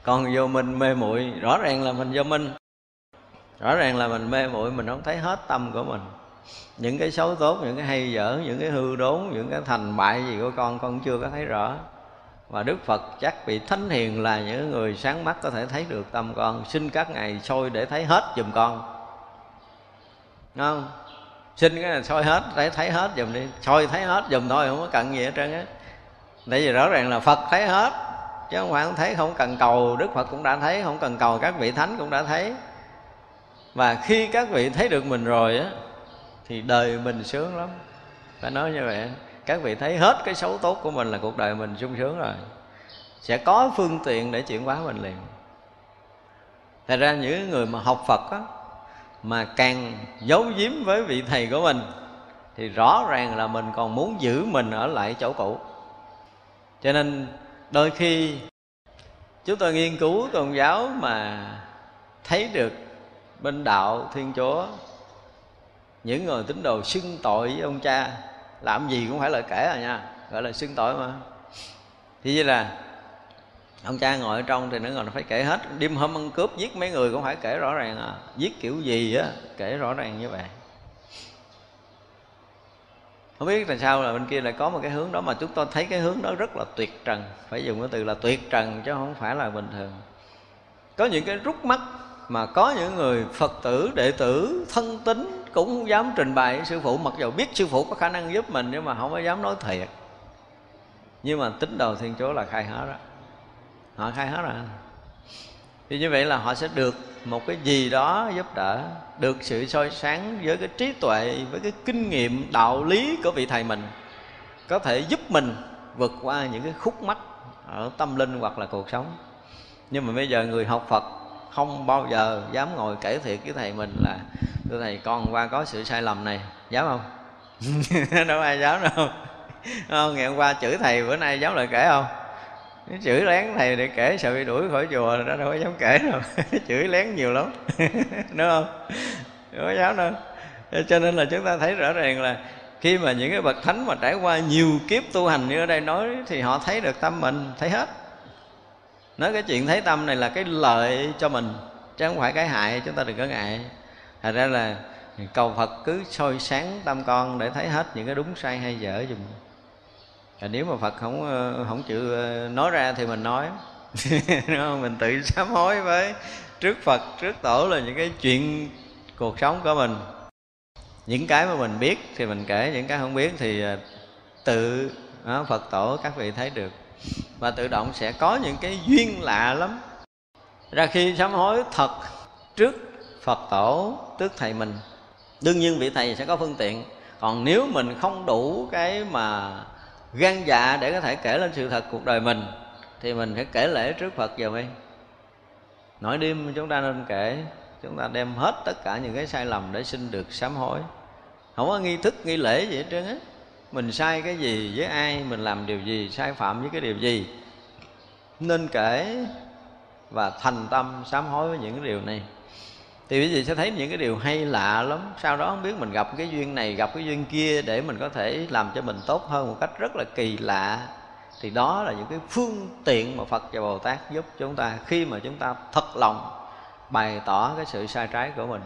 Speaker 2: Còn vô mình mê muội, rõ ràng là mình vô minh. Rõ ràng là mình mê muội, mình không thấy hết tâm của mình những cái xấu tốt, những cái hay dở những cái hư đốn, những cái thành bại gì của con con chưa có thấy rõ. Và đức phật chắc bị thánh hiền là những người sáng mắt có thể thấy được tâm con. Xin các ngài soi để thấy hết giùm con. Đúng không? Xin cái này soi hết để thấy hết giùm đi. Soi thấy hết giùm thôi, không có cần gì hết trơn á. Tại vì rõ ràng là phật thấy hết, chứ không phải không thấy, không cần cầu. Đức phật cũng đã thấy, không cần cầu các vị thánh cũng đã thấy. Và khi các vị thấy được mình rồi á thì đời mình sướng lắm. Phải nói như vậy. Các vị thấy hết cái xấu tốt của mình là cuộc đời mình sung sướng rồi. Sẽ có phương tiện để chuyển hóa mình liền. Thật ra những người mà học phật á, mà càng giấu giếm với vị thầy của mình, thì rõ ràng là mình còn muốn giữ mình ở lại chỗ cũ. Cho nên đôi khi chúng tôi nghiên cứu tôn giáo mà thấy được bên đạo thiên chúa những người tín đồ xưng tội với ông cha, làm gì cũng phải là kể à nha, gọi là xưng tội mà. Thì như là, ông cha ngồi ở trong thì nó ngồi phải kể hết. Đêm hôm ăn cướp giết mấy người cũng phải kể rõ ràng à. Giết kiểu gì á, kể rõ ràng như vậy. Không biết tại sao là bên kia lại có một cái hướng đó mà chúng tôi thấy cái hướng đó rất là tuyệt trần. Phải dùng cái từ là tuyệt trần chứ không phải là bình thường. Có những cái rút mắt mà có những người phật tử đệ tử thân tín cũng không dám trình bày với sư phụ, mặc dù biết sư phụ có khả năng giúp mình nhưng mà không có dám nói thiệt. Nhưng mà tính đầu thiên chúa là khai hết đó. Họ khai hết rồi. Thì như vậy là họ sẽ được một cái gì đó giúp đỡ, được sự soi sáng với cái trí tuệ, với cái kinh nghiệm, đạo lý của vị thầy mình, có thể giúp mình vượt qua những cái khúc mắc ở tâm linh hoặc là cuộc sống. Nhưng mà bây giờ người học phật không bao giờ dám ngồi kể thiệt với thầy mình là thưa thầy con qua có sự sai lầm này dám không? Đâu ai dám đâu. Không ngày hôm qua chửi thầy bữa nay dám lại kể không? Chửi lén thầy để kể sợ bị đuổi khỏi chùa đó đâu có dám kể đâu. Chửi lén nhiều lắm. Đúng không? Đâu có dám đâu. Cho nên là chúng ta thấy rõ ràng là khi mà những cái bậc thánh mà trải qua nhiều kiếp tu hành như ở đây nói thì họ thấy được tâm mình thấy hết. Nói cái chuyện thấy tâm này là cái lợi cho mình chứ không phải cái hại chúng ta đừng có ngại thật ra là cầu phật cứ soi sáng tâm con để thấy hết những cái đúng sai hay dở dùm. Và nếu mà phật không ờ, không chịu ờ, nói ra thì mình nói. Mình tự sám hối với trước phật, trước tổ là những cái chuyện cuộc sống của mình. Những cái mà mình biết thì mình kể, những cái không biết thì ờ, tự tự phật tổ các vị thấy được. Và tự động sẽ có những cái duyên lạ lắm. Ra khi sám hối thật trước phật tổ tức thầy mình. Đương nhiên vị thầy sẽ có phương tiện. Còn nếu mình không đủ cái mà gan dạ để có thể kể lên sự thật cuộc đời mình, thì mình phải kể lễ trước phật giờ đi Nói đêm chúng ta nên kể. Chúng ta đem hết tất cả những cái sai lầm để xin được sám hối. Không có nghi thức, nghi lễ gì hết trơn á. Mình sai cái gì với ai, mình làm điều gì, sai phạm với cái điều gì, nên kể và thành tâm sám hối với những cái điều này thì quý vị sẽ thấy những cái điều hay lạ lắm. Sau đó không biết mình gặp cái duyên này, gặp cái duyên kia để mình có thể làm cho mình tốt hơn một cách rất là kỳ lạ. Thì đó là những cái phương tiện mà phật và bồ tát giúp chúng ta khi mà chúng ta thật lòng bày tỏ cái sự sai trái của mình.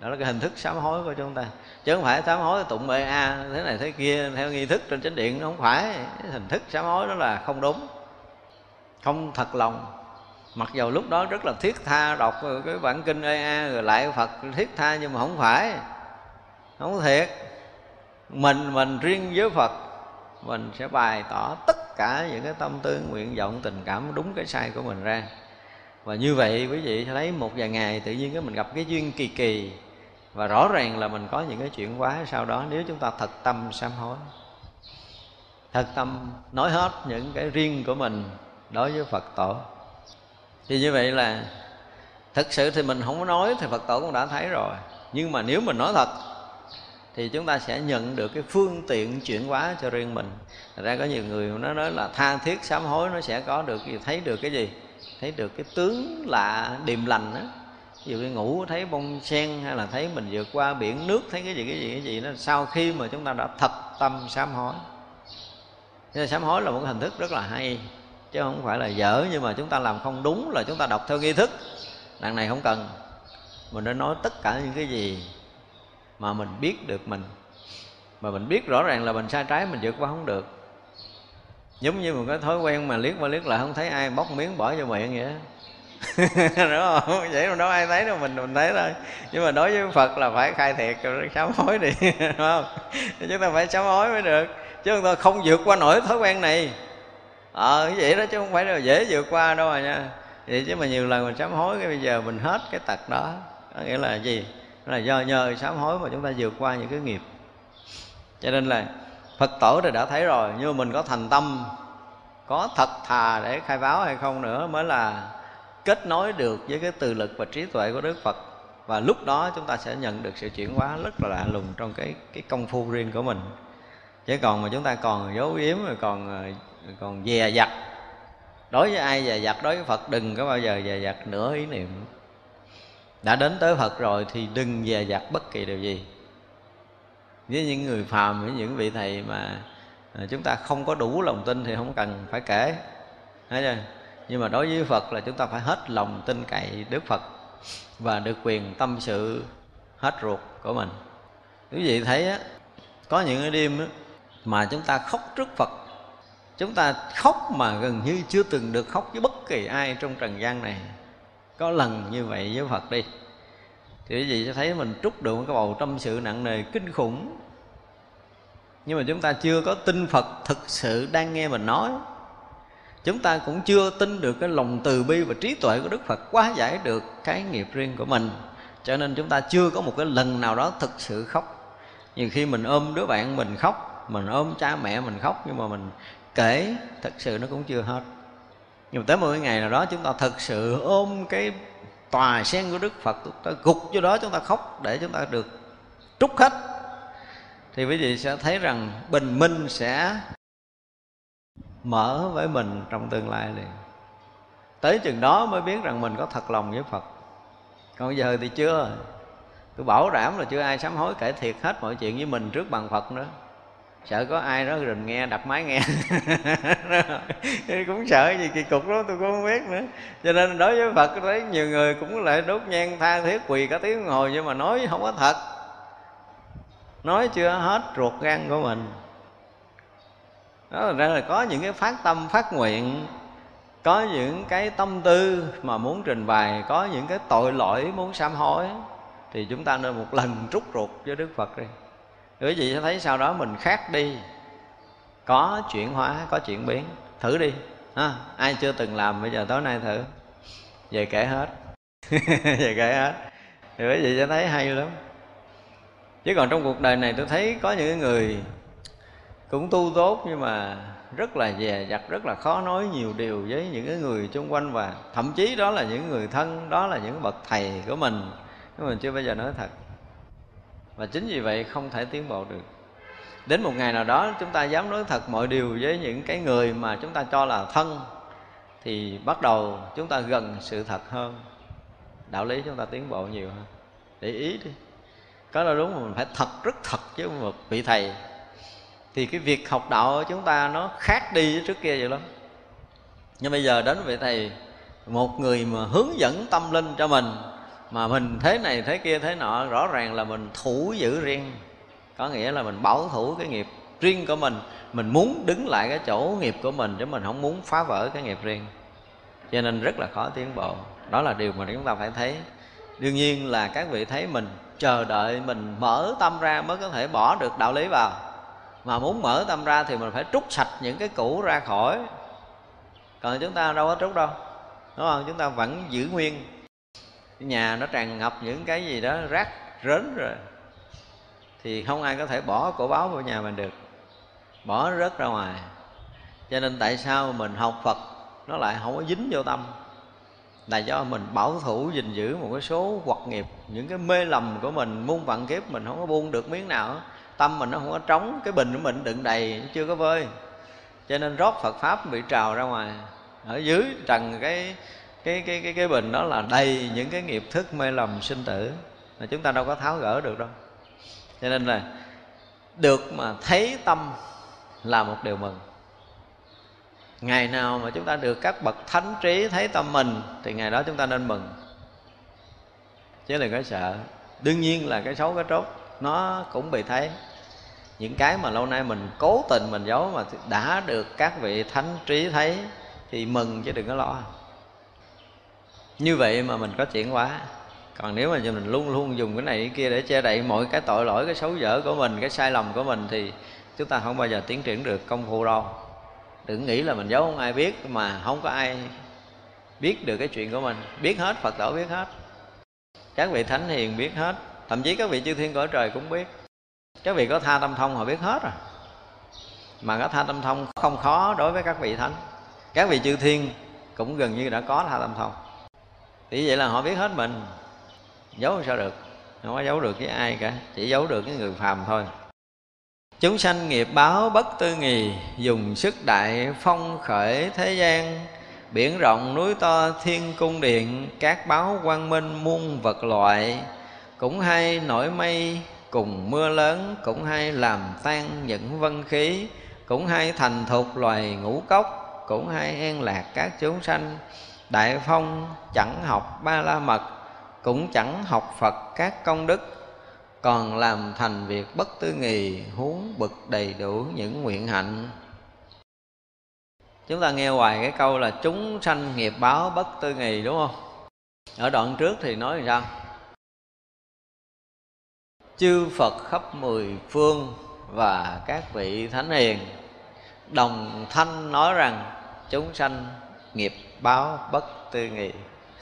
Speaker 2: Đó là cái hình thức sám hối của chúng ta. Chứ không phải sám hối tụng bê a, thế này thế kia, theo nghi thức trên chánh điện. Nó không phải. Cái hình thức sám hối đó là không đúng, không thật lòng mặc dầu lúc đó rất là thiết tha đọc cái bản kinh a rồi lại phật, thiết tha nhưng mà không phải. Không thiệt. Mình mình riêng với phật, mình sẽ bày tỏ tất cả những cái tâm tư, nguyện vọng, tình cảm đúng cái sai của mình ra. Và như vậy quý vị thấy một vài ngày tự nhiên cái mình gặp cái duyên kỳ kỳ. Và rõ ràng là mình có những cái chuyện quá sau đó nếu chúng ta thật tâm sám hối. Thật tâm nói hết những cái riêng của mình đối với phật tổ thì như vậy là thực sự thì mình không có nói thì phật tổ cũng đã thấy rồi. Nhưng mà nếu mình nói thật, thì chúng ta sẽ nhận được cái phương tiện chuyển hóa cho riêng mình. Thật ra có nhiều người nó nói là tha thiết sám hối nó sẽ có được gì, thấy được cái gì? Thấy được cái tướng lạ, điềm lành đó ví dụ như ngủ thấy bông sen hay là thấy mình vượt qua biển nước, thấy cái gì cái gì cái gì đó, sau khi mà chúng ta đã thật tâm sám hối. Nên sám hối là một hình thức rất là hay chứ không phải là dở, nhưng mà chúng ta làm không đúng là chúng ta đọc theo nghi thức. Đằng này không cần. Mình nên nói tất cả những cái gì mà mình biết được mình. Mà mình biết rõ ràng là mình sai trái, mình vượt qua không được. Giống như một cái thói quen mà liếc qua liếc lại không thấy ai bóc miếng bỏ vô miệng vậy đúng không? Vậy mà đâu ai thấy đâu, mình mình thấy thôi. Nhưng mà đối với phật là phải khai thiệt, rồi sám hối đi, đúng không? Chúng ta phải sám hối mới được. Chứ chúng ta không vượt qua nổi thói quen này ờ cái vậy đó chứ không phải là dễ vượt qua đâu mà nha. Vậy chứ mà nhiều lần mình sám hối cái bây giờ mình hết cái tật đó. Có nghĩa là gì? Là do nhờ sám hối mà chúng ta vượt qua những cái nghiệp. Cho nên là phật tổ thì đã thấy rồi, nhưng mà mình có thành tâm, có thật thà để khai báo hay không nữa mới là kết nối được với cái từ lực và trí tuệ của đức phật. Và lúc đó chúng ta sẽ nhận được sự chuyển hóa rất là lạ lùng trong cái cái công phu riêng của mình. Chứ còn mà chúng ta còn giấu giếm, rồi còn ờ, còn dè dặt. Đối với ai dè dặt đối với phật đừng có bao giờ dè dặt nửa ý niệm. Đã đến tới phật rồi thì đừng dè dặt bất kỳ điều gì. Với những người phàm với những vị thầy mà à, chúng ta không có đủ lòng tin thì không cần phải kể. Thấy chưa? Nhưng mà đối với phật là chúng ta phải hết lòng tin cậy đức phật và được quyền tâm sự hết ruột của mình. Quý vị thấy á có những cái đêm á, mà chúng ta khóc trước phật chúng ta khóc mà gần như chưa từng được khóc với bất kỳ ai trong trần gian này. Có lần như vậy với phật đi. Thì quý vị sẽ thấy mình trút được một cái bầu tâm sự nặng nề kinh khủng. Nhưng mà chúng ta chưa có tin phật thực sự đang nghe mình nói. Chúng ta cũng chưa tin được cái lòng từ bi và trí tuệ của đức phật quá giải được cái nghiệp riêng của mình. Cho nên chúng ta chưa có một cái lần nào đó thực sự khóc. Nhiều khi mình ôm đứa bạn mình khóc, mình ôm cha mẹ mình khóc, nhưng mà mình kể, thật sự nó cũng chưa hết. Nhưng mà tới một cái ngày nào đó chúng ta thật sự ôm cái tòa sen của đức phật, chúng ta gục cho đó, chúng ta khóc để chúng ta được trút hết. Thì quý vị sẽ thấy rằng bình minh sẽ mở với mình trong tương lai liền. Tới chừng đó mới biết rằng mình có thật lòng với phật. Còn giờ thì chưa. Tôi bảo đảm là chưa ai sám hối kể thiệt hết mọi chuyện với mình trước bằng phật nữa sợ có ai đó rình nghe đặt máy nghe. Cũng sợ gì kỳ cục đó tôi cũng không biết nữa. Cho nên đối với phật thấy nhiều người cũng lại đốt nhang, tha thiết, quỳ cả tiếng ngồi nhưng mà nói không có thật. Nói chưa hết ruột gan của mình. Đó là ra là có những cái phát tâm, phát nguyện, có những cái tâm tư mà muốn trình bày, có những cái tội lỗi muốn sám hối, thì chúng ta nên một lần rút ruột với đức phật đi quý vị sẽ thấy sau đó mình khác đi. Có chuyển hóa, có chuyển biến. Thử đi. Ha, ai chưa từng làm, bây giờ tối nay thử. Về kể hết. Về kể hết. Thì quý vị sẽ thấy hay lắm. Chứ còn trong cuộc đời này tôi thấy có những người cũng tu tốt nhưng mà rất là dè dặt, rất là khó nói nhiều điều với những người xung quanh và thậm chí đó là những người thân, đó là những bậc thầy của mình. Nhưng mình chưa bao giờ nói thật và chính vì vậy không thể tiến bộ được. Đến một ngày nào đó, chúng ta dám nói thật mọi điều với những cái người mà chúng ta cho là thân, thì bắt đầu chúng ta gần sự thật hơn. Đạo lý chúng ta tiến bộ nhiều hơn. Để ý đi. Có là đúng mà mình phải thật, rất thật với một vị thầy. Thì cái việc học đạo của chúng ta nó khác đi với trước kia vậy lắm. Nhưng bây giờ đến vị thầy, một người mà hướng dẫn tâm linh cho mình mà mình thế này thế kia thế nọ, rõ ràng là mình thủ giữ riêng. Có nghĩa là mình bảo thủ cái nghiệp riêng của mình. Mình muốn đứng lại cái chỗ nghiệp của mình chứ mình không muốn phá vỡ cái nghiệp riêng. Cho nên rất là khó tiến bộ. Đó là điều mà chúng ta phải thấy. Đương nhiên là các vị thấy mình chờ đợi mình mở tâm ra mới có thể bỏ được đạo lý vào. Mà muốn mở tâm ra thì mình phải trút sạch những cái cũ ra khỏi. Còn chúng ta đâu có trút đâu. Đúng không? Chúng ta vẫn giữ nguyên nhà nó tràn ngập những cái gì đó, rác rến rồi. Thì không ai có thể bỏ cổ báo vào nhà mình được. Bỏ rớt ra ngoài. Cho nên tại sao mình học phật nó lại không có dính vô tâm? Là do mình bảo thủ gìn giữ một cái số hoặc nghiệp, những cái mê lầm của mình, muôn vạn kiếp mình không có buông được miếng nào. Tâm mình nó không có trống, cái bình của mình đựng đầy, nó chưa có vơi. Cho nên rót Phật pháp bị trào ra ngoài. Ở dưới trần cái cái cái cái cái bình đó là đầy những cái nghiệp thức mê lầm sinh tử mà chúng ta đâu có tháo gỡ được đâu. Cho nên là được mà thấy tâm là một điều mừng. Ngày nào mà chúng ta được các bậc thánh trí thấy tâm mình thì ngày đó chúng ta nên mừng. Chứ đừng có sợ. Đương nhiên là cái xấu, cái trốt nó cũng bị thấy. Những cái mà lâu nay mình cố tình mình giấu mà đã được các vị thánh trí thấy thì mừng chứ đừng có lo như vậy mà mình có chuyển hóa. Còn nếu mà mình luôn luôn dùng cái này cái kia để che đậy mọi cái tội lỗi, cái xấu dở của mình, cái sai lầm của mình thì chúng ta không bao giờ tiến triển được công phu đâu. Đừng nghĩ là mình giấu không ai biết mà không có ai biết được cái chuyện của mình. Biết hết, phật tổ biết hết. Các vị thánh hiền biết hết. Thậm chí các vị chư thiên cõi trời cũng biết. Các vị có tha tâm thông họ biết hết rồi. Mà có tha tâm thông không khó đối với các vị thánh. Các vị chư thiên cũng gần như đã có tha tâm thông thì vậy là họ biết hết mình. Giấu sao được? Không có giấu được với ai cả, chỉ giấu được với người phàm thôi. Chúng sanh nghiệp báo bất tư nghì, dùng sức đại phong khởi thế gian. Biển rộng núi to, thiên cung điện, các báo quang minh muôn vật loại. Cũng hay nổi mây, cùng mưa lớn, cũng hay làm tan những vân khí. Cũng hay thành thục loài ngũ cốc, cũng hay an lạc các chúng sanh đại phong chẳng học ba la mật cũng chẳng học phật các công đức, còn làm thành việc bất tư nghì, huống bực đầy đủ những nguyện hạnh. Chúng ta nghe hoài cái câu là chúng sanh nghiệp báo bất tư nghì, đúng không? Ở đoạn trước thì nói làm sao? Chư phật khắp mười phương và các vị thánh hiền, đồng thanh nói rằng chúng sanh nghiệp báo bất tư nghị.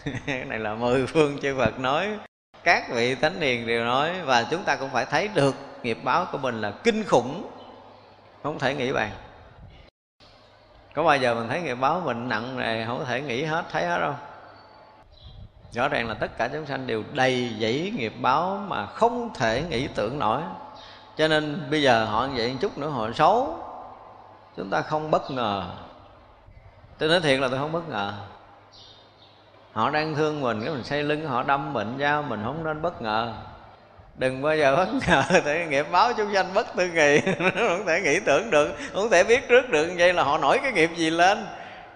Speaker 2: Cái này là mười phương chư Phật nói. Các vị thánh hiền đều nói, và chúng ta cũng phải thấy được nghiệp báo của mình là kinh khủng. Không thể nghĩ bàn. Có bao giờ mình thấy nghiệp báo mình nặng này không thể nghĩ hết, thấy hết đâu. Rõ ràng là tất cả chúng sanh đều đầy dẫy nghiệp báo mà không thể nghĩ tưởng nổi. Cho nên bây giờ họ vậy một chút nữa họ xấu. Chúng ta không bất ngờ tôi nói thiệt là tôi không bất ngờ. Họ đang thương mình, cái mình xây lưng, họ đâm bệnh dao mình không nên bất ngờ. Đừng bao giờ bất ngờ, tại nghiệp báo chúng sanh bất tư nghị. Không thể nghĩ tưởng được, không thể biết trước được. Vậy là họ nổi cái nghiệp gì lên?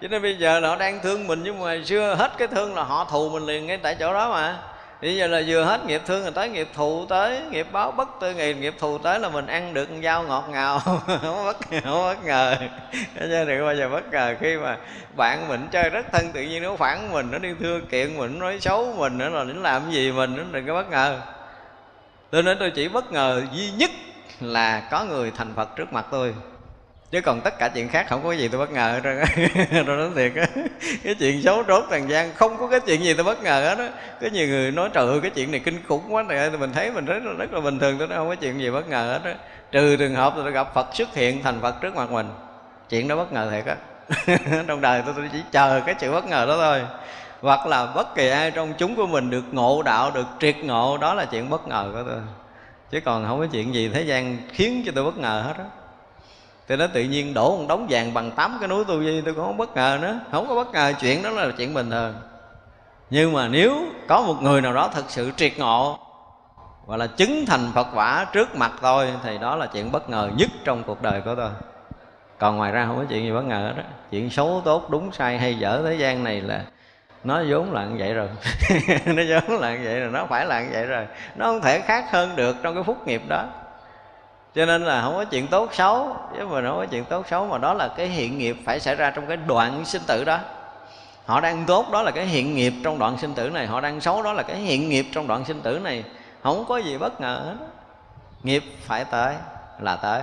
Speaker 2: Cho nên bây giờ là họ đang thương mình, nhưng mà xưa hết cái thương là họ thù mình liền ngay tại chỗ đó mà bây giờ là vừa hết nghiệp thương rồi tới, nghiệp thụ tới, nghiệp báo bất tư nghì, nghiệp thù tới là mình ăn được dao ngọt ngào. Không bất không bất ngờ. Cho đừng bao giờ bất ngờ khi mà bạn mình chơi rất thân tự nhiên nó phản mình nó đi thưa kiện mình, nó nói xấu mình nữa là nó làm gì mình nó đừng có bất ngờ. Tôi nói tôi chỉ bất ngờ duy nhất là có người thành phật trước mặt tôi chứ còn tất cả chuyện khác không có gì tôi bất ngờ hết trơn tôi nói thiệt á. Cái chuyện xấu trốt trần gian không có cái chuyện gì tôi bất ngờ hết á. Có nhiều người nói trời ơi cái chuyện này kinh khủng quá này thì mình thấy mình rất là rất là bình thường tôi nói không có chuyện gì bất ngờ hết á. Trừ trường hợp tôi gặp phật xuất hiện thành phật trước mặt mình chuyện đó bất ngờ thiệt á. Trong đời tôi, tôi chỉ chờ cái sự bất ngờ đó thôi. Hoặc là bất kỳ ai trong chúng của mình được ngộ đạo được triệt ngộ đó là chuyện bất ngờ của tôi. Chứ còn không có chuyện gì thế gian khiến cho tôi bất ngờ hết á thì nó tự nhiên đổ một đống vàng bằng tám cái núi tu di tôi cũng không bất ngờ nữa. Không có bất ngờ, chuyện đó là chuyện bình thường. Nhưng mà nếu có một người nào đó thật sự triệt ngộ và là chứng thành Phật quả trước mặt tôi, thì đó là chuyện bất ngờ nhất trong cuộc đời của tôi. Còn ngoài ra không có chuyện gì bất ngờ đó chuyện xấu tốt, đúng sai, hay dở thế gian này là nó vốn là như vậy rồi. Nó vốn là như vậy rồi, nó phải là như vậy rồi. Nó không thể khác hơn được trong cái phúc nghiệp đó cho nên là không có chuyện tốt xấu. Chứ mà không có chuyện tốt xấu mà đó là cái hiện nghiệp phải xảy ra trong cái đoạn sinh tử đó. Họ đang tốt đó là cái hiện nghiệp trong đoạn sinh tử này. Họ đang xấu đó là cái hiện nghiệp trong đoạn sinh tử này. Không có gì bất ngờ hết. Nghiệp phải tới là tới.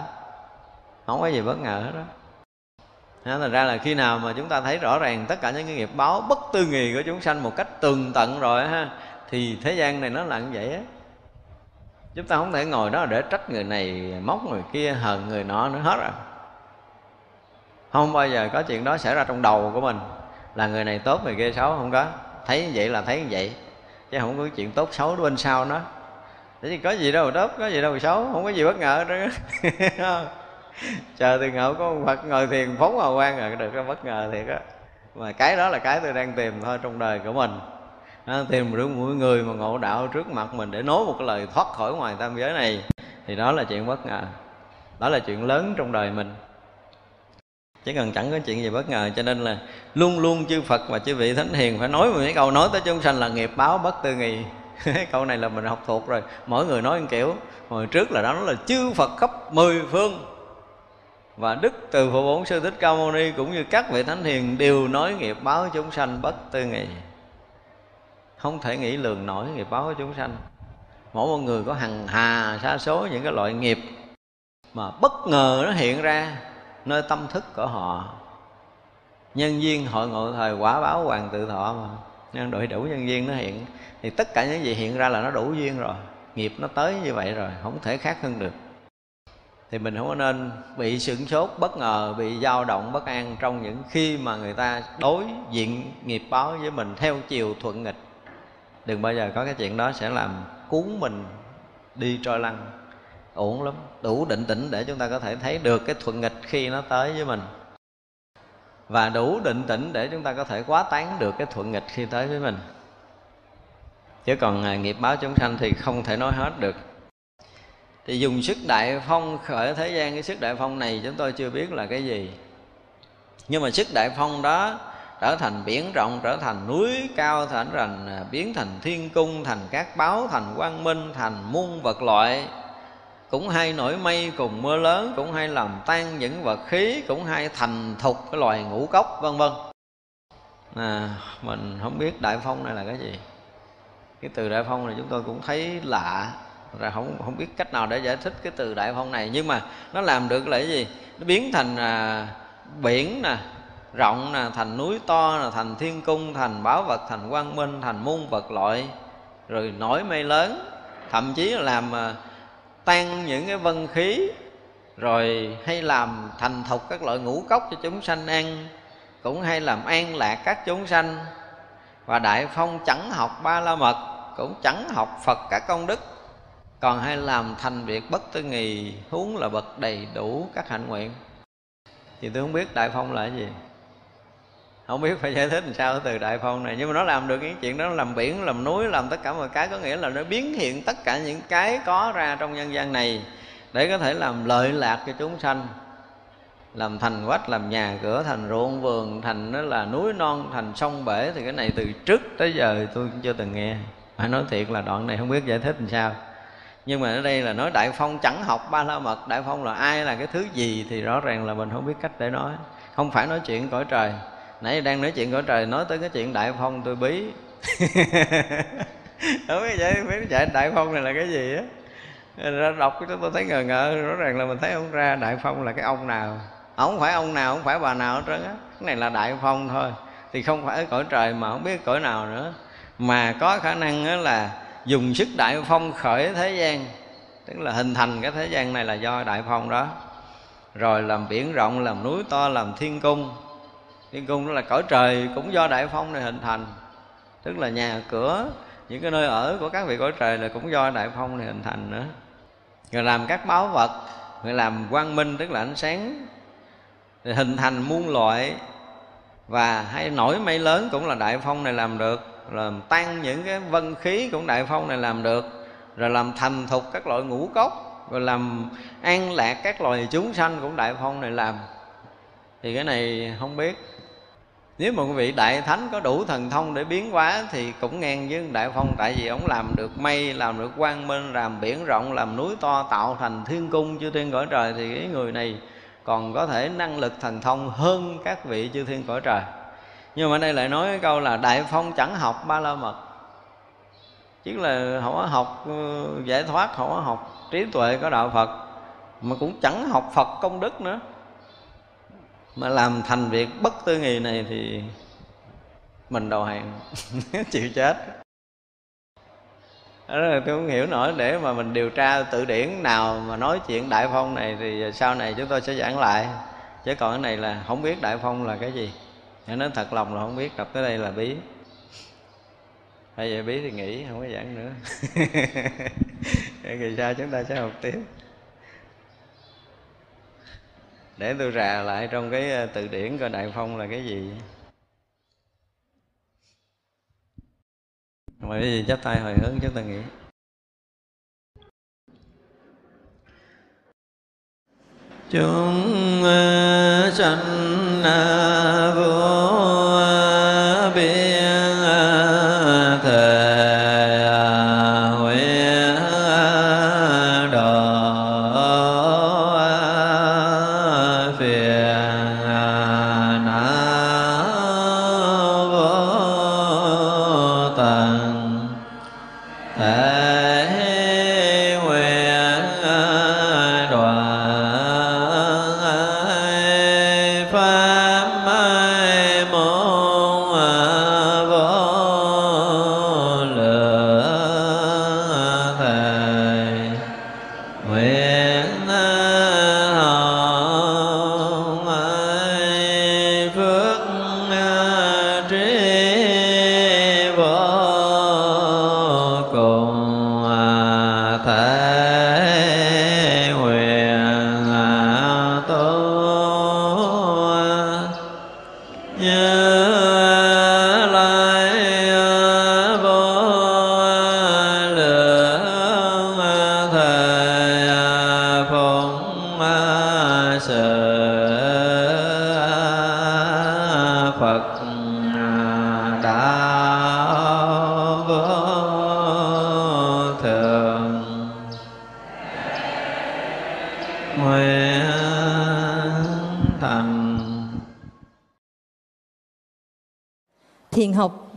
Speaker 2: Không có gì bất ngờ hết đó Nên Thành ra là khi nào mà chúng ta thấy rõ ràng tất cả những cái nghiệp báo bất tư nghì của chúng sanh một cách tường tận rồi ha, thì thế gian này nó là như vậy á chúng ta không thể ngồi đó để trách người này, móc người kia, hờn người nọ nữa hết rồi. Không bao giờ có chuyện đó xảy ra trong đầu của mình. Là người này tốt, người kia xấu, không có. Thấy như vậy là thấy như vậy. Chứ không có chuyện tốt xấu bên sau nó thế có gì đâu tốt, có gì đâu xấu. Không có gì bất ngờ đó chờ từ ngộ có phật ngồi thiền phóng hào quang rồi được cái bất ngờ thiệt á. Mà cái đó là cái tôi đang tìm thôi trong đời của mình đó, tìm được mỗi người mà ngộ đạo trước mặt mình để nói một cái lời thoát khỏi ngoài tam giới này. Thì đó là chuyện bất ngờ. Đó là chuyện lớn trong đời mình. Chứ cần chẳng có chuyện gì bất ngờ cho nên là luôn luôn chư Phật và chư vị thánh hiền phải nói mấy câu nói tới chúng sanh là nghiệp báo bất tư nghì câu này là mình học thuộc rồi. Mỗi người nói một kiểu. Hồi trước là đó là chư Phật khắp mười phương. Và đức từ phụ bổn sư thích ca mâu ni cũng như các vị thánh hiền đều nói nghiệp báo chúng sanh bất tư nghì không thể nghĩ lường nổi nghiệp báo của chúng sanh. Mỗi một người có hằng hà, sa số những cái loại nghiệp mà bất ngờ nó hiện ra nơi tâm thức của họ. Nhân duyên hội ngộ thời quả báo hoàng tự thọ mà. Nhân đội đủ nhân duyên nó hiện. Thì tất cả những gì hiện ra là nó đủ duyên rồi. Nghiệp nó tới như vậy rồi, không thể khác hơn được. Thì mình không có nên bị sửng sốt, bất ngờ, bị dao động, bất an trong những khi mà người ta đối diện nghiệp báo với mình theo chiều thuận nghịch đừng bao giờ có cái chuyện đó sẽ làm cuốn mình đi trôi lăn. Ổn lắm. Đủ định tĩnh để chúng ta có thể thấy được cái thuận nghịch khi nó tới với mình. Và đủ định tĩnh để chúng ta có thể quá tán được cái thuận nghịch khi tới với mình. Chứ còn à, nghiệp báo chúng sanh thì không thể nói hết được. Thì dùng sức đại phong khởi thế gian, cái sức đại phong này chúng tôi chưa biết là cái gì. Nhưng mà sức đại phong đó trở thành biển rộng trở thành núi cao trở thành à, biến thành thiên cung thành các báo thành quang minh thành muôn vật loại. Cũng hay nổi mây cùng mưa lớn cũng hay làm tan những vật khí cũng hay thành thục cái loài ngũ cốc vân vân. À, mình không biết đại phong này là cái gì. Cái từ đại phong này chúng tôi cũng thấy lạ. Ra không không biết cách nào để giải thích cái từ đại phong này. Nhưng mà nó làm được là cái gì? Nó biến thành à, biển nè rộng nè, thành núi to nè, thành thiên cung, thành bảo vật, thành quang minh, thành muôn vật loại, rồi nổi mây lớn, thậm chí là làm à, tan những cái vân khí, rồi hay làm thành thục các loại ngũ cốc cho chúng sanh ăn, cũng hay làm an lạc các chúng sanh. Và đại phong chẳng học ba la mật cũng chẳng học phật các công đức, còn hay làm thành việc bất tư nghì, huống là bậc đầy đủ các hạnh nguyện. Thì tôi không biết đại phong là cái gì không biết phải giải thích làm sao từ đại phong này, nhưng mà nó làm được những chuyện đó nó làm biển, làm núi, làm tất cả mọi cái. Có nghĩa là nó biến hiện tất cả những cái có ra trong nhân gian này để có thể làm lợi lạc cho chúng sanh. Làm thành quách, làm nhà cửa, thành ruộng vườn, thành nó là núi non, thành sông bể. Thì cái này từ trước tới giờ tôi cũng chưa từng nghe. Phải nói thiệt là đoạn này không biết giải thích làm sao. Nhưng mà ở đây là nói đại phong chẳng học ba la mật. Đại phong là ai, là cái thứ gì thì rõ ràng là mình không biết cách để nói. Không phải nói chuyện cõi trời nãy đang nói chuyện cõi trời nói tới cái chuyện đại phong tôi bí. Không biết vậy biết giải đại phong này là cái gì á. Ra đọc cái tôi thấy ngờ ngợ rõ ràng là mình thấy ông ra đại phong là cái ông nào. Ông phải ông nào không phải bà nào hết trơn á. Cái này là đại phong thôi thì không phải cõi trời mà không biết cõi nào nữa. Mà có khả năng là dùng sức đại phong khởi thế gian tức là hình thành cái thế gian này là do đại phong đó. Rồi làm biển rộng làm núi to làm thiên cung thiên cung đó là cõi trời, cũng do đại phong này hình thành. Tức là nhà cửa, những cái nơi ở của các vị cõi trời là cũng do đại phong này hình thành nữa. Rồi làm các báo vật rồi làm quang minh, tức là ánh sáng hình thành muôn loại. Và hay nổi mây lớn cũng là đại phong này làm được. Làm tăng những cái vân khí cũng đại phong này làm được. Rồi làm thành thục các loại ngũ cốc, rồi làm an lạc các loài chúng sanh cũng đại phong này làm. Thì cái này không biết nếu mà quý vị đại thánh có đủ thần thông để biến hóa thì cũng ngang với đại phong, tại vì ông làm được mây, làm được quang minh, làm biển rộng, làm núi to, tạo thành thiên cung, chư thiên cõi trời, thì cái người này còn có thể năng lực thần thông hơn các vị chư thiên cõi trời. Nhưng mà đây lại nói cái câu là đại phong chẳng học ba la mật. Chứ là họ học ừ, giải thoát, họ học trí tuệ có đạo phật, mà cũng chẳng học phật công đức nữa mà làm thành việc bất tư nghì này thì mình đầu hàng. Chịu chết. Đó là tôi không hiểu nổi, để mà mình điều tra tự điển nào mà nói chuyện đại phong này thì sau này chúng tôi sẽ giảng lại. Chứ còn cái này là không biết đại phong là cái gì. Cho thật lòng là không biết đọc tới đây là bí. Hay vậy bí thì nghỉ, không có giảng nữa. Kỳ sau chúng ta sẽ học tiếp để tôi rà lại trong cái ờ, từ điển coi đại phong là cái gì. Mời cái gì chắp tay hồi hướng chúng ta nghĩ. Chúng ờ, sanh ờ, vô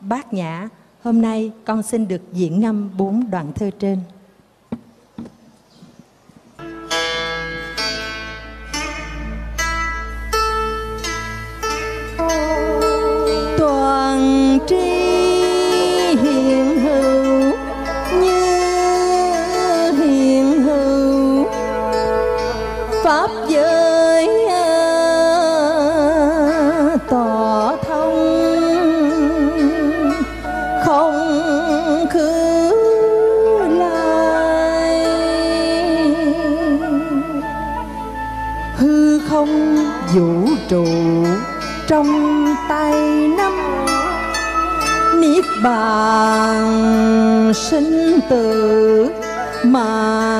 Speaker 3: Bát Nhã, hôm nay con xin được diễn ngâm bốn đoạn thơ trên. Trong tay năm niết bàn sinh tử mà